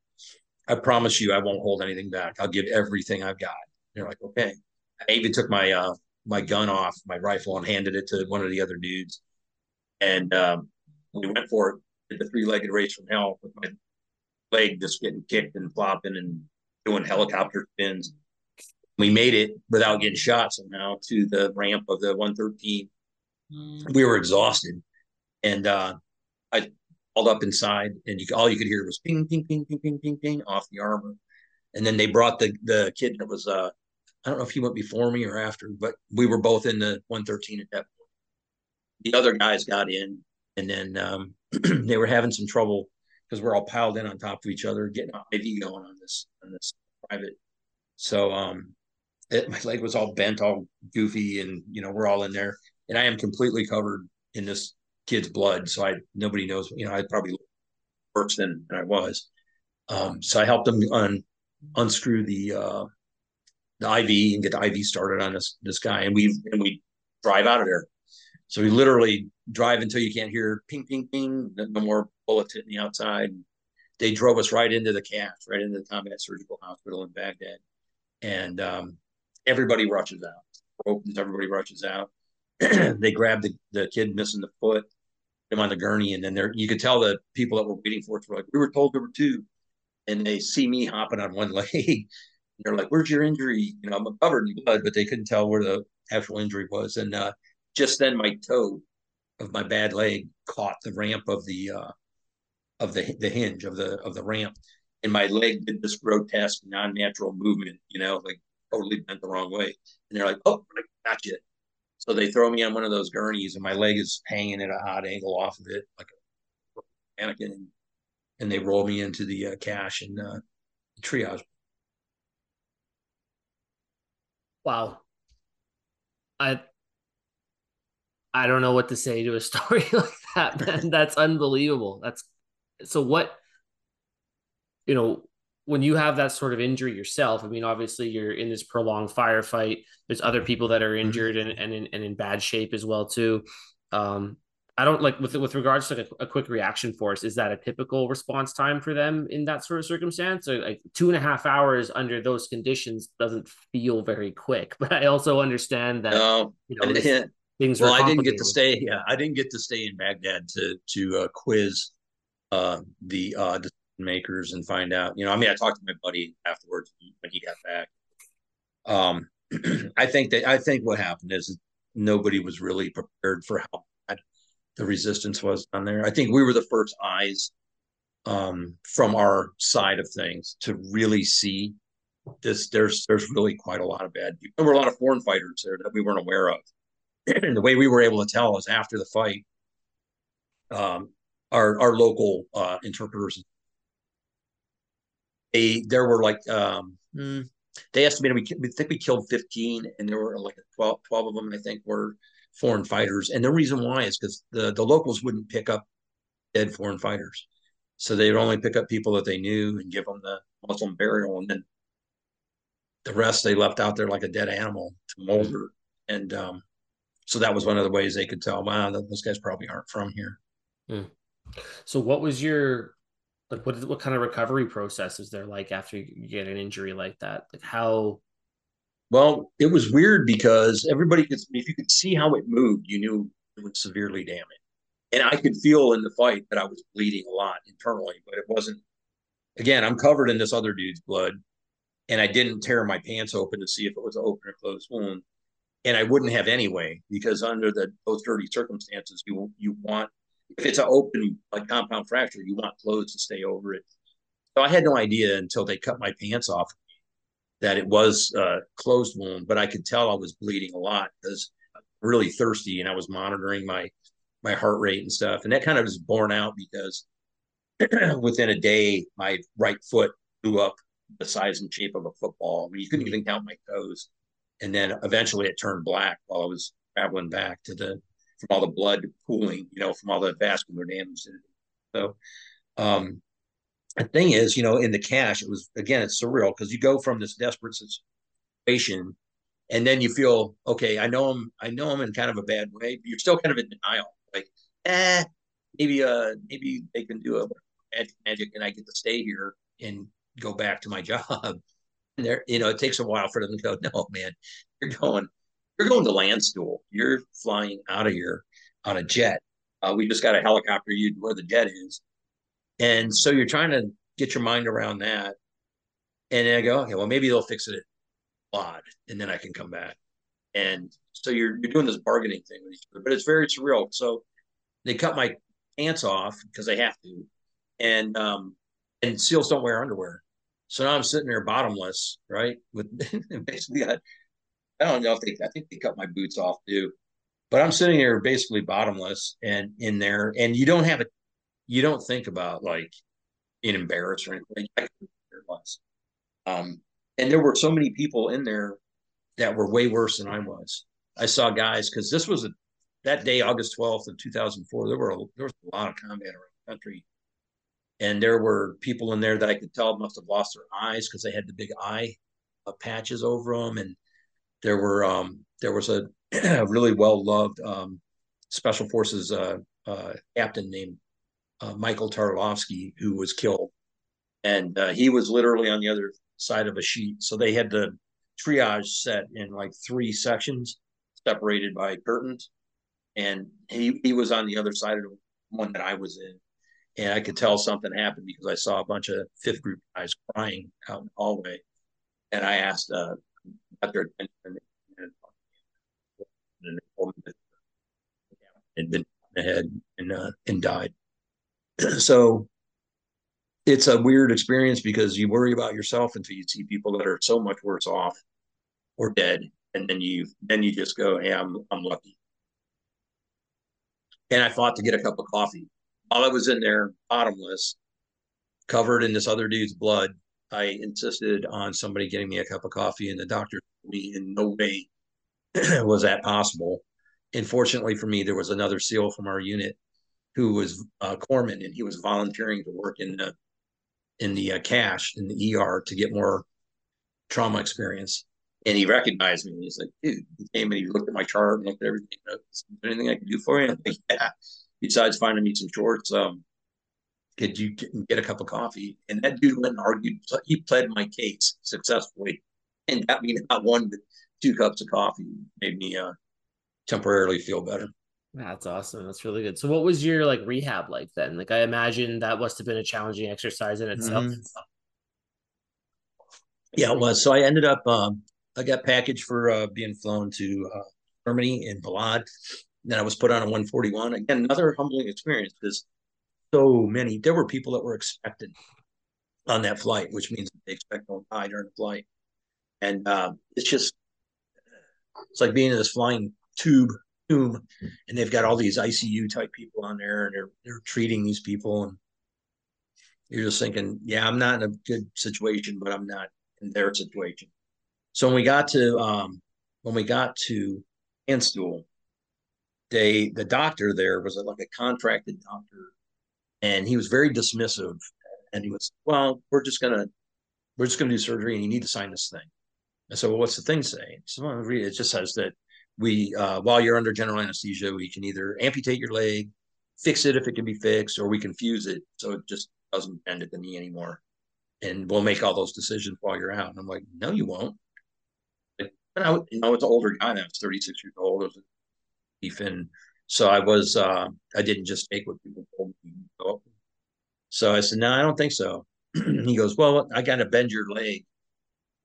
I promise you I won't hold anything back. I'll give everything I've got. And they're like, okay. I even took my uh, my gun off, my rifle, and handed it to one of the other dudes. And um, we went for it, did the three legged race from hell with my leg just getting kicked and flopping and doing helicopter spins. We made it without getting shot somehow to the ramp of the 113. Mm. We were exhausted, and uh, I hauled up inside, and you, all you could hear was ping, ping, ping, ping, ping, ping, ping off the armor. And then they brought the the kid that was uh, I don't know if he went before me or after, but we were both in the 113 at that point. The other guys got in, and then um, they were having some trouble because we're all piled in on top of each other, getting IV going on this on this private. So um, it, my leg was all bent, all goofy, and you know we're all in there, and I am completely covered in this kid's blood. So I nobody knows, you know, I probably worse than, than I was. Um, so I helped them un, unscrew the uh, the IV and get the IV started on this this guy, and we and we drive out of there. So we literally drive until you can't hear ping, ping, ping, no more bullets hitting the outside. They drove us right into the CAF, right into the Combat Surgical Hospital in Baghdad. And um, everybody rushes out. Opens, everybody rushes out. they grab the, the kid missing the foot, him on the gurney, and then there you could tell the people that were waiting for us were like, We were told there were two. And they see me hopping on one leg. they're like, Where's your injury? You know, I'm covered in blood, but they couldn't tell where the actual injury was. And uh, just then my toe of my bad leg caught the ramp of the uh, of the the hinge of the of the ramp, and my leg did this grotesque, non-natural movement. You know, like totally bent the wrong way. And they're like, "Oh, I got you." So they throw me on one of those gurneys, and my leg is hanging at a hot angle off of it, like panicking, and they roll me into the uh, CSH and uh, triage. Wow. I I don't know what to say to a story like that, man. That's unbelievable. That's so what you know when you have that sort of injury yourself i mean obviously you're in this prolonged firefight. There's other people that are mm-hmm. injured and, and, in, and in bad shape as well too. Um, i don't like with with regards to a, a, quick reaction force is that a typical response time for them in that sort of circumstance? Or like two and a half hours under those conditions doesn't feel very quick. But i also understand that no, you know this, things well i didn't get to stay yeah i didn't get to stay in baghdad to to uh, quiz uh, the uh, makers and find out. You know, I mean, I talked to my buddy afterwards when he got back. Um, I think that I think what happened is nobody was really prepared for how bad the resistance was on there. I think we were the first eyes um, from our side of things to really see this. There's there's really quite a lot of bad. There were a lot of foreign fighters there that we weren't aware of. And the way we were able to tell is after the fight, um, our our local uh, interpreters they there were like um, hmm, they estimated we, we think we killed 15 and there were like 12, 12 of them i think were foreign fighters. And the reason why is because the, the locals wouldn't pick up dead foreign fighters. So they would only pick up people that they knew and give them the muslim burial and then the rest they left out there like a dead animal to molder. And um, so that was one of the ways they could tell wow those guys probably aren't from here. Mm. so what was your like what what kind of recovery process is there like after you get an injury like that? Like how? Well it was weird because everybody could if you could see how it moved you knew it was severely damaged. And i could feel in the fight that i was bleeding a lot internally but it wasn't again i'm covered in this other dude's blood and i didn't tear my pants open to see if it was an open or closed wound and i wouldn't have anyway because under the those dirty circumstances you you want if it's an open like compound fracture, you want clothes to stay over it. So I had no idea until they cut my pants off that it was a closed wound, but I could tell I was bleeding a lot because really thirsty and I was monitoring my my heart rate and stuff. And that kind of was borne out because within a day, my right foot blew up the size and shape of a football. I mean, you couldn't mm-hmm. even count my toes. And then eventually it turned black while I was traveling back to the from all the blood pooling, you know, from all the vascular damage. So, um, the thing is, you know, in the CSH, it was again, it's surreal because you go from this desperate situation, and then you feel, okay, I know I'm, I know I'm in kind of a bad way, but you're still kind of in denial, like, eh, maybe, uh, maybe they can do a magic, magic, and I get to stay here and go back to my job. There, you know, it takes a while for them to go, no, man, you're going, you're going to Landstuhl. You're flying out of here on a jet. Uh, we just got a helicopter you where the jet is. And so you're trying to get your mind around that. And then I go, okay, well, maybe they'll fix it odd, and then I can come back. And so you're you're doing this bargaining thing with each other, but it's very surreal. So they cut my pants off because they have to, and um, and seals don't wear underwear. So now I'm sitting there bottomless, right? With basically got I don't know if they, I think they cut my boots off too. But I'm sitting here basically bottomless and in there, and you don't have a, you don't think about like being embarrassed or anything. I. Um, and there were so many people in there that were way worse than I was. I saw guys because this was a that day, August 12th of 2004. There were a, there was a lot of combat around the country, and there were people in there that I could tell must have lost their eyes because they had the big eye uh, patches over them, and there were um, there was a really well loved um, special forces uh, uh, captain named uh, Michael Tarlavsky who was killed, and uh, he was literally on the other side of a sheet. So they had the triage set in like three sections, separated by curtains, and he he was on the other side of the one that I was in. And I could tell something happened because I saw a bunch of fifth group guys crying out in the hallway. And I asked uh, their attention and had been ahead and uh, and died. so it's a weird experience because you worry about yourself until you see people that are so much worse off or dead, and then you then you just go, "Hey, I'm I'm lucky." And I fought to get a cup of coffee while I was in there, bottomless, covered in this other dude's blood, I insisted on somebody getting me a cup of coffee, and the doctor told me in no way was that possible. And fortunately for me, there was another SEAL from our unit who was uh, Corpsman, and he was volunteering to work in the in the uh, CSH in the ER to get more trauma experience. And he recognized me. And he's like, dude, he came and he looked at my chart and looked at everything. Is there anything I can do for you? I'm like, yeah. Besides finding me some shorts, um, could you get a cup of coffee? And that dude went and argued. He pled my case successfully and got me not one, but two cups of coffee. Made me uh, temporarily feel better. That's awesome. That's really good. So, what was your like rehab like then? Like, I imagine that must have been a challenging exercise in itself. Mm-hmm. Yeah, it was. So I ended up, um, I got packaged for uh, being flown to uh, Germany in Balad. Then I was put on a 141. Again, another humbling experience because so many. There were people that were expected on that flight, which means they expect to die during the flight. And um, it's just, it's like being in this flying tube tomb, and they've got all these ICU type people on there, and they're they're treating these people, and you're just thinking, yeah, I'm not in a good situation, but I'm not in their situation. So when we got to um, when we got to Landstuhl, they the doctor there was like a contracted doctor and he was very dismissive. And he was, well, we're just gonna we're just gonna do surgery, and you need to sign this thing. I said, well, what's the thing say? So well, it. Just says that we, uh, while you're under general anesthesia, we can either amputate your leg, fix it if it can be fixed, or we can fuse it so it just doesn't bend at the knee anymore. And we'll make all those decisions while you're out. And I'm like, no, you won't. and I, you know, it's an older guy. I was 36 years old. Was and so I was, uh, I didn't just take what people told me. So I said, no, I don't think so. he goes, well, I got to bend your leg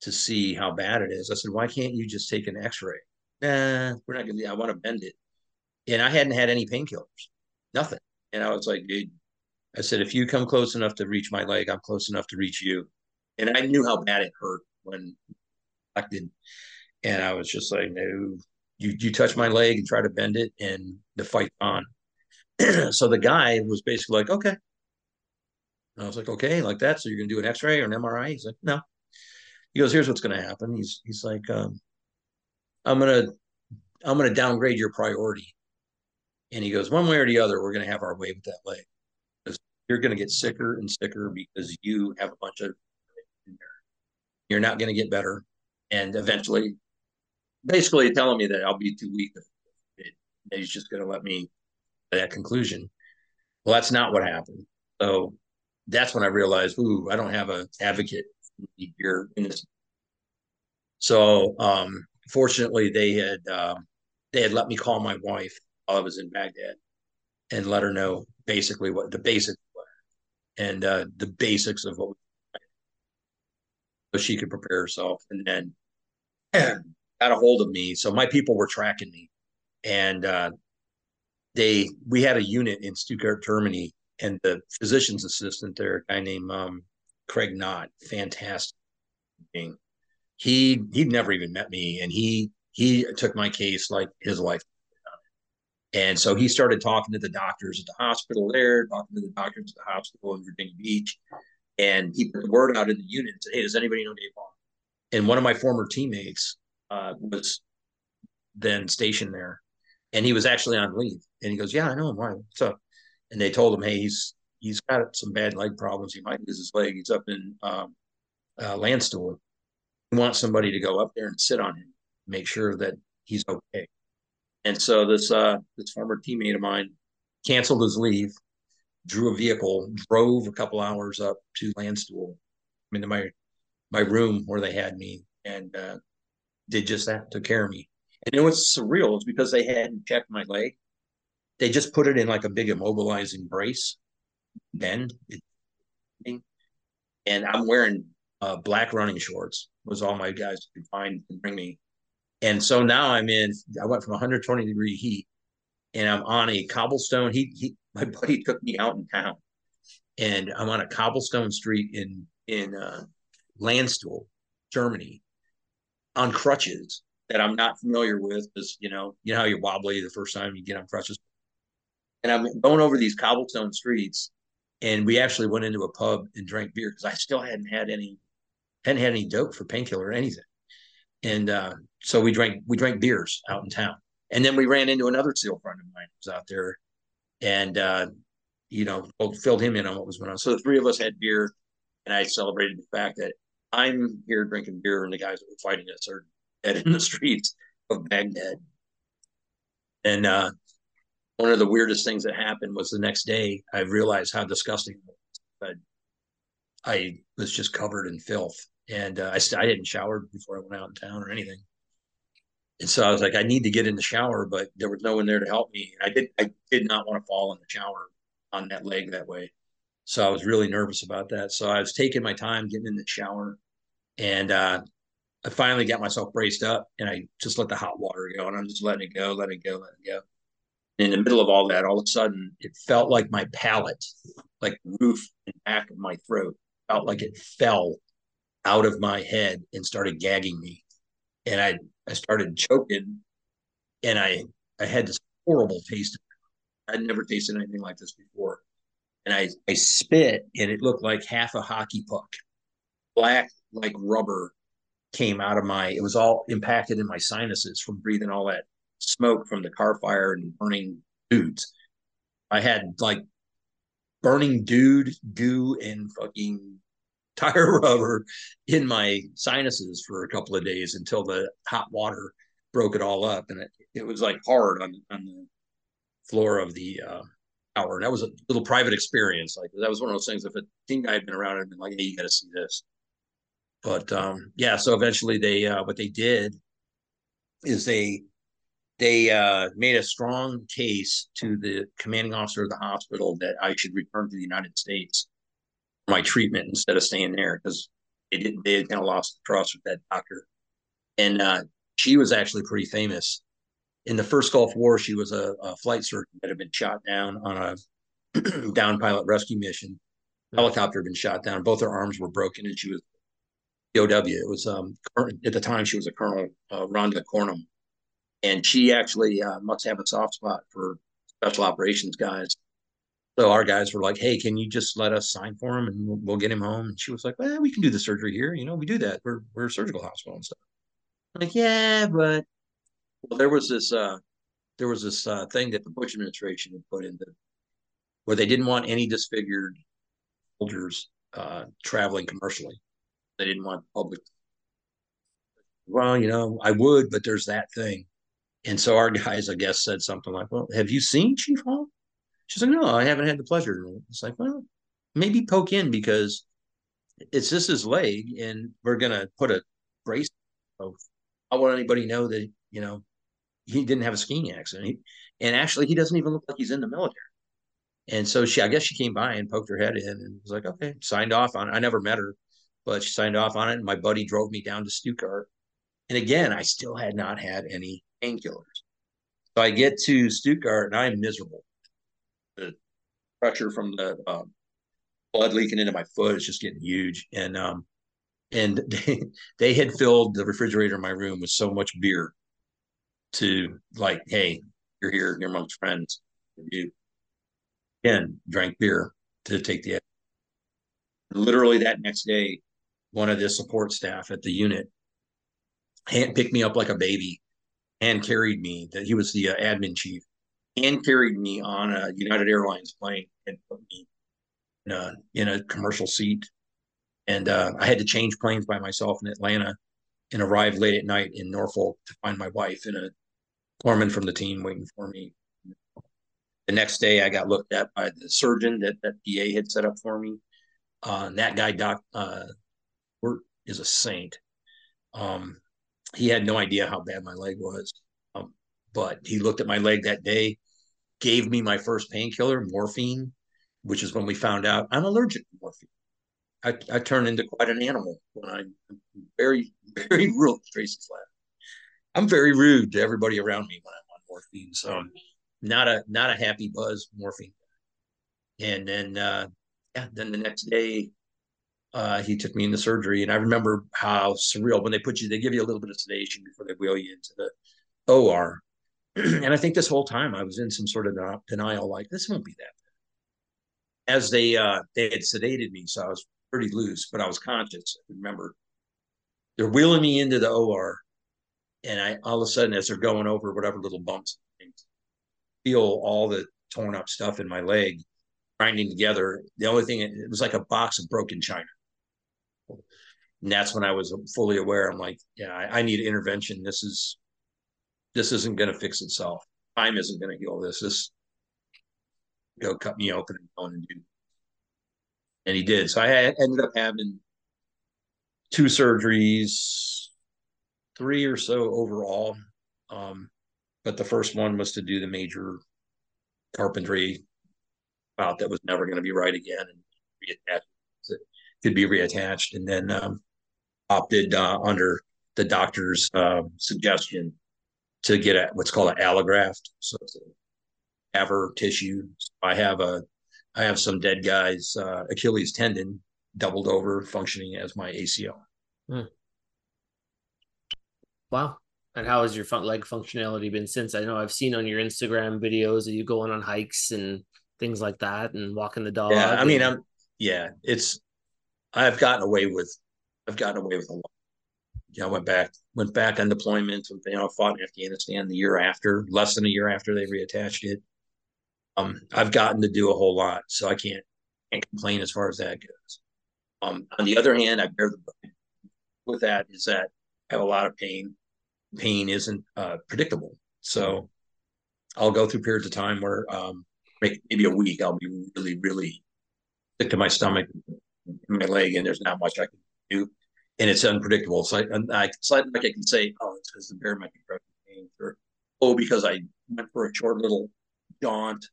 to see how bad it is. I said, why can't you just take an x-ray? Nah, we're not going to, I want to bend it. And I hadn't had any painkillers, nothing. And I was like, dude, I said, if you come close enough to reach my leg, I'm close enough to reach you. And I knew how bad it hurt when I did. And I was just like, no, you you touch my leg and try to bend it, and the fight on. so the guy was basically like, okay. And I was like, okay, like that. So you're gonna do an X-ray or an MRI? He's like, no. He goes, here's what's gonna happen. He's he's like, um, I'm gonna I'm gonna downgrade your priority. And he goes, one way or the other, we're gonna have our way with that leg. Because you're gonna get sicker and sicker because you have a bunch of you're not gonna get better. And eventually basically telling me that I'll be too weak. He's just going to let me that conclusion. Well, that's not what happened. So that's when I realized, ooh, I don't have an advocate here in this. So um, fortunately, they had uh, they had let me call my wife while I was in Baghdad and let her know basically what the basics were and uh, the basics of what so she could prepare herself. And then got a hold of me. So my people were tracking me, and uh, they we had a unit in Stuttgart, Germany, and the physician's assistant there, a guy named um, Craig Knott, fantastic. He he'd never even met me, and he he took my case like his life. And so he started talking to the doctors at the hospital there, talking to the doctors at the hospital in Virginia Beach. And he put the word out in the unit and said, Hey, does anybody know Dave Long? And one of my former teammates uh, was then stationed there, and he was actually on leave. And he goes, "Yeah, I know him. Why? What's up?" And they told him, "Hey, he's he's got some bad leg problems. He might lose his leg. He's up in um, uh, Landstuhl. He wants somebody to go up there and sit on him, make sure that he's okay." And so this uh, this former teammate of mine canceled his leave, drew a vehicle, drove a couple hours up to Landstuhl, I mean, to my my room where they had me, and uh, did just that, took care of me. And it was surreal. It's because they hadn't checked my leg. They just put it in like a big immobilizing brace. Then, and I'm wearing uh, black running shorts. Was all my guys could find to bring me. And so now I'm in. I went from 120 degree heat, and I'm on a cobblestone. He, he my buddy took me out in town, and I'm on a cobblestone street in in uh, Landstuhl, Germany, on crutches that I'm not familiar with because you know you know how you're wobbly the first time you get on crutches. And I'm going over these cobblestone streets, and we actually went into a pub and drank beer because I still hadn't had any hadn't had any dope for painkiller or anything. And uh, so we drank we drank beers out in town. And then we ran into another SEAL friend of mine who was out there and uh, you know, filled him in on what was going on. So the three of us had beer and I celebrated the fact that I'm here drinking beer and the guys that were fighting us are dead in the streets of Baghdad. And uh, one of the weirdest things that happened was the next day I realized how disgusting it was. I, I was just covered in filth and uh, I, I didn't shower before I went out in town or anything. And so I was like, I need to get in the shower, but there was no one there to help me. I did, I did not want to fall in the shower on that leg that way. So I was really nervous about that. So I was taking my time getting in the shower and uh, I finally got myself braced up and I just let the hot water go and I'm just letting it go, letting it go, letting it go. And in the middle of all that, all of a sudden it felt like my palate, like roof and back of my throat, felt like it fell out of my head and started gagging me. And I I started choking and I I had this horrible taste. I'd never tasted anything like this before. And I, I spit and it looked like half a hockey puck. Black like rubber came out of my it was all impacted in my sinuses from breathing all that smoke from the car fire and burning dudes. I had like burning dude goo and fucking tire rubber in my sinuses for a couple of days until the hot water broke it all up. And it, it was like hard on, on the floor of the uh, And that was a little private experience. Like that was one of those things. If a team guy had been around, I'd been like, "Hey, you got to see this." But um, yeah, so eventually they uh, what they did is they they uh, made a strong case to the commanding officer of the hospital that I should return to the United States for my treatment instead of staying there because they didn't they had kind of lost the trust with that doctor. And uh, she was actually pretty famous. In the first Gulf War, she was a, a flight surgeon that had been shot down on a down pilot rescue mission. Helicopter had been shot down. Both her arms were broken, and she was POW. It was um, at the time she was a Colonel uh, Rhonda Cornum, and she actually uh, must have a soft spot for special operations guys so our guys were like, "Hey, can you just let us sign for him and we'll, we'll, get him home?" And she was like, "Well, we can do the surgery here. You know, we do that. We're we're a surgical hospital and stuff." I'm like, yeah, but well, there was this uh, there was this uh, thing that the Bush administration had put into where they didn't want any disfigured soldiers uh, traveling commercially. They didn't want public. Well, you know, I would, but there's that thing. And so our guys, I guess, said something like, "Well, have you seen Chief Hall?" She's like, no, I haven't had the pleasure. It's like, well, maybe poke in because it's just his leg, and we're gonna put a brace. Of, I want anybody to know that you know he didn't have a skiing accident, he, and actually he doesn't even look like he's in the military. And so she, I guess she came by and poked her head in and was like, okay, signed off on it. I never met her, but she signed off on it. And my buddy drove me down to Stuttgart. And again, I still had not had any painkillers. So I get to Stuttgart and I'm miserable the pressure from the um, blood leaking into my foot is just getting huge. And um, and they, they had filled the refrigerator in my room with so much beer to like, hey, you're here, you're amongst friends. You again drank beer to take the literally that next day, one of the support staff at the unit hand picked me up like a baby and carried me. That he was the uh, admin chief and carried me on a United Airlines plane and put me in a, in a commercial seat. And uh, I had to change planes by myself in Atlanta and arrive late at night in Norfolk to find my wife in a foreman from the team waiting for me. The next day, I got looked at by the surgeon that that PA had set up for me. Uh, and that guy, Doc, uh, is a saint. Um, he had no idea how bad my leg was. Um, but he looked at my leg that day, gave me my first painkiller, morphine, which is when we found out I'm allergic to morphine. I, I turned into quite an animal when I'm very, very real, Tracy's laugh. I'm very rude to everybody around me when I'm on morphine. So not a not a happy buzz morphine. And then uh yeah, then the next day uh, he took me into surgery, and I remember how surreal when they put you, they give you a little bit of sedation before they wheel you into the OR, and I think this whole time I was in some sort of denial, like this won't be that bad. As they uh, they had sedated me, so I was pretty loose, but I was conscious. I remember they're wheeling me into the OR, and I all of a sudden, as they're going over whatever little bumps, feel all the torn up stuff in my leg grinding together. The only thing it was like a box of broken china. And that's when I was fully aware. I'm like, yeah, I, I need intervention. This is this isn't going to fix itself. Time isn't going to heal this. This go cut me open and go and do. And he did. So I ended up having two surgeries, three or so overall. Um, but the first one was to do the major carpentry out that was never going to be right again and reattached. It could be reattached, and then um, opted uh, under the doctor's uh, suggestion to get what's called an allograft. So it's a cadaver tissue. So I have a, I have some dead guy's uh, Achilles tendon doubled over, functioning as my ACL. Hmm. Wow. And how has your fun- leg functionality been since? I know I've seen on your Instagram videos of you going on hikes and things like that and walking the dog. Yeah, I and... mean, I'm yeah, it's I've gotten away with I've gotten away with a lot. Yeah, I went back went back on deployment. And you know, fought in Afghanistan the year after, less than a year after they reattached it. Um, I've gotten to do a whole lot, so I can't can't complain as far as that goes. Um, on the other hand, I bear the with that is that I have a lot of pain pain isn't uh, predictable. So I'll go through periods of time where um, maybe a week I'll be really, really sick to my stomach, my leg, and there's not much I can do, and it's unpredictable. So I, I it's like, I can say, oh, it's because the be pain, or oh, because I went for a short little jaunt.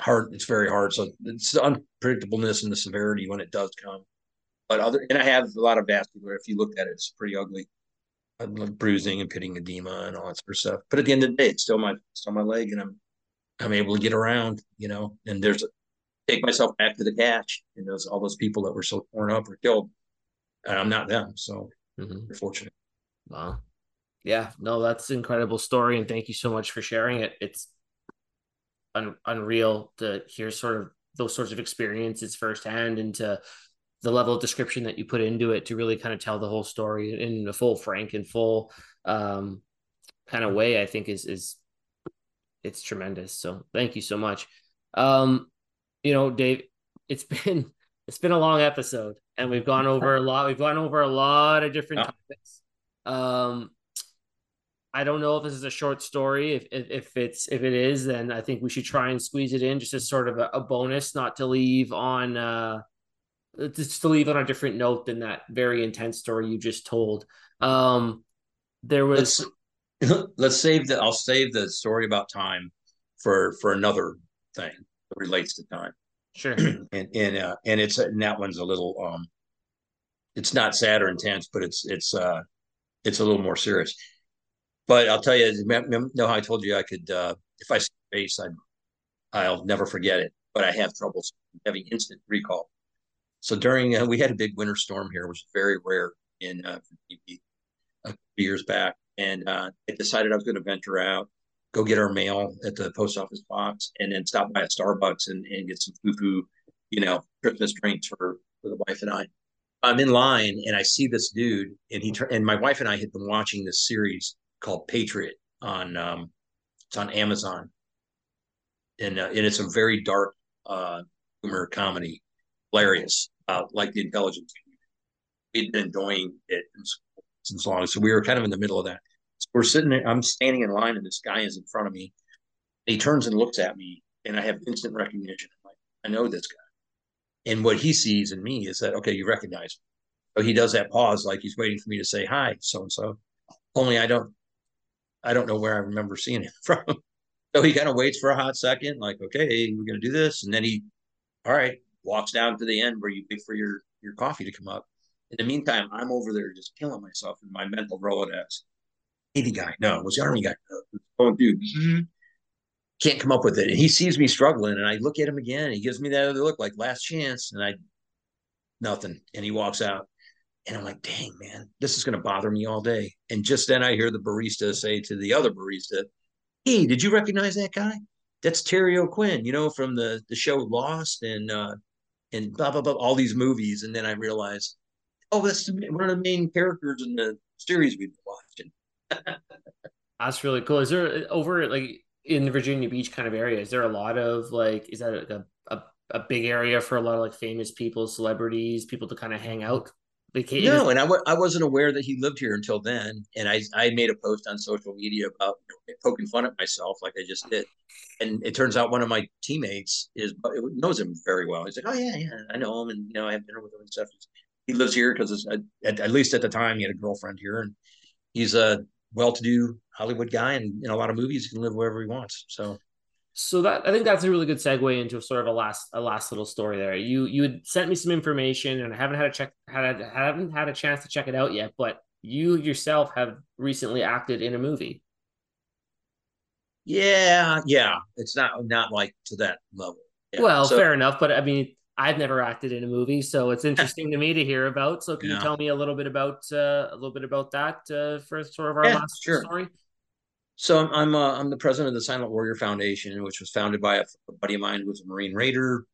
Hard, it's very hard. So it's the unpredictableness and the severity when it does come. But other, and I have a lot of vascular. If you look at it, it's pretty ugly bruising and pitting edema and all that sort of stuff. But at the end of the day, it's still my still my leg, and I'm I'm able to get around, you know. And there's a, take myself back to the CSH, and those all those people that were so torn up or killed. And I'm not them, so mm-hmm. you're fortunate. Wow. Yeah, no, that's an incredible story, and thank you so much for sharing it. It's un- unreal to hear sort of those sorts of experiences firsthand and to the level of description that you put into it to really kind of tell the whole story in a full frank and full um, kind of way i think is is it's tremendous. So thank you so much. Um you know dave it's been it's been a long episode and we've gone over a lot we've gone over a lot of different topics. Um I don't know if this is a short story. If, if, if it's if it is, then I think we should try and squeeze it in just as sort of a, a bonus, not to leave on uh, just to leave on a different note than that very intense story you just told. Um, there was. Let's, let's save the. I'll save the story about time for for another thing that relates to time. Sure. and and uh, and it's and that one's a little um, it's not sad or intense, but it's it's uh, it's a little more serious. But I'll tell you, know how I told you I could uh, if I see face, I I'll never forget it. But I have trouble having instant recall. So during uh, we had a big winter storm here, which is very rare in uh, a few years back, and uh, I decided I was going to venture out, go get our mail at the post office box, and then stop by a Starbucks and, and get some foo-foo, you know, Christmas drinks for, for the wife and I. I'm in line and I see this dude, and he and my wife and I had been watching this series called Patriot on um, it's on Amazon, and uh, and it's a very dark uh, humor comedy, hilarious uh, like the intelligence community. We'd been enjoying it since long. So we were kind of in the middle of that. So we're sitting there, I'm standing in line and this guy is in front of me. He turns and looks at me and I have instant recognition. I'm like, I know this guy. And what he sees in me is that, okay, you recognize me. So he does that pause like he's waiting for me to say hi, so and so. Only I don't I don't know where I remember seeing him from. so he kind of waits for a hot second, like, okay, we're gonna do this. And then he, all right, walks down to the end where you wait for your your coffee to come up. In the meantime, I'm over there just killing myself in my mental Rolodex. Navy guy, no, it was the Army guy. No, oh, dude, mm-hmm. can't come up with it. And he sees me struggling, and I look at him again. he gives me that other look, like last chance, and I nothing. And he walks out. And I'm like, dang, man, this is going to bother me all day. And just then I hear the barista say to the other barista, hey, did you recognize that guy? That's Terry O'Quinn, you know, from the the show Lost and uh and blah blah blah, all these movies. And then I realized, oh, that's one of the main characters in the series we've been watching. that's really cool. Is there over like in the Virginia Beach kind of area? Is there a lot of like, is that a, a, a big area for a lot of like famous people, celebrities, people to kind of hang out? Vacation? No, and I w- I wasn't aware that he lived here until then. And I I made a post on social media about you know, poking fun at myself like I just did. And it turns out one of my teammates is knows him very well. He's like, oh yeah, yeah, I know him, and you know I have dinner with him and stuff. He lives here because uh, at, at least at the time he had a girlfriend here, and he's a well-to-do Hollywood guy, and in a lot of movies he can live wherever he wants. So so that I think that's a really good segue into sort of a last a last little story there. You you had sent me some information and I haven't had a check had haven't had a chance to check it out yet, but you yourself have recently acted in a movie. Yeah, yeah. It's not not like to that level. Yeah. Well, so, fair enough, but I mean I've never acted in a movie, so it's interesting to me to hear about. So can yeah. you tell me a little bit about uh, a little bit about that uh, for sort of our yeah, last sure. story? So I'm I'm, uh, I'm the president of the Silent Warrior Foundation, which was founded by a, a buddy of mine who was a Marine Raider.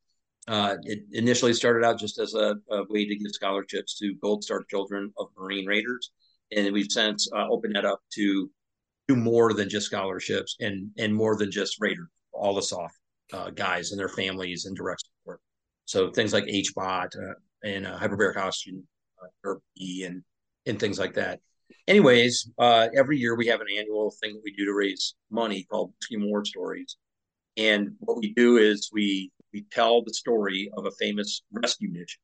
Uh, it initially started out just as a, a, way to give scholarships to Gold Star children of Marine Raiders, and we've since uh, opened that up to do more than just scholarships and and more than just Raider, all the soft uh, guys and their families and direct support. So things like HBOT uh, and uh, hyperbaric oxygen therapy and and things like that anyways, uh, every year we have an annual thing that we do to raise money called Team War Stories. And what we do is we we tell the story of a famous rescue mission,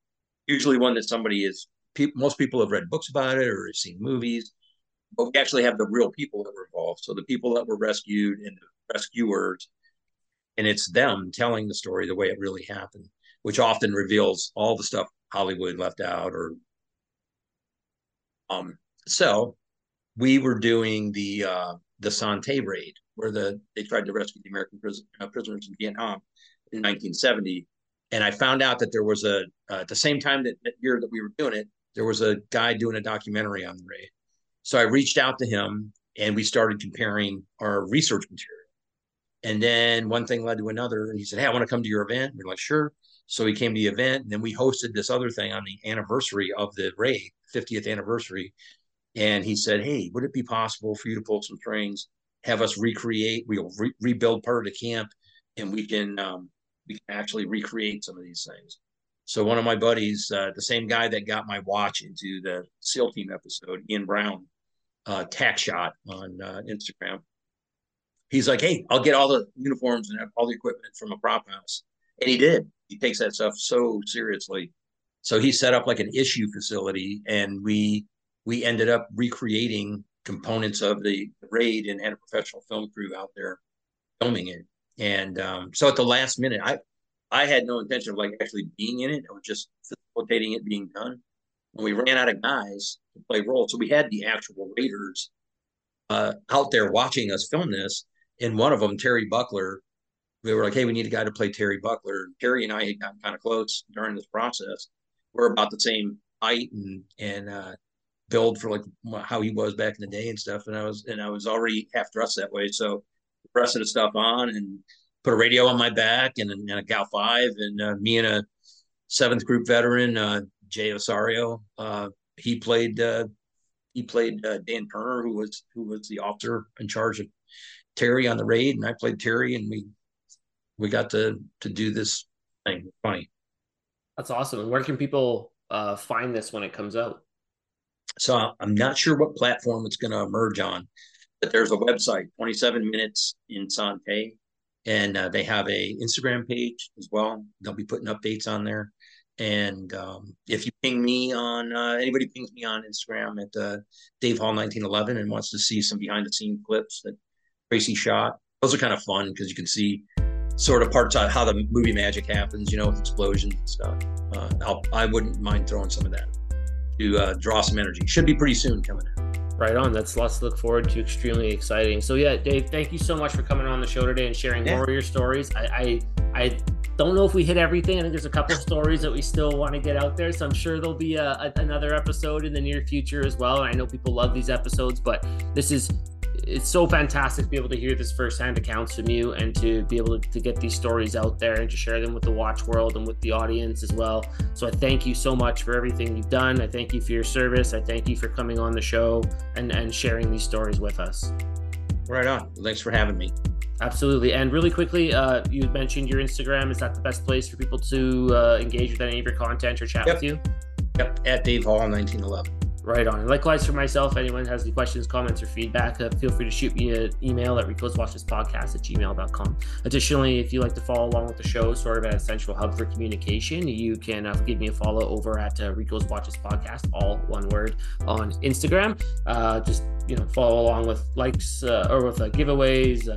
usually one that somebody is. Pe- most people have read books about it or have seen movies, but we actually have the real people that were involved. So the people that were rescued and the rescuers, and it's them telling the story the way it really happened, which often reveals all the stuff Hollywood left out or um so we were doing the uh, the Son Tay raid, where the they tried to rescue the American prison, uh, prisoners in Vietnam in 1970. And I found out that there was a uh, at the same time that, that year that we were doing it, there was a guy doing a documentary on the raid. So I reached out to him, and we started comparing our research material. And then one thing led to another, and he said, "Hey, I want to come to your event." We're like, "Sure." So he came to the event, and then we hosted this other thing on the anniversary of the raid, 50th anniversary and he said, "Hey, would it be possible for you to pull some strings, have us recreate? We'll re- rebuild part of the camp, and we can um, we can actually recreate some of these things." So one of my buddies, uh, the same guy that got my watch into the SEAL Team episode, Ian Brown, uh, tack shot on uh, Instagram. He's like, "Hey, I'll get all the uniforms and all the equipment from a prop house," and he did. He takes that stuff so seriously. So he set up like an issue facility, and we we ended up recreating components of the raid and had a professional film crew out there filming it. And um, so at the last minute, I I had no intention of like actually being in it. I was just facilitating it being done. When we ran out of guys to play roles, so we had the actual raiders uh, out there watching us film this. And one of them, Terry Buckler, we were like, "Hey, we need a guy to play Terry Buckler." Terry and I had gotten kind of close during this process. We're about the same height and and uh, build for like how he was back in the day and stuff. And I was and I was already half dressed that way, so pressing the stuff on and put a radio on my back and, and a Gal Five and uh, me and a seventh group veteran uh, Jay Osario. Uh, he played uh, he played uh, Dan Turner, who was who was the officer in charge of Terry on the raid, and I played Terry, and we we got to to do this thing. Funny. That's awesome. And where can people uh, find this when it comes out? So I'm not sure what platform it's going to emerge on, but there's a website, 27 Minutes in Son Tay, and uh, they have a Instagram page as well. They'll be putting updates on there. And um, if you ping me on uh, anybody pings me on Instagram at uh, Dave Hall 1911 and wants to see some behind the scenes clips that Tracy shot, those are kind of fun because you can see sort of parts of how the movie magic happens, you know, with explosions and stuff. Uh, I wouldn't mind throwing some of that to uh, draw some energy. Should be pretty soon coming in. Right on. That's lots to look forward to. Extremely exciting. So yeah, Dave, thank you so much for coming on the show today and sharing yeah. more of your stories. I, I, I don't know if we hit everything. I think there's a couple stories that we still want to get out there. So I'm sure there'll be a, a, another episode in the near future as well. And I know people love these episodes, but this is it's so fantastic to be able to hear this firsthand accounts from you and to be able to, to get these stories out there and to share them with the watch world and with the audience as well. So I thank you so much for everything you've done. I thank you for your service. I thank you for coming on the show and, and sharing these stories with us. Right on. Thanks for having me. Absolutely. And really quickly, uh, you mentioned your Instagram. Is that the best place for people to uh, engage with any of your content or chat yep. with you? Yep. At Dave Hall 1911. Right on. likewise for myself, anyone has any questions, comments, or feedback, uh, feel free to shoot me an email at ricoswatchespodcast at gmail.com. Additionally, if you like to follow along with the show, sort of an essential hub for communication, you can uh, give me a follow over at uh, Rico's Watches Podcast, all one word, on Instagram. Uh, just, you know, follow along with likes uh, or with uh, giveaways,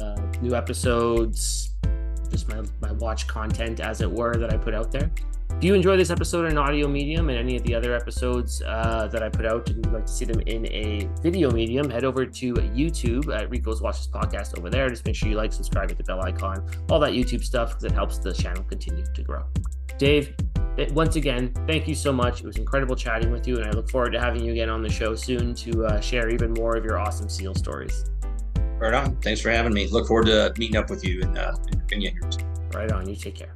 new episodes, just my, my watch content, as it were, that I put out there. If you enjoy this episode in audio medium and any of the other episodes uh, that I put out and you'd like to see them in a video medium, head over to YouTube at Rico's Watches Podcast over there. Just make sure you like, subscribe, hit the bell icon, all that YouTube stuff because it helps the channel continue to grow. Dave, once again, thank you so much. It was incredible chatting with you, and I look forward to having you again on the show soon to uh, share even more of your awesome SEAL stories. Right on. Thanks for having me. Look forward to meeting up with you in, uh, in Virginia. Right on. You take care.